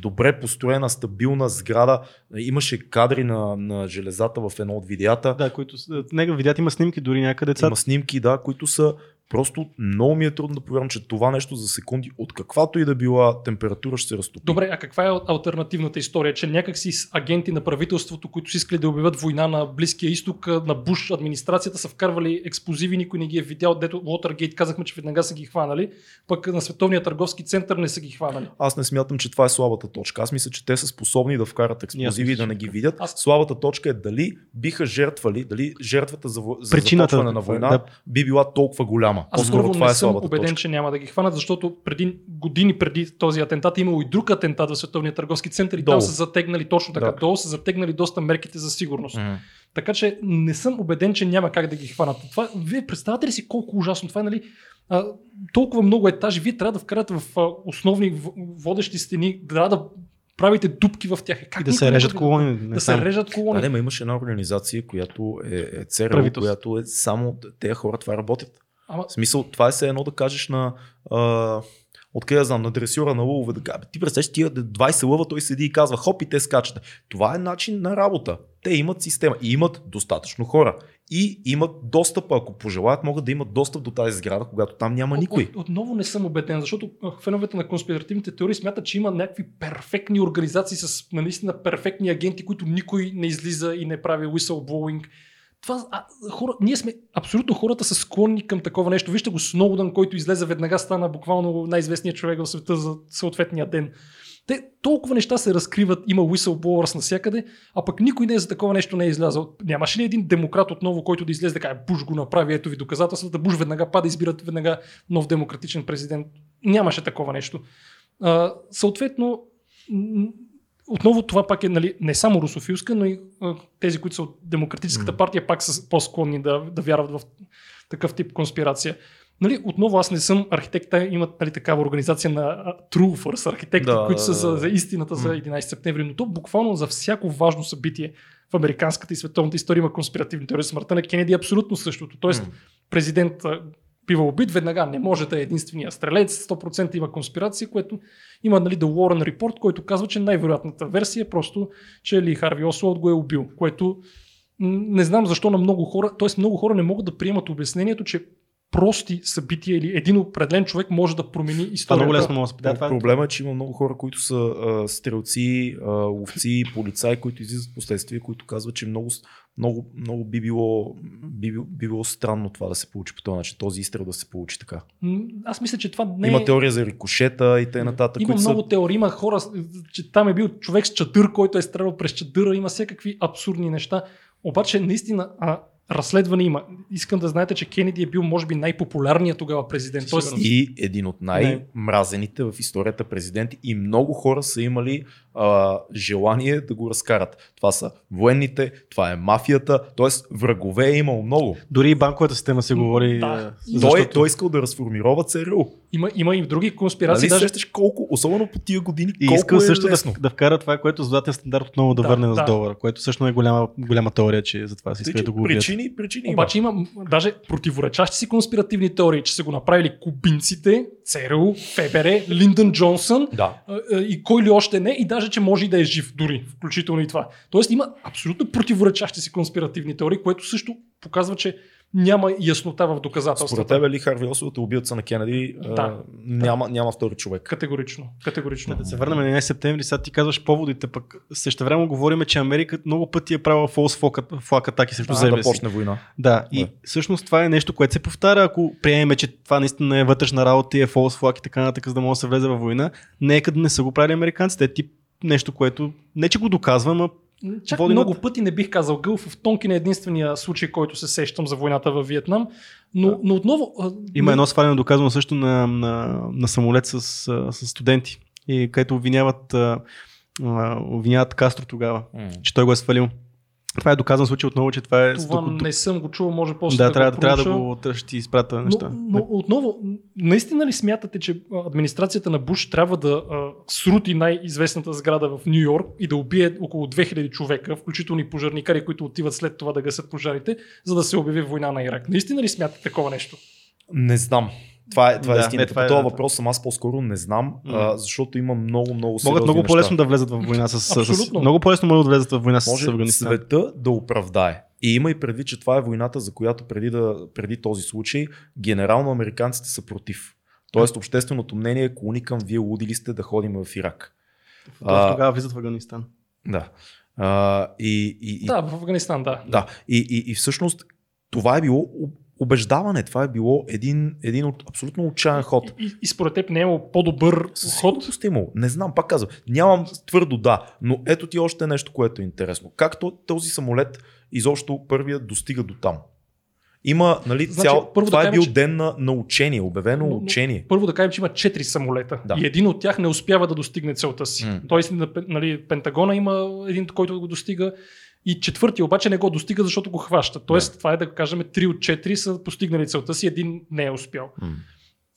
добре построена, стабилна сграда. Имаше кадри на, на железата в едно от видеята. Да, които с- него видят има снимки дори някъде. Има снимки, да, които са просто много ми е трудно да повярвам, че това нещо за секунди, от каквато и да била температура, ще се разтопи. Добре, а каква е ал- алтернативната история? Че някакси с агенти на правителството, които са искали да обявят война на Близкия изток, на Буш администрацията са вкарвали експлозиви, никой не ги е видял, дето Watergate казахме, че веднага са ги хванали, пък на Световния търговски център не са ги хванали. Аз не смятам, че това е слабата точка. Аз мисля, че те са способни да вкарат експлозиви и да не ги видят. Аз- Слабата точка е дали биха жертвали, дали жертвата за, за Причината на война да. би била толкова голяма. Аз По-скоро първо това не е съм убеден, точка. че няма да ги хванат, защото преди години преди този атентат е имало и друг атентат в Световния търговски център и Долу. там са затегнали точно така. Да. Долу са затегнали доста мерките за сигурност. Мгм. Така че не съм убеден, че няма как да ги хванат. Това, вие представяте ли си колко ужасно това е, нали? А, толкова много етажи, вие трябва да вкарате в а, основни в- водещи стени, трябва да правите дупки в тях. Е, Как И да се режат го- колони. Не Да се режат Да, колони. не, ма имаше една организация, която е, е ЦРУ, която е само тези хора това работят. Ама, В смисъл, това е все едно да кажеш на а, откъде да знам, на дресюра на лъвове да кажа, «Бе, ти представяш тия 20 лъва, той седи и казва хоп и те скачат. Това е начин на работа. Те имат система и имат достатъчно хора. И имат достъп, ако пожелаят, могат да имат достъп до тази сграда, когато там няма никой. От, отново не съм убеден, защото феновете на конспиративните теории смятат, че има някакви перфектни организации с наистина перфектни агенти, които никой не излиза и не прави whistleblowing. Това, а, хора, ние сме, абсолютно хората са склонни към такова нещо. Вижте го Сноудън, който излезе веднага, стана буквално най-известният човек в света за съответния ден. Те, толкова неща се разкриват, има whistleblowers навсякъде, а пък никой не е за такова нещо не е излязъл. Нямаше ли един демократ отново, който да излезе да каже, Буш го направи, ето ви доказателствата, Буш веднага пада, избират веднага нов демократичен президент. Нямаше такова нещо. А, съответно, отново това пак е нали, не само русофилска, но и а, тези, които са от Демократическата партия, пак са по-склонни да, да вярват в такъв тип конспирация. Нали, отново аз не съм архитект, те имат нали, такава организация на а, Truthers, архитекти, Да, които са да, за, да. за истината за М. 11 септември, но то буквално за всяко важно събитие в американската и световната история има конспиративни теории. Смъртта на Кенеди е абсолютно същото. Тоест, президент бива убит, веднага не може да е единствения стрелец, 100% има конспирация, което има нали, The Warren Report, който казва, че най-вероятната версия е просто, че Ли Харви Освалд го е убил, което не знам защо на много хора, т.е. много хора не могат да приемат обяснението, че прости събития или един определен човек може да промени Това историята. много лесно може да това е- Проблема е, че има много хора, които са а, стрелци, а, ловци, полицаи, които излизат в последствие, които казват, че много, много, много би, било, би, би било странно това да се получи по този начин, този изстрел да се получи така. Аз мисля, че това не Има е... теория за рикошета и т.н. нататък. Има които много са... теории, има хора, че там е бил човек с чадър, който е стрелял през чадъра, има всякакви абсурдни неща. Обаче, наистина, а, разследване има. Искам да знаете, че Кенеди е бил, може би, най-популярният тогава президент. Тоест, И един от най-мразените в историята президенти. И много хора са имали а, желание да го разкарат. Това са военните, това е мафията, т.е. врагове е имало много. Дори и банковата система се говори. Да. И Той, защото- той искал да разформирова ЦРУ. има, има и други конспирации. Нали даже сещаш колко, особено по тия години, И колко искал е също да, лесно. да вкара това, което златен стандарт отново да, Да, върне да. с долара, което също е голяма, голяма теория, че за това си иска да го убият. Причини, причини Обаче има м, даже противоречащи си конспиративни теории, че са го направили кубинците, ЦРУ, ФБР, Линдън Джонсън Да. и кой ли още не, и даже, че може и да е жив дори, включително и това. Тоест има абсолютно противоречащи си конспиративни теории, което също показва, че няма яснота в Според доказателствата. тебе ли Харви Освалд е убийца на Кенеди? Да. А, няма, няма втори човек. Категорично. Категорично. Да се върнем на 11 септември, сега ти казваш поводите, пък също време говорим, че Америка много пъти е правила фолс флаг атаки срещу Да, себе да си. почне война. Да, и Да. всъщност това е нещо, което се повтаря, ако приемем, че това наистина е вътрешна работа и е фолс флаг и така нататък, за да може да се влезе във война. Нека да не са го правили американците. Е тип нещо, което не че го доказвам, а Чак Води много над- пъти не бих казал Гълф. Тонкин е единствения случай, който се сещам за войната във Виетнам. Но, но отново... Има едно свалено доказано също на, на, на самолет с, с студенти, и където обвиняват, обвиняват Кастро тогава, че той го е свалил. Това е доказан случай отново, че това е... Това не съм го чувал, може после да, да, трябва, го трябва да го да ще ти изпратя Но, неща. но отново, наистина ли смятате, че администрацията на Буш трябва да а, срути най-известната сграда в Нью Йорк и да убие около 2000 човека, включително и пожарникари, които отиват след това да гасят пожарите, за да се обяви война на Ирак? Наистина ли смятате такова нещо? Не знам. Това е, това е Да, истината. е, това е, този въпрос съм аз по-скоро не знам, М. а, защото има много, много сериозни Могат много неща. по-лесно да влезат в война с, с, с Абсолютно. много по-лесно могат да влезат в война с Може Афганистан. света да оправдае. И има и предвид, че това е войната, за която преди, да, преди този случай генерално американците са против. Тоест общественото мнение е клони към вие луди ли сте да ходим в Ирак. А, тогава влизат в Афганистан. Да. А, и, и, и, Да, в Афганистан, да. да. И, и, и всъщност това е било убеждаване. Това е било един, един от абсолютно отчаян ход. И, и, и според теб не е имало по-добър Със ход? сигурност е. Не знам, пак казвам. Нямам твърдо да, но ето ти още нещо, което е интересно. Как то- този самолет изобщо първият достига до там? Има, нали, Значи, цял, първо да това е кажем, бил че- ден на, на учение, обявено Но- но- учение. Първо да кажем, че има 4 самолета Да. и един от тях не успява да достигне целта си. М. Тоест, на- нали, Пентагона има един, който го достига. И четвъртия обаче не го достига, защото го хваща. Тоест, Да. това е да кажем, 3 от 4 са постигнали целта си, един не е успял. М.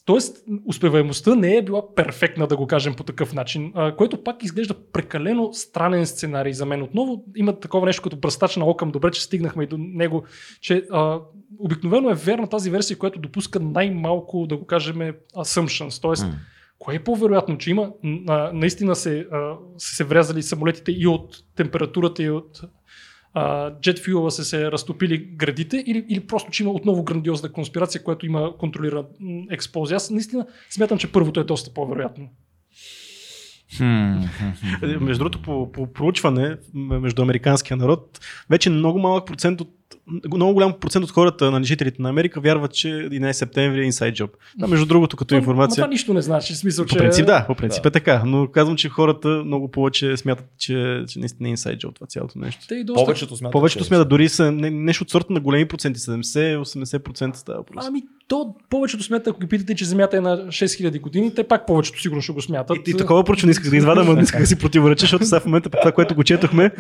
Тоест, успеваемостта не е била перфектна, да го кажем по такъв начин, което пак изглежда прекалено странен сценарий за мен. Отново има такова нещо като бръстач на окъм. Добре, че стигнахме и до него, че а, обикновено е верна тази версия, която допуска най-малко, да го кажем, assumptions. Тоест, М. Кое е по-вероятно, че има а, наистина се, а, се врязали самолетите и от температурата и от джет фюела са се разтопили градите или, или просто, че има отново грандиозна конспирация, която има контролирана м, експлозия. Аз наистина смятам, че първото е доста по-вероятно. Е, Между другото, по, по проучване между американския народ, вече много малък процент от много голям процент от хората, на жителите на Америка, вярват, че 11 септември е inside job. Да, между другото, като Но- информация. Но това нищо не значи. В смисъл, По че... принцип да, по принцип е така, но казвам, че хората много повече смятат, че, че наистина е inside job това цялото нещо. Те и доста... Повечето смятат. Повечето че- смятат, дори са не, нещо от сорта на големи проценти, 70-80% става въпрос. Ами, то повечето смятат, ако ги питате, че Земята е на 6000 години, те пак повечето сигурно ще го смятат. И, и такова не исках да извадам, но не исках да си противореча, защото сега в момента по това, което го четохме,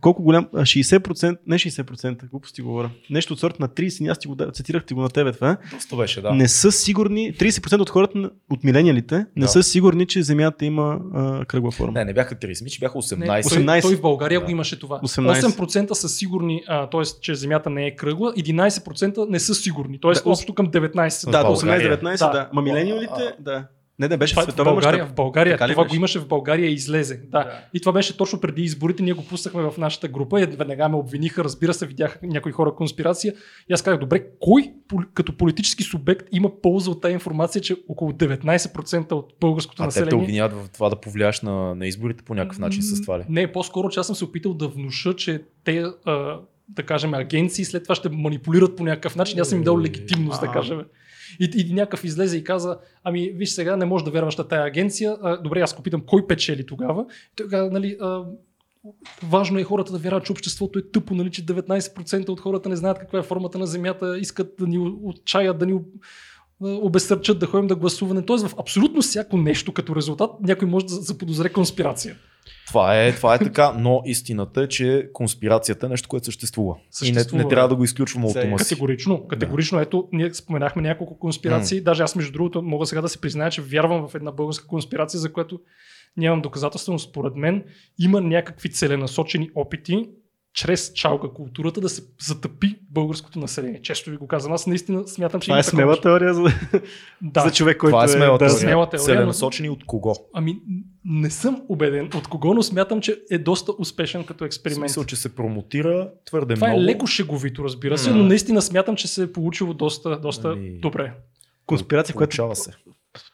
колко голям, а, 60%, не 60%, глупости говоря, нещо от сорта на 30, аз ти го да- цитирах ти го на тебе това, Доста беше, да. не са сигурни, 30% от хората, от милениалите, не Да. са сигурни, че Земята има а, кръгла форма. Не, не бяха 30, ми, че бяха Не, 18. той, 18. той в България Да. го имаше това. 18. 8% са сигурни, т.е. че Земята не е кръгла, 11% не са сигурни, т.е. Да, общо към 19%. Да, до България. 18-19, Да. да. Ма милениалите, да. Не, не, беше Това, в в световен България, мащаб. в България това беше? го имаше в България и излезе. Да. Да. И това беше точно преди изборите. Ние го пуснахме в нашата група и веднага ме обвиниха. Разбира се, видяха някои хора конспирация. И аз казах, добре, кой като политически субект има полза от тази информация, че около 19% от българското А те те население. обвиняват в това да повлияш на, на изборите по някакъв начин с това ли? Не, по-скоро, че аз съм се опитал да внуша, че те, а, да кажем, агенции след това ще манипулират по някакъв начин. Аз съм им дал легитимност, да кажем. И, и някакъв излезе и каза, ами виж сега, не можеш да вярваш на тая агенция. А, добре, аз го питам, кой печели тогава? Каза, нали, а, важно е хората да вярват, че обществото е тъпо, нали, че 19% от хората не знаят каква е формата на Земята, искат да ни отчаят, да ни обесърчат да ходим да гласуване. Тоест в абсолютно всяко нещо като резултат някой може да заподозре конспирация. Това е, това е така, но истината е, че конспирацията е нещо, което съществува. Съществува, И не, не трябва да. да го изключваме от ума си. Категорично, категорично. Ето, ние споменахме няколко конспирации. Даже аз, между другото, мога сега да се призная, че вярвам в една българска конспирация, за която нямам доказателство, но според мен има някакви целенасочени опити чрез чалга културата да се затъпи българското население. Често ви го казвам. Аз наистина смятам, че Това е смела такова теория за. Да. за човек, който Това е смела да, теория. смела теория, но- Целенасочени от кого? Ами, не съм убеден от кого, но смятам, че е доста успешен като експеримент. смисъл, че се промотира твърде Това много. е леко шеговито, разбира се, но наистина смятам, че се е получило доста, доста Ами, добре. конспирация, която Получава се.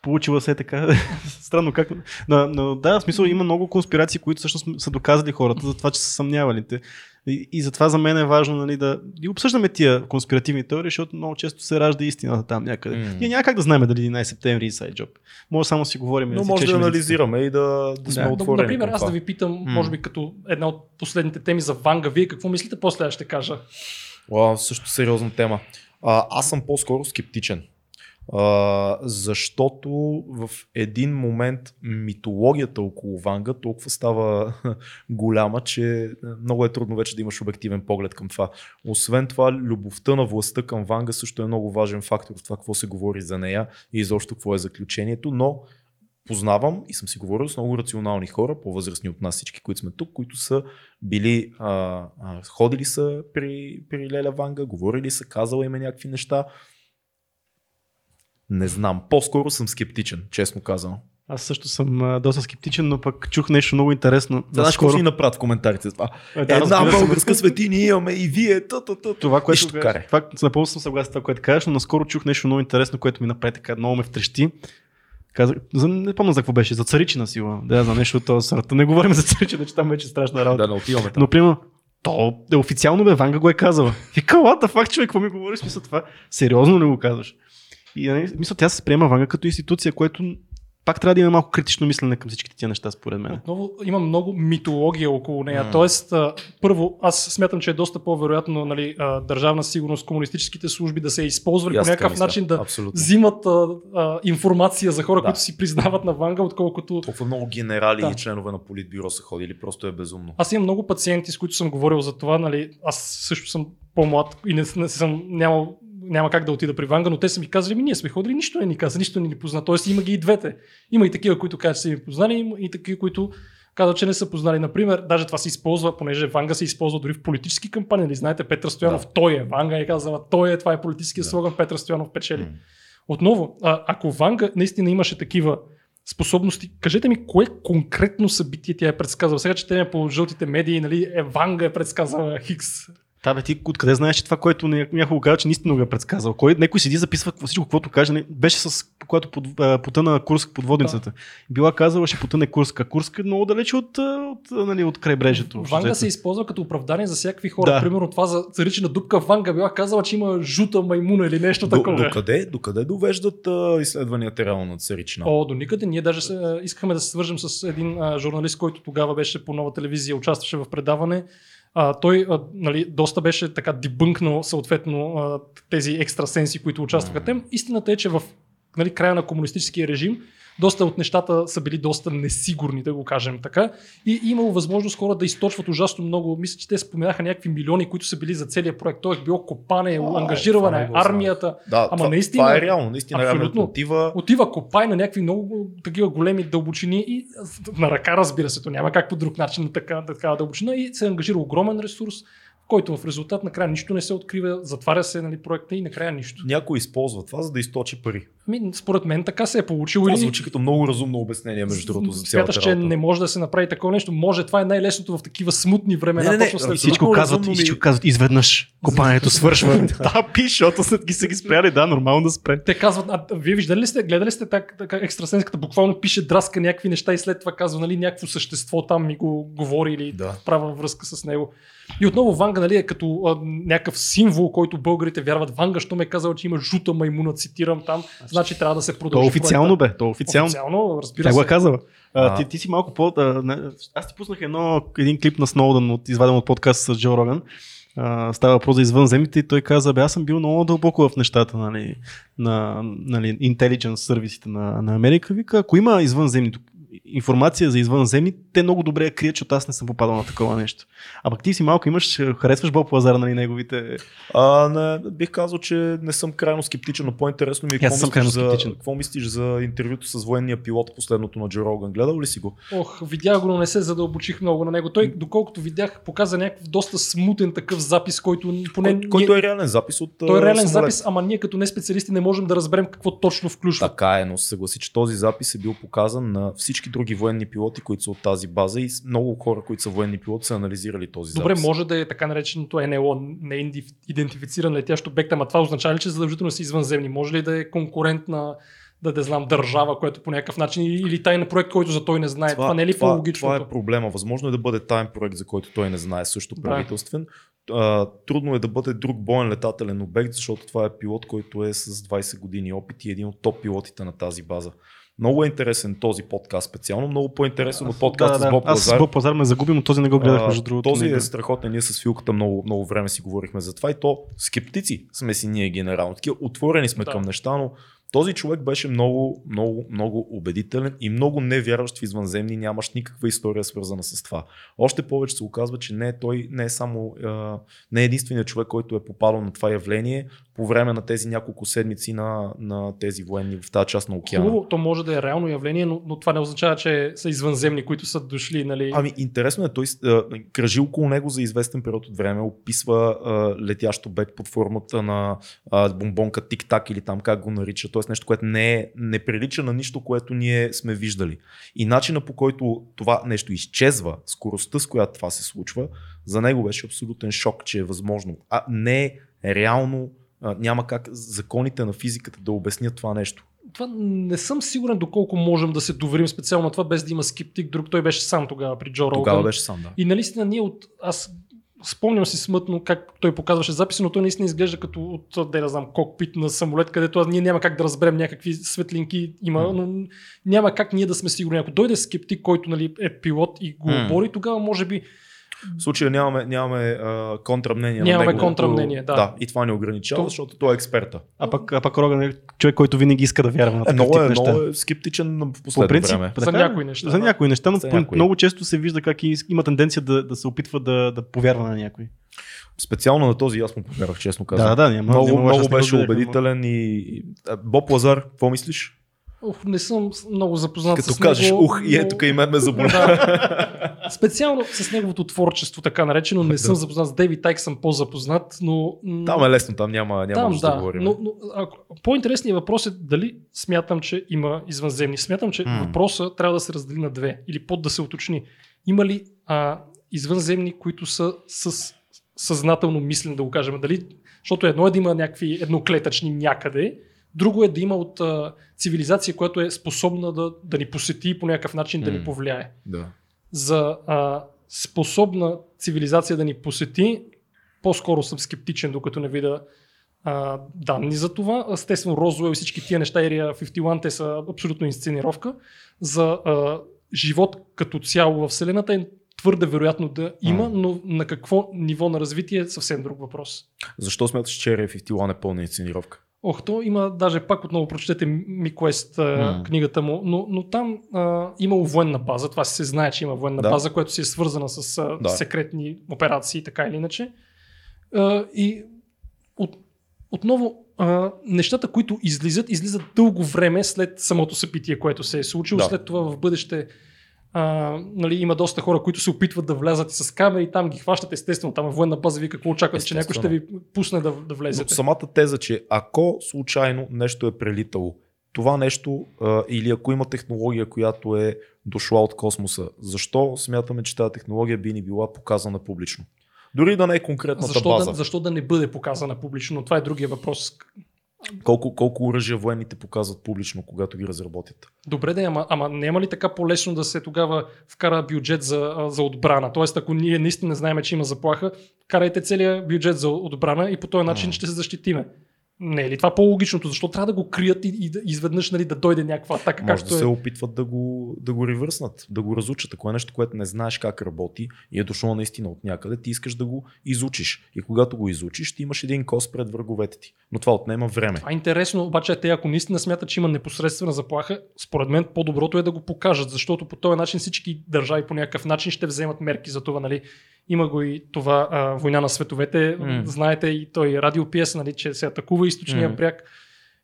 получила се е така. Странно как. Но, но да, в смисъл има много конспирации, които всъщност са доказали хората за това, че са съмнявали. Те. И, и затова за мен е важно нали, да и обсъждаме тия конспиративни теории, защото много често се ражда истината там някъде. М. Ние няма как да знаем дали 11 септември е inside job. Може само да си говорим. и Но си може да анализираме и да, да сме Да. Да, отворени. Например, към аз да ви питам, може би като една от последните теми за Ванга, вие какво мислите? После аз ще кажа. Уау, също сериозна тема. А, аз съм по-скоро скептичен. Защото в един момент митологията около Ванга толкова става голяма, че много е трудно вече да имаш обективен поглед към това. Освен това, любовта на властта към Ванга също е много важен фактор в това какво се говори за нея и изобщо какво е заключението, но познавам и съм си говорил с много рационални хора, по-възрастни от нас всички, които сме тук, които са били, а, а, ходили са при, при Леля Ванга, говорили са, казала им е някакви неща. Не знам, по-скоро съм скептичен, честно казано. Аз също съм а, доста скептичен, но пък чух нещо много интересно. Знаеш какво ни направят в коментарите? Това? Е, да, Една българска светиня имаме и вие. Та, та, та. Това, което Нищо кажеш, това, напълно съм съгласен с това, което кажеш, но наскоро чух нещо много интересно, което ми направи така, много ме втрещи. Казах, за, не помня за какво беше, за царичина сила. Да, за нещо от този сорта. Не говорим за царичина, че там вече е страшна работа. Да, не отиваме там. Но, примерно, то е официално бе, Ванга го е казала. What the fuck, човек, какво ми говори? В Смисъл това, сериозно ли го казваш? И нали, мисля, тя се приема Ванга като институция, което пак трябва да има малко критично мислене към всичките тия неща, според мен. Отново има много митология около нея. М. Тоест, първо, аз смятам, че е доста по-вероятно нали, държавна сигурност, комунистическите служби да се използвали по някакъв мисля. начин да Абсолютно. взимат а, а, информация за хора, Да. които си признават на Ванга, отколкото Толкова много генерали Да. и членове на политбюро са ходили, просто е безумно. Аз имам много пациенти, с които съм говорил за това. Нали, аз също съм по-млад и не, не съм нямал няма как да отида при Ванга, но те са ми казали, ми ние сме ходили, нищо не ни каза, нищо не ни позна. Тоест има ги и двете. Има и такива, които казват, че са ми познали, има и такива, които казват, че не са познали. Например, даже това се използва, понеже Ванга се използва дори в политически кампании. Нали, знаете, Петър Стоянов, Да. той е. Ванга е казала, той е, това е политическия Да. слоган, Петър Стоянов печели. М. Отново, а, ако Ванга наистина имаше такива способности, кажете ми, кое конкретно събитие тя е предсказала? Сега четеме по жълтите медии, нали, е, Ванга е предсказала Хикс. Та бе, ти откъде знаеш, че това, което ня- някой го каза, че наистина го е предсказал? Кой, някой седи, записва всичко, каквото каже. Не- Беше с, когато под, потъна Курск подводницата. Била казала, ще потъне Курск, а Курск е много далече от, от, нали, от крайбрежието. Ванга се използва като оправдание за всякакви хора. Да. Примерно това за заричена дупка Ванга била казала, че има жута маймуна или нещо До, такова. докъде, докъде довеждат а, изследванията реално на Царичина? О, до никъде. Ние даже се, искахме да се свържем с един а, журналист, който тогава беше по нова телевизия, участваше в предаване. А, той а, нали, доста беше така дебънкнал съответно а, тези екстрасенси, които участваха М. там. Истината е, че в нали, края на комунистическия режим доста от нещата са били доста несигурни, да го кажем така. И имало възможност хора да източват ужасно много. Мисля, че те споменаха някакви милиони, които са били за целия проект. Той е било копане, А, ангажиране, знаех. армията. Да, Ама това, наистина- това е реално, наистина Абсолютно. отива. Отива копай на някакви много такива големи дълбочини и на ръка, разбира се, то няма как по друг начин на така, такава дълбочина и се ангажира огромен ресурс, който в резултат накрая нищо не се открива, затваря се нали, проекта и накрая нищо. Някой използва това, за да източи пари. Ами, според мен така се е получило. Това звучи като много разумно обяснение, между другото, за цялата Смяташ, че не може да се направи такова нещо. Може, това е най-лесното в такива смутни времена. Не, не, не, точно след. Всичко казват, и всичко казват изведнъж. Копането свършва. да, пиш, защото след ги са ги спряли. Да, нормално да спре. Те казват, а, вие виждали ли сте, гледали сте так, така екстрасенската, буквално пише драска някакви неща и след това казва, нали, някакво същество там ми го говори или Да. права връзка с него. И отново Ванга нали, е като а, някакъв символ, който българите вярват. Ванга, що ме е казал, че има жута маймуна, цитирам там, значи трябва да се То продължи. е официално проекта. бе, то е официално. Официално, разбира Тя го се. е казала. А, ти, ти си малко по... А, не, аз ти пуснах едно, един клип на Сноудън, от, изваден от подкаст с Джо Роган. А, става въпрос за извънземните и той каза, бе, аз съм бил много дълбоко в нещата нали, на нали, intelligence сервисите на, на Америка. Вика, ако има извънземни информация за извънземни, те много добре я крият, защото аз не съм попадал на такова нещо. А пък ти си малко имаш, харесваш Боб Лазар, нали, неговите... А, не, бих казал, че не съм крайно скептичен, но по-интересно ми е какво мислиш, за, скептичен. какво мислиш за интервюто с военния пилот, последното на Джо Роган. Гледал ли си го? Ох, видях го, но не се задълбочих много на него. Той, доколкото видях, показа някакъв доста смутен такъв запис, който поне... Кой, който е реален запис от Той е реален самолет. запис, ама ние като не специалисти не можем да разберем какво точно включва. Така е, но се съгласи, че този запис е бил показан на всички други военни пилоти, които са от тази база и много хора, които са военни пилоти, са анализирали този Добре, запис. може да е така нареченото НЛО, не идентифициран летящ обект, ама това означава ли, че задължително са извънземни? Може ли да е конкурент на да не знам, държава, която по някакъв начин или тайен проект, който за той не знае. Това, това не е ли това, по-логично? това е проблема. Възможно е да бъде таен проект, за който той не знае, също Да. правителствен. А, трудно е да бъде друг боен летателен обект, защото това е пилот, който е с 20 години опит и е един от топ пилотите на тази база. Много е интересен този подкаст специално, много по-интересен от подкаста с Боб Аз Лазар. с Боб Лазар ме загубим, но този не го гледах, между другото. Този е страхотен. Ние с Филката много, много време си говорихме за това и то скептици сме си ние генерално. Такива отворени сме Да. към неща, но този човек беше много, много, много убедителен и много невярващ в извънземни. Нямаш никаква история свързана с това. Още повече се оказва, че не е той не е само не е единственият човек, който е попадал на това явление по време на тези няколко седмици на, на тези военни в тази част на океана. Хубаво, то може да е реално явление, но, но това не означава, че са извънземни, които са дошли. Нали? Ами интересно е, той кръжи около него за известен период от време, описва а, летящ обект под формата на а, бомбонка тик-так или там как го нарича, т.е. нещо, което не, е, не прилича на нищо, което ние сме виждали. И начина по който това нещо изчезва, скоростта с която това се случва, за него беше абсолютен шок, че е възможно. А не е реално, а, няма как законите на физиката да обяснят това нещо. Това не съм сигурен доколко можем да се доверим специално на това, без да има скептик. Друг той беше сам тогава при Джо Роган. Тогава беше сам, да. И наистина ние от... Аз спомням си смътно как той показваше записи, но той наистина изглежда като от, да, да знам, кокпит на самолет, където ние няма как да разберем някакви светлинки има, но няма как ние да сме сигурни. Ако дойде скептик, който нали, е пилот и го М. обори, тогава може би В случая нямаме, нямаме а, контрамнение. на Нямаме контрамнение, да. да. И това ни ограничава, То- защото той е експерта. А пък, а пък Роган е човек, който винаги иска да вярва на Е, такъв много, тип е, неща. много е скептичен в По последно принцип, време. За така, някои неща, За някои неща, но по- някои. много често се вижда как има тенденция да, да се опитва да, да повярва на някой. Специално на този аз му повярвах, честно казвам. Да, да, няма. много, няма много беше убедителен и... Боб Лазар, какво мислиш? Ох, не съм много запознат Като с кажеш, него, ух, и но- е, тук и мен ме заболя. Да. Специално с неговото творчество, така наречено, не съм запознат. С Дейвид Тайк съм по-запознат, но... Там е лесно, там няма, няма Там, да, да. говорим. но, но ако, по-интересният въпрос е дали смятам, че има извънземни. Смятам, че М. въпроса трябва да се раздели на две или под да се уточни. Има ли а, извънземни, които са с съзнателно мислене, да го кажем. Дали, защото едно е да има някакви едноклетъчни някъде, друго е да има от а, цивилизация, която е способна да, да ни посети и по някакъв начин да ни повлияе. Да. За а, способна цивилизация да ни посети, по-скоро съм скептичен, докато не видя а, данни за това. Естествено, Розуел и всички тия неща, Area 51, те са абсолютно инсценировка. За а, живот като цяло в Вселената е твърде вероятно да има, М. но на какво ниво на развитие е съвсем друг въпрос. Защо смяташ, че Area 51 е пълна инсценировка? Ох, то има, даже пак отново прочетете Миквест М. книгата му, но, но там а, имало военна база, това се знае, че има военна Да. база, която си е свързана с а, Да. секретни операции, така или иначе. А, и от, отново а, нещата, които излизат, излизат дълго време след самото събитие, което се е случило. Да. След това в бъдеще а, нали, има доста хора, които се опитват да влязат с камери, там ги хващат естествено, там е военна база, вие какво очаквате, че някой ще ви пусне да, да Но влезете. самата теза, че ако случайно нещо е прелитало, това нещо а, или ако има технология, която е дошла от космоса, защо смятаме, че тази технология би ни била показана публично? Дори да не е конкретната Защо база. да, защо да не бъде показана публично? Но това е другия въпрос. Колко, колко оръжия военните показват публично, когато ги разработят? Добре, да, ама, ама няма ли така по-лесно да се тогава вкара бюджет за, за отбрана? Тоест, ако ние наистина знаем, че има заплаха, карайте целият бюджет за отбрана и по този начин М. ще се защитиме. Не е ли това по-логичното? Защо трябва да го крият и, и да, изведнъж нали, да дойде някаква атака, Може да както се е? опитват да го, да го ревърснат, да го разучат. Ако е нещо, което не знаеш как работи и е дошло наистина от някъде, ти искаш да го изучиш. И когато го изучиш, ти имаш един кос пред враговете ти. Но това отнема време. Това е интересно, обаче те ако наистина смятат, че има непосредствена заплаха, според мен по-доброто е да го покажат, защото по този начин всички държави по някакъв начин ще вземат мерки за това. Нали. Има го и това а, война на световете, М. знаете и той радио пиес, нали, че се атакува източния М. бряг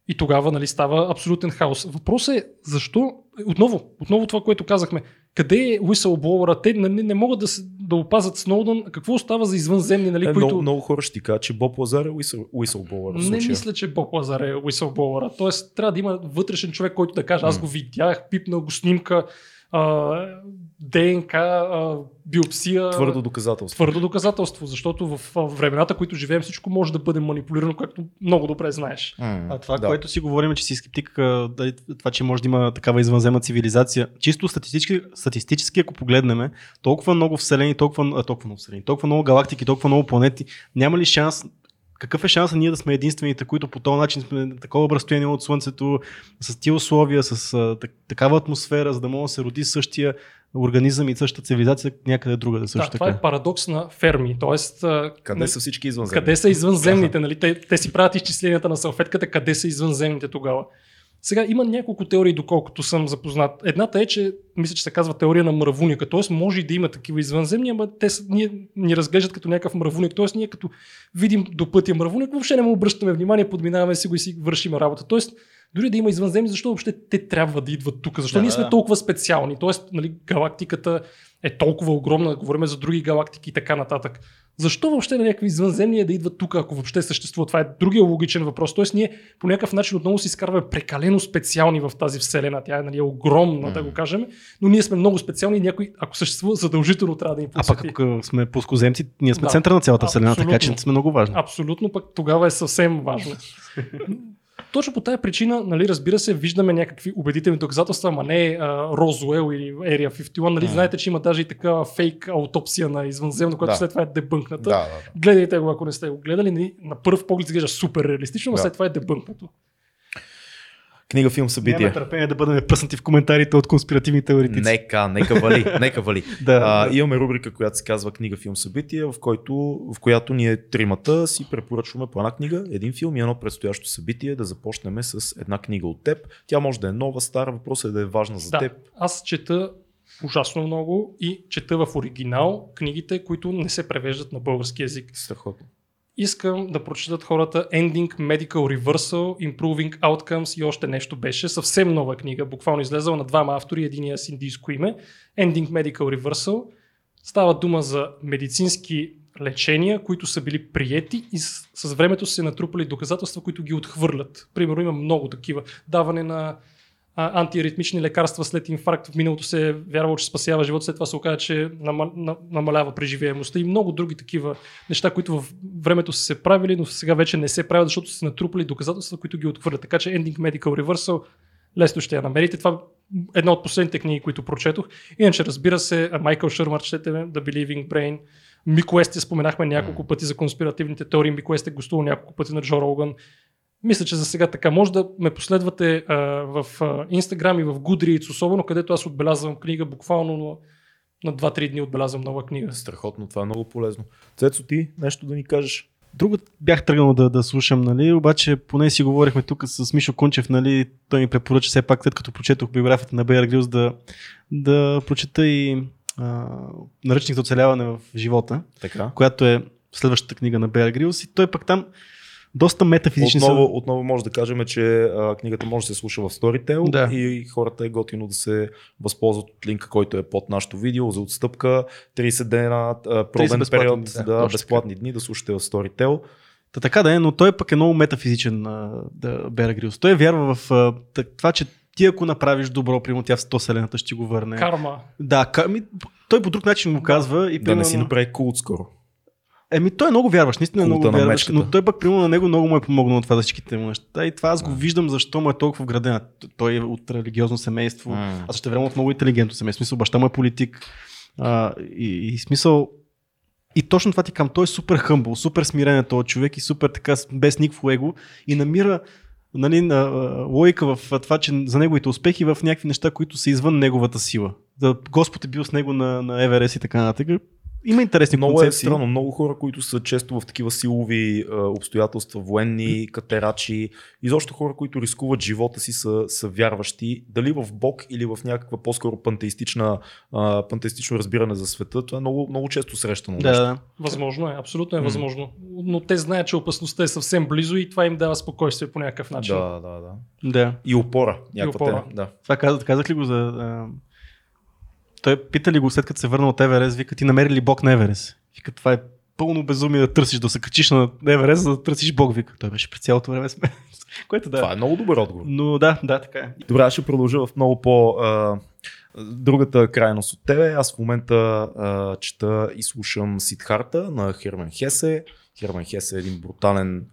и тогава нали, става абсолютен хаос. Въпросът е защо, отново, отново това, което казахме, къде е whistleblower Те нали, не могат да, да опазят Сноудън. Какво остава за извънземни, нали, Е, които... много, много хора ще ти кажат, че Боб Лазар е в Не мисля, че Боб Лазар е whistleblower. Тоест, трябва да има вътрешен човек, който да каже, аз го видях, пипнал го снимка, а, ДНК, а, биопсия. Твърдо доказателство. твърдо доказателство, защото в времената, които живеем, всичко може да бъде манипулирано, както много добре знаеш. М, А това, да. което си говорим, че си скептик, дали това, че може да има такава извънземна цивилизация, чисто статистически, статистически ако погледнем, толкова много вселени, толкова, а, толкова много вселени, толкова много галактики, толкова много планети, няма ли шанс какъв е шансът ние да сме единствените, които по този начин сме на такова разстояние от Слънцето, с тия условия, с а, так, такава атмосфера, за да може да се роди същия организъм и същата цивилизация някъде друга да също Да, това така. е парадокс на ферми. Тоест, Къде нали, са всички извънземни? къде са извънземните? Нали? Те, те си правят изчисленията на салфетката, къде са извънземните тогава. Сега има няколко теории, доколкото съм запознат. Едната е, че мисля, че се казва теория на мравуника. Т.е. може и да има такива извънземни, ама те са, ние, ни разглеждат като някакъв мравуник. Т.е. ние като видим до пътя мравуник, въобще не му обръщаме внимание, подминаваме си го и си вършим работа. Тоест, дори да има извънземни, защо въобще те трябва да идват тук? Защо Да, ние сме да. толкова специални? Тоест, нали, галактиката е толкова огромна, говорим за други галактики и така нататък. Защо въобще на някакви извънземни е да идват тук, ако въобще съществува? Това е другия логичен въпрос. Тоест, ние по някакъв начин отново си изкарваме прекалено специални в тази вселена. Тя е, нали, огромна, да го кажем, но ние сме много специални и някой, ако съществува, задължително трябва да ни А пък посети. ако сме плоскоземци, ние сме Да. центъра на цялата вселена, така че сме много важни. Абсолютно, пък тогава е съвсем важно. точно по тази причина, нали, разбира се, виждаме някакви убедителни доказателства, ама не Розуел или Area 51. Нали. Знаете, че има даже и такава фейк аутопсия на извънземно, която Да. след това е дебънкната. Да, да, да. Гледайте го, ако не сте го гледали. нали, На първ поглед изглежда супер реалистично, но Да. след това е дебънкнато. Книга, филм, събитие. търпение да бъдем пръснати в коментарите от конспиративни теоретици. Нека, нека вали, нека вали. Да, А, да. имаме рубрика, която се казва книга, филм, събитие, в, който, в която ние тримата си препоръчваме по една книга, един филм и едно предстоящо събитие, да започнем с една книга от теб. Тя може да е нова, стара, въпросът е да е важна за Да, теб. аз чета ужасно много и чета в оригинал книгите, които не се превеждат на български язик. Страхотно. Искам да прочитат хората Ending Medical Reversal, Improving Outcomes и още нещо беше. Съвсем нова книга, буквално излезала на двама автори, единия с индийско име. Ending Medical Reversal. Става дума за медицински лечения, които са били приети и с, с времето са се натрупали доказателства, които ги отхвърлят. Примерно има много такива. Даване на а, антиаритмични лекарства след инфаркт. В миналото се е вярвало, че спасява живот, след това се оказа, че нама- на- намалява преживеемостта и много други такива неща, които в времето са се правили, но сега вече не се правят, защото са натрупали доказателства, които ги отхвърлят. Така че Ending Medical Reversal лесно ще я намерите. Това е една от последните книги, които прочетох. Иначе, разбира се, Майкъл Шърмар, четете The Believing Brain. Мик Уест я споменахме няколко пъти за конспиративните теории. Мик Уест е гостувал няколко пъти на Джо Роган. Мисля, че за сега така. Може да ме последвате а, в а, Instagram и в Goodreads, особено където аз отбелязвам книга, буквално на, на 2-3 дни отбелязвам нова книга. Страхотно, това е много полезно. Цецо, ти нещо да ни кажеш? Друго бях тръгнал да, да слушам, нали, обаче поне си говорихме тук с Мишо Кунчев, нали, той ми препоръча все пак, след като прочетох биографията на Бейер Грилс, да, да прочета и а, наръчник за оцеляване в живота, Така. която е следващата книга на Бейер Грилс и той пък там доста метафизични Отново, са. отново може да кажем, че а, книгата може да се слуша в Storytel Да. и хората е готино да се възползват от линка, който е под нашото видео за отстъпка. 30 дена, а, пробен безплатни период, дни, да, да, безплатни дни да слушате в Storytel. Та така да е, но той пък е много метафизичен да, Бейер Грилс. Той вярва в а, това, че ти ако направиш добро, примерно тя в 100 вселената ще ти го върне. Карма. Да, ка, той по друг начин го казва и Да не си примерно- направи култ скоро. Еми, той е много вярващ, наистина е много на мечката. но той пък, примерно, на него много му е помогнало това за всичките му неща. И това аз го виждам, защо му е толкова вградена. Той е от религиозно семейство, М. а също време от много интелигентно семейство. Смисъл, баща му е политик. А, и, и, смисъл, и точно това ти кам, той е супер хъмбъл, супер смирен е този човек и супер така без никакво его и намира нали, на, логика в това, че за неговите успехи в някакви неща, които са извън неговата сила. Да, Господ е бил с него на, на Еверест и така нататък. Има интересни Много е концепции. странно. Много хора, които са често в такива силови а, обстоятелства, военни, катерачи, изобщо хора, които рискуват живота си, са, са вярващи. Дали в Бог или в някаква по-скоро пантеистична, а, пантеистично разбиране за света, това е много, много често срещано. Да, нещо. да. Възможно е, абсолютно е възможно. Но те знаят, че опасността е съвсем близо и това им дава спокойствие по някакъв начин. Да, да, да. Да. И опора. Някаква опора. Те, да. Това казах, казах ли го за... Той пита ли го след като се върна от Еверест, вика ти намери ли Бог на Еверест? Вика това е пълно безумие да търсиш, да се качиш на Еверест, за да търсиш Бог, вика. Той беше през цялото време сме. Което да. Това е много добър отговор. Но да, да, така е. Добре, аз ще продължа в много по... А, другата крайност от тебе. Аз в момента а, чета и слушам Сидхарта на Херман Хесе. Херман Хесе е един брутален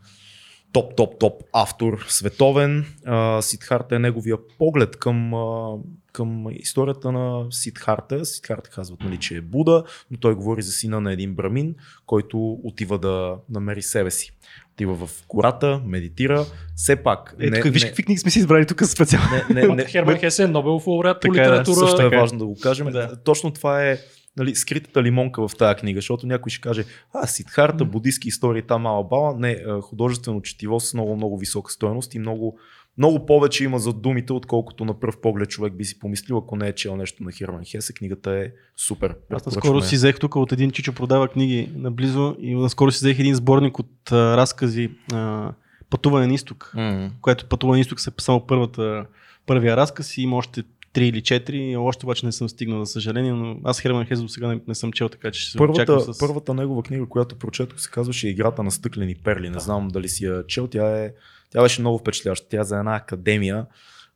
топ, топ, топ автор, световен. А, Сидхарта е неговия поглед към, а, към историята на Сидхарта. Сидхарта казват, нали, че е Буда, но той говори за сина на един брамин, който отива да намери себе си. Отива в гората, медитира. Все пак. Е, тук, виж какви книги сме си избрали тук специално. не, не, не, Херман Хесе е Нобелов лауреат по е, литература. също е е. важно да го кажем. Да. Точно това е нали, скритата лимонка в тази книга, защото някой ще каже, а, Сидхарта, будистки истории, там мала бала. Не, художествено четиво с много, много висока стоеност и много, много повече има за думите, отколкото на пръв поглед човек би си помислил, ако не е чел нещо на Херман Хесе. Книгата е супер. Аз наскоро си взех тук от един чичо продава книги наблизо и наскоро си взех един сборник от а, разкази а, Пътуване на изток, М. което Пътуване на изток се е само първата, първия разказ и има още три или четири, още обаче не съм стигнал, за съжаление, но аз Херман Хес до сега не, не съм чел, така че ще се Първата, с... първата негова книга, която прочетох, се казваше Играта на стъклени перли. Не знам дали си я чел. Тя, е, тя беше много впечатляваща. Тя е за една академия,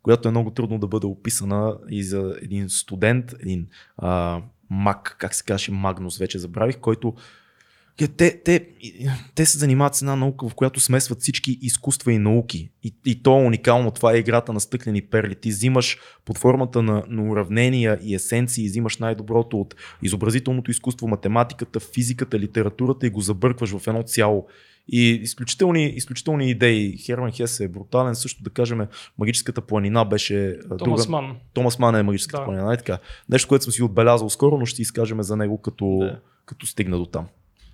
която е много трудно да бъде описана и за един студент, един а, маг, как се казваше, Магнус, вече забравих, който те, те, те се занимават с една наука, в която смесват всички изкуства и науки. И, и то е уникално. Това е играта на стъклени перли. Ти взимаш под формата на, на уравнения и есенции, взимаш най-доброто от изобразителното изкуство, математиката, физиката, литературата и го забъркваш в едно цяло. И изключителни, изключителни идеи. Херман Хес е брутален. Също да кажем, магическата планина беше. Томас друга... Ман. Томас Ман е магическата Да. планина. Нали така? Нещо, което съм си отбелязал скоро, но ще изкажем за него като, Да. като стигна до там.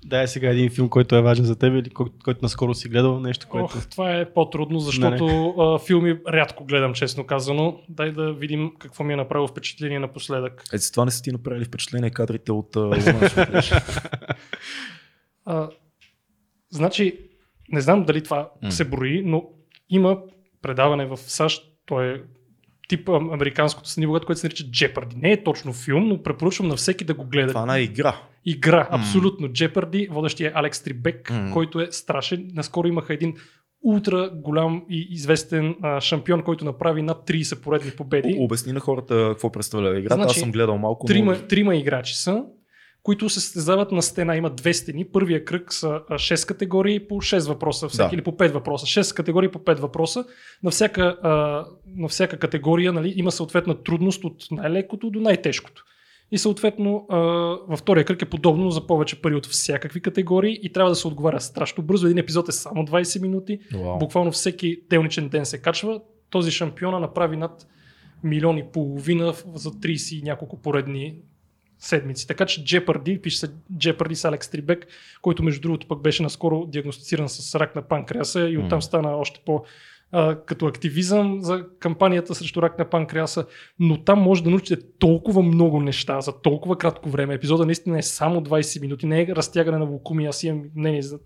Дай сега един филм, който е важен за теб или кой- който наскоро си гледал, нещо, което... Ох, това е по-трудно, защото а, филми рядко гледам, честно казано. Дай да видим какво ми е направило впечатление напоследък. Е, за това не са ти направили впечатление кадрите от а, значи, не знам дали това М. се брои, но има предаване в САЩ, то е тип американското с ниво, което се нарича Jeopardy. Не е точно филм, но препоръчвам на всеки да го гледа. Това е една игра. Игра, абсолютно. Jeopardy, водещия е Алекс Трибек, М. който е страшен. Наскоро имаха един ултра голям и известен а, шампион, който направи над 30 поредни победи. О, Обясни на хората какво представлява играта. Значи, Аз съм гледал малко. Трима, Но... трима играчи са, които се състезават на стена. Има две стени. Първия кръг са 6 категории по 6 въпроса, всеки Да. или по 5 въпроса. 6 категории по 5 въпроса. На всяка, а, на всяка категория нали, има съответна трудност от най-лекото до най-тежкото. И съответно а, във втория кръг е подобно за повече пари от всякакви категории и трябва да се отговаря страшно бързо. Един епизод е само 20 минути. Вау. Буквално всеки делничен ден се качва. Този шампиона направи над милион и половина за 30 и няколко поредни седмици. Така че Jeopardy, пише се Jeopardy с Алекс Трибек, който между другото пък беше наскоро диагностициран с рак на панкреаса и оттам стана още по а, като активизъм за кампанията срещу рак на панкреаса, но там може да научите толкова много неща за толкова кратко време. Епизода наистина е само 20 минути, не е разтягане на вулкуми, аз имам мнение за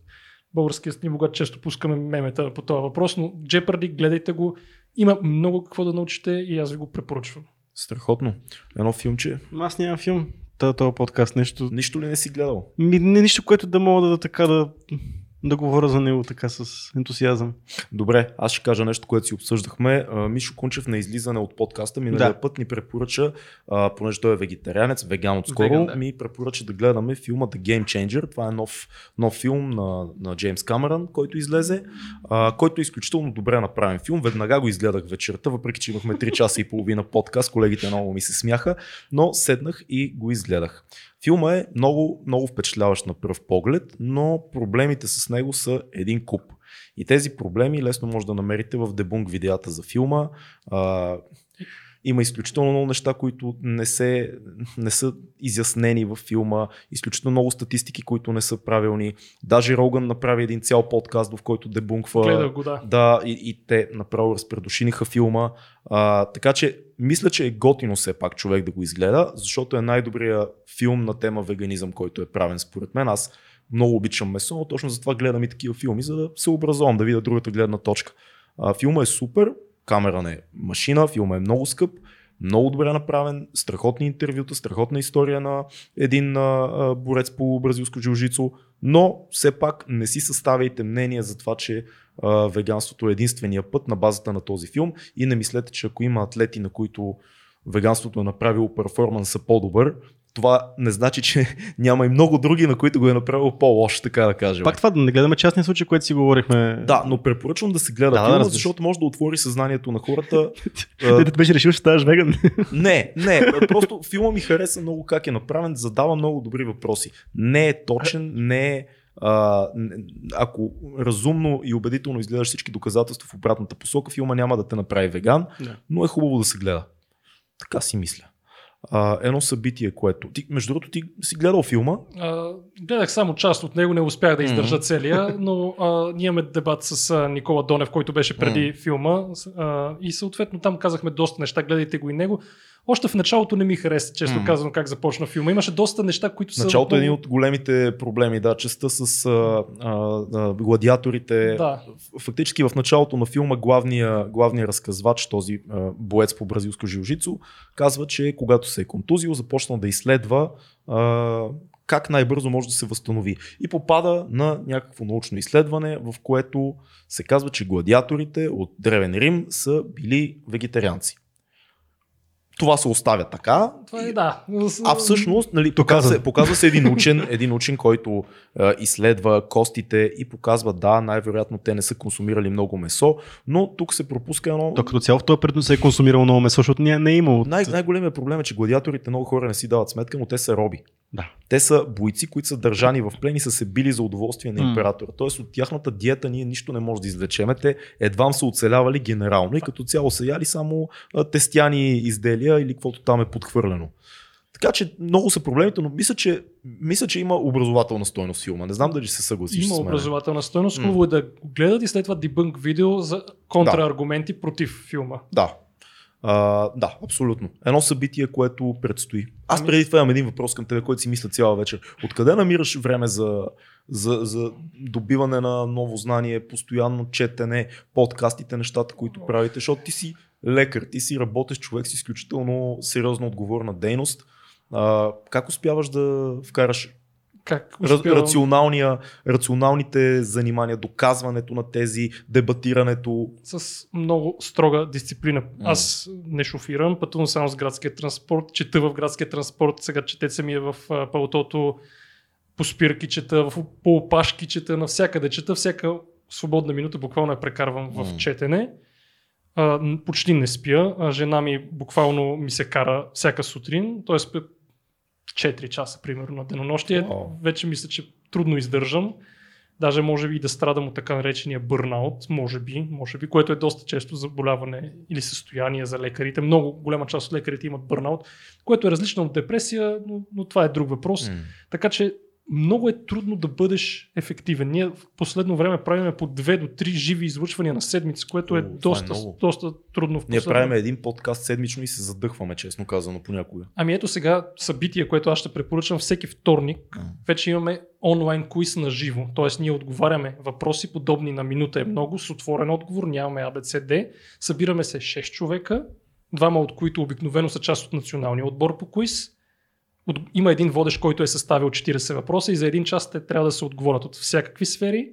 българския сни, богат често пускаме мемета по този въпрос, но Jeopardy, гледайте го, има много какво да научите и аз ви го препоръчвам. Страхотно. Едно филмче. Аз нямам филм. Това подкаст нещо. Нищо ли не си гледал? Ми, не, нищо, което да мога да, да така да, да говоря за него така с ентусиазъм. Добре, аз ще кажа нещо, което си обсъждахме. Мишо Кунчев на излизане от подкаста миналия Да. път ни препоръча, понеже той е вегетарианец, веган отскоро, Веган, да. ми препоръча да гледаме филма The Game Changer. Това е нов, нов филм на, на Джеймс Камерън, който излезе, а, който е изключително добре направен филм. Веднага го изгледах вечерта, въпреки че имахме 3 часа и половина подкаст, колегите много ми се смяха, но седнах и го изгледах. Филма е много, много впечатляващ на пръв поглед, но проблемите с него са един куп. И тези проблеми лесно може да намерите в дебунк видеята за филма. А, има изключително много неща, които не, се, не са изяснени във филма, изключително много статистики, които не са правилни. Даже Роган направи един цял подкаст, в който дебунква. Гледах го, да. Да, и, и те направо разпредушиниха филма. А, така че, мисля, че е готино все пак човек да го изгледа, защото е най-добрият филм на тема веганизъм, който е правен според мен. Аз много обичам месо, но точно затова гледам и такива филми, за да се образувам, да видя другата гледна точка. А, филма е супер, камера не е машина, филма е много скъп, много добре направен, страхотни интервюта, страхотна история на един а, борец по бразилско жилжицо, но все пак не си съставяйте мнение за това, че а, веганството е единствения път на базата на този филм и не мислете, че ако има атлети, на които веганството е направило перформанса по-добър, това не значи, че няма и много други, на които го е направил по-лошо, така да кажем. Пак това да не гледаме частния случай, което си говорихме. Да, но препоръчвам да се гледа Да, филма, защото може да отвори съзнанието на хората. Да беше решил, че ставаш веган. Не, не, просто филма ми хареса много как е направен, задава много добри въпроси. Не е точен, не е а, ако разумно и убедително изгледаш всички доказателства в обратната посока, филма няма да те направи веган, Да. но е хубаво да се гледа. Така си мисля. А, едно събитие, което... Ти, между другото, ти си гледал филма. А, гледах само част от него, не успях да издържа Мгм. целия, но а, ние имаме дебат с а, Никола Донев, който беше преди филма с- а, и съответно там казахме доста неща, гледайте го и него. Още в началото не ми хареса, често Мгм. казвам как започна филма. Имаше доста неща, които са... Началото е един от големите проблеми, да, частта с а, а, а, гладиаторите. Да. Фактически в началото на филма главния, главния разказвач, този а, боец по бразилско жилжицо, казва, че когато се е контузил, започна да изследва а, как най-бързо може да се възстанови. И попада на някакво научно изследване, в което се казва, че гладиаторите от Древен Рим са били вегетарианци. Това се оставя така. Това е да. А всъщност, нали, показва, се, показва се един учен, един учен, който е, изследва костите и показва, да, най-вероятно те не са консумирали много месо, но тук се пропуска едно. То като цяло в този предно се е консумирало много месо, защото не, не е имало. Най- най-големият проблем е, че гладиаторите много хора не си дават сметка, но те са роби. Да. Те са бойци, които са държани в плен и са се били за удоволствие на императора. Тоест от тяхната диета ние нищо не може да извлечеме. Те едва са оцелявали генерално и като цяло са яли само тестяни изделия или каквото там е подхвърлено. Така че много са проблемите, но мисля, че, мисля, че има образователна стойност филма. Не знам дали се съгласиш Има образователна стойност. Хубаво е да гледат и след това дебънк видео за контрааргументи против филма. Да. А, да, абсолютно. Едно събитие, което предстои. Аз Ами- преди това имам един въпрос към тебе, който си мисля цяла вечер. Откъде намираш време за, за, за добиване на ново знание, постоянно четене, подкастите, нещата, които правите? Защото ти си лекар, ти си работещ човек с изключително сериозна отговорна дейност. А, как успяваш да вкараш Как успявам? рационалния, рационалните занимания, доказването на тези, дебатирането? с много строга дисциплина. Аз не шофирам, пътувам само с градския транспорт, чета в градския транспорт, сега четеца ми е в пълтото, по спирки чета, в, по опашки чета, навсякъде чета, всяка свободна минута буквално я прекарвам в М. четене. А, почти не спя. А, жена ми буквално ми се кара всяка сутрин, т.е. спя 4 часа примерно на денонощие. Вау. Вече мисля, че трудно издържам. Даже може би и да страдам от така наречения бърнаут, може би, може би, което е доста често заболяване или състояние за лекарите. Много голяма част от лекарите имат бърнаут, което е различно от депресия, но, но това е друг въпрос. Така че много е трудно да бъдеш ефективен. Ние в последно време правиме по 2 до 3 живи излъчвания на седмица, което е О, е доста, много. доста трудно в Ние последно правим един подкаст седмично и се задъхваме, честно казано, понякога. Ами ето сега събитие, което аз ще препоръчам всеки вторник. М. Вече имаме онлайн квиз на живо. Тоест ние отговаряме въпроси подобни на минута е много, с отворен отговор, нямаме ABCD. Събираме се 6 човека, двама от които обикновено са част от националния отбор по квиз. От, има един водещ, който е съставил 40 въпроса и за един час те трябва да се отговорят от всякакви сфери.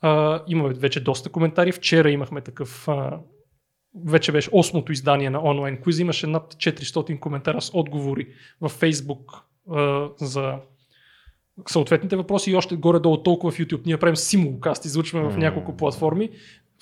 А, имаме вече доста коментари. Вчера имахме такъв а, вече беше осмото издание на онлайн квиз. Имаше над 400 коментара с отговори в Facebook а, за съответните въпроси и още горе-долу толкова в YouTube. Ние правим симулкаст, излъчваме в няколко платформи.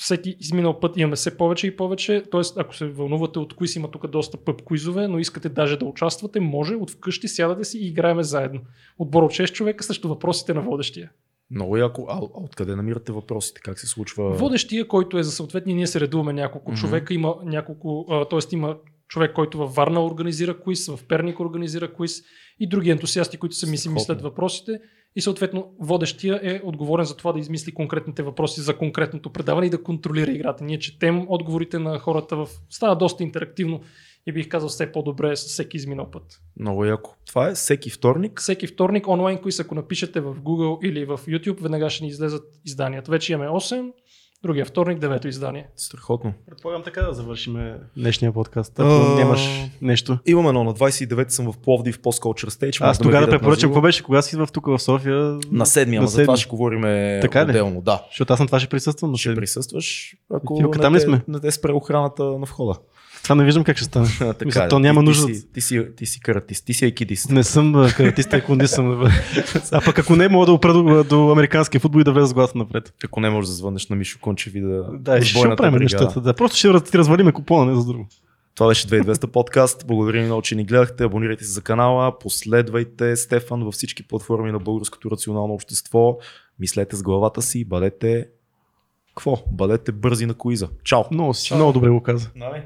Всеки изминал път имаме все повече и повече. Тоест, ако се вълнувате от квиз, има тук доста пъп квизове, но искате даже да участвате, може от вкъщи сядате си и играеме заедно. Отбор от 6 човека срещу въпросите на водещия. Много яко. А, а откъде намирате въпросите? Как се случва? Водещия, който е за съответни, ние се редуваме няколко Мгм. човека, има няколко, т.е. има човек, който във Варна организира квиз, в Перник организира квиз и други ентусиасти, които сами си мислят въпросите. И съответно водещия е отговорен за това да измисли конкретните въпроси за конкретното предаване и да контролира играта. Ние четем отговорите на хората в... Става доста интерактивно и бих казал все по-добре с всеки изминал път. Много яко. Това е всеки вторник. Всеки вторник онлайн квиз, ако напишете в Google или в YouTube, веднага ще ни излезат изданията. Вече имаме 8, другия вторник, девето издание. Страхотно. Предполагам така да завършим днешния подкаст, ако А, нямаш нещо. Имам едно. На 29 съм в Пловдив Post Culture Stage. Аз Може тогава да препоръчам, какво беше, кога си в тук в София, На седмия, ама На за това ще говорим Така ли? отделно. Да. защото аз на това ще присъствам. Но Ще ще... присъстваш, ако не, там сме? не те спре охраната на входа. Това не виждам как ще стане. така Мисля, то няма ти, нужда. Ти, си, ти, си, ти си каратист, ти си екидист. Не съм каратист, ако не съм. А пък ако не, мога да опра до, до американския футбол и да влеза с гласа напред. Ако не можеш да звънеш на Мишо Кончев и да... Да, ще бойната правим бригада. нещата. Да. Просто ще ти развалиме купона, не за друго. Това беше 2200 подкаст. Благодаря ви много, че ни гледахте. Абонирайте се за канала, последвайте Стефан във всички платформи на българското рационално общество. Мислете с главата си, бъдете... Какво? Бъдете бързи на коиза. Чао! Много, си, много добре го каза. Нали?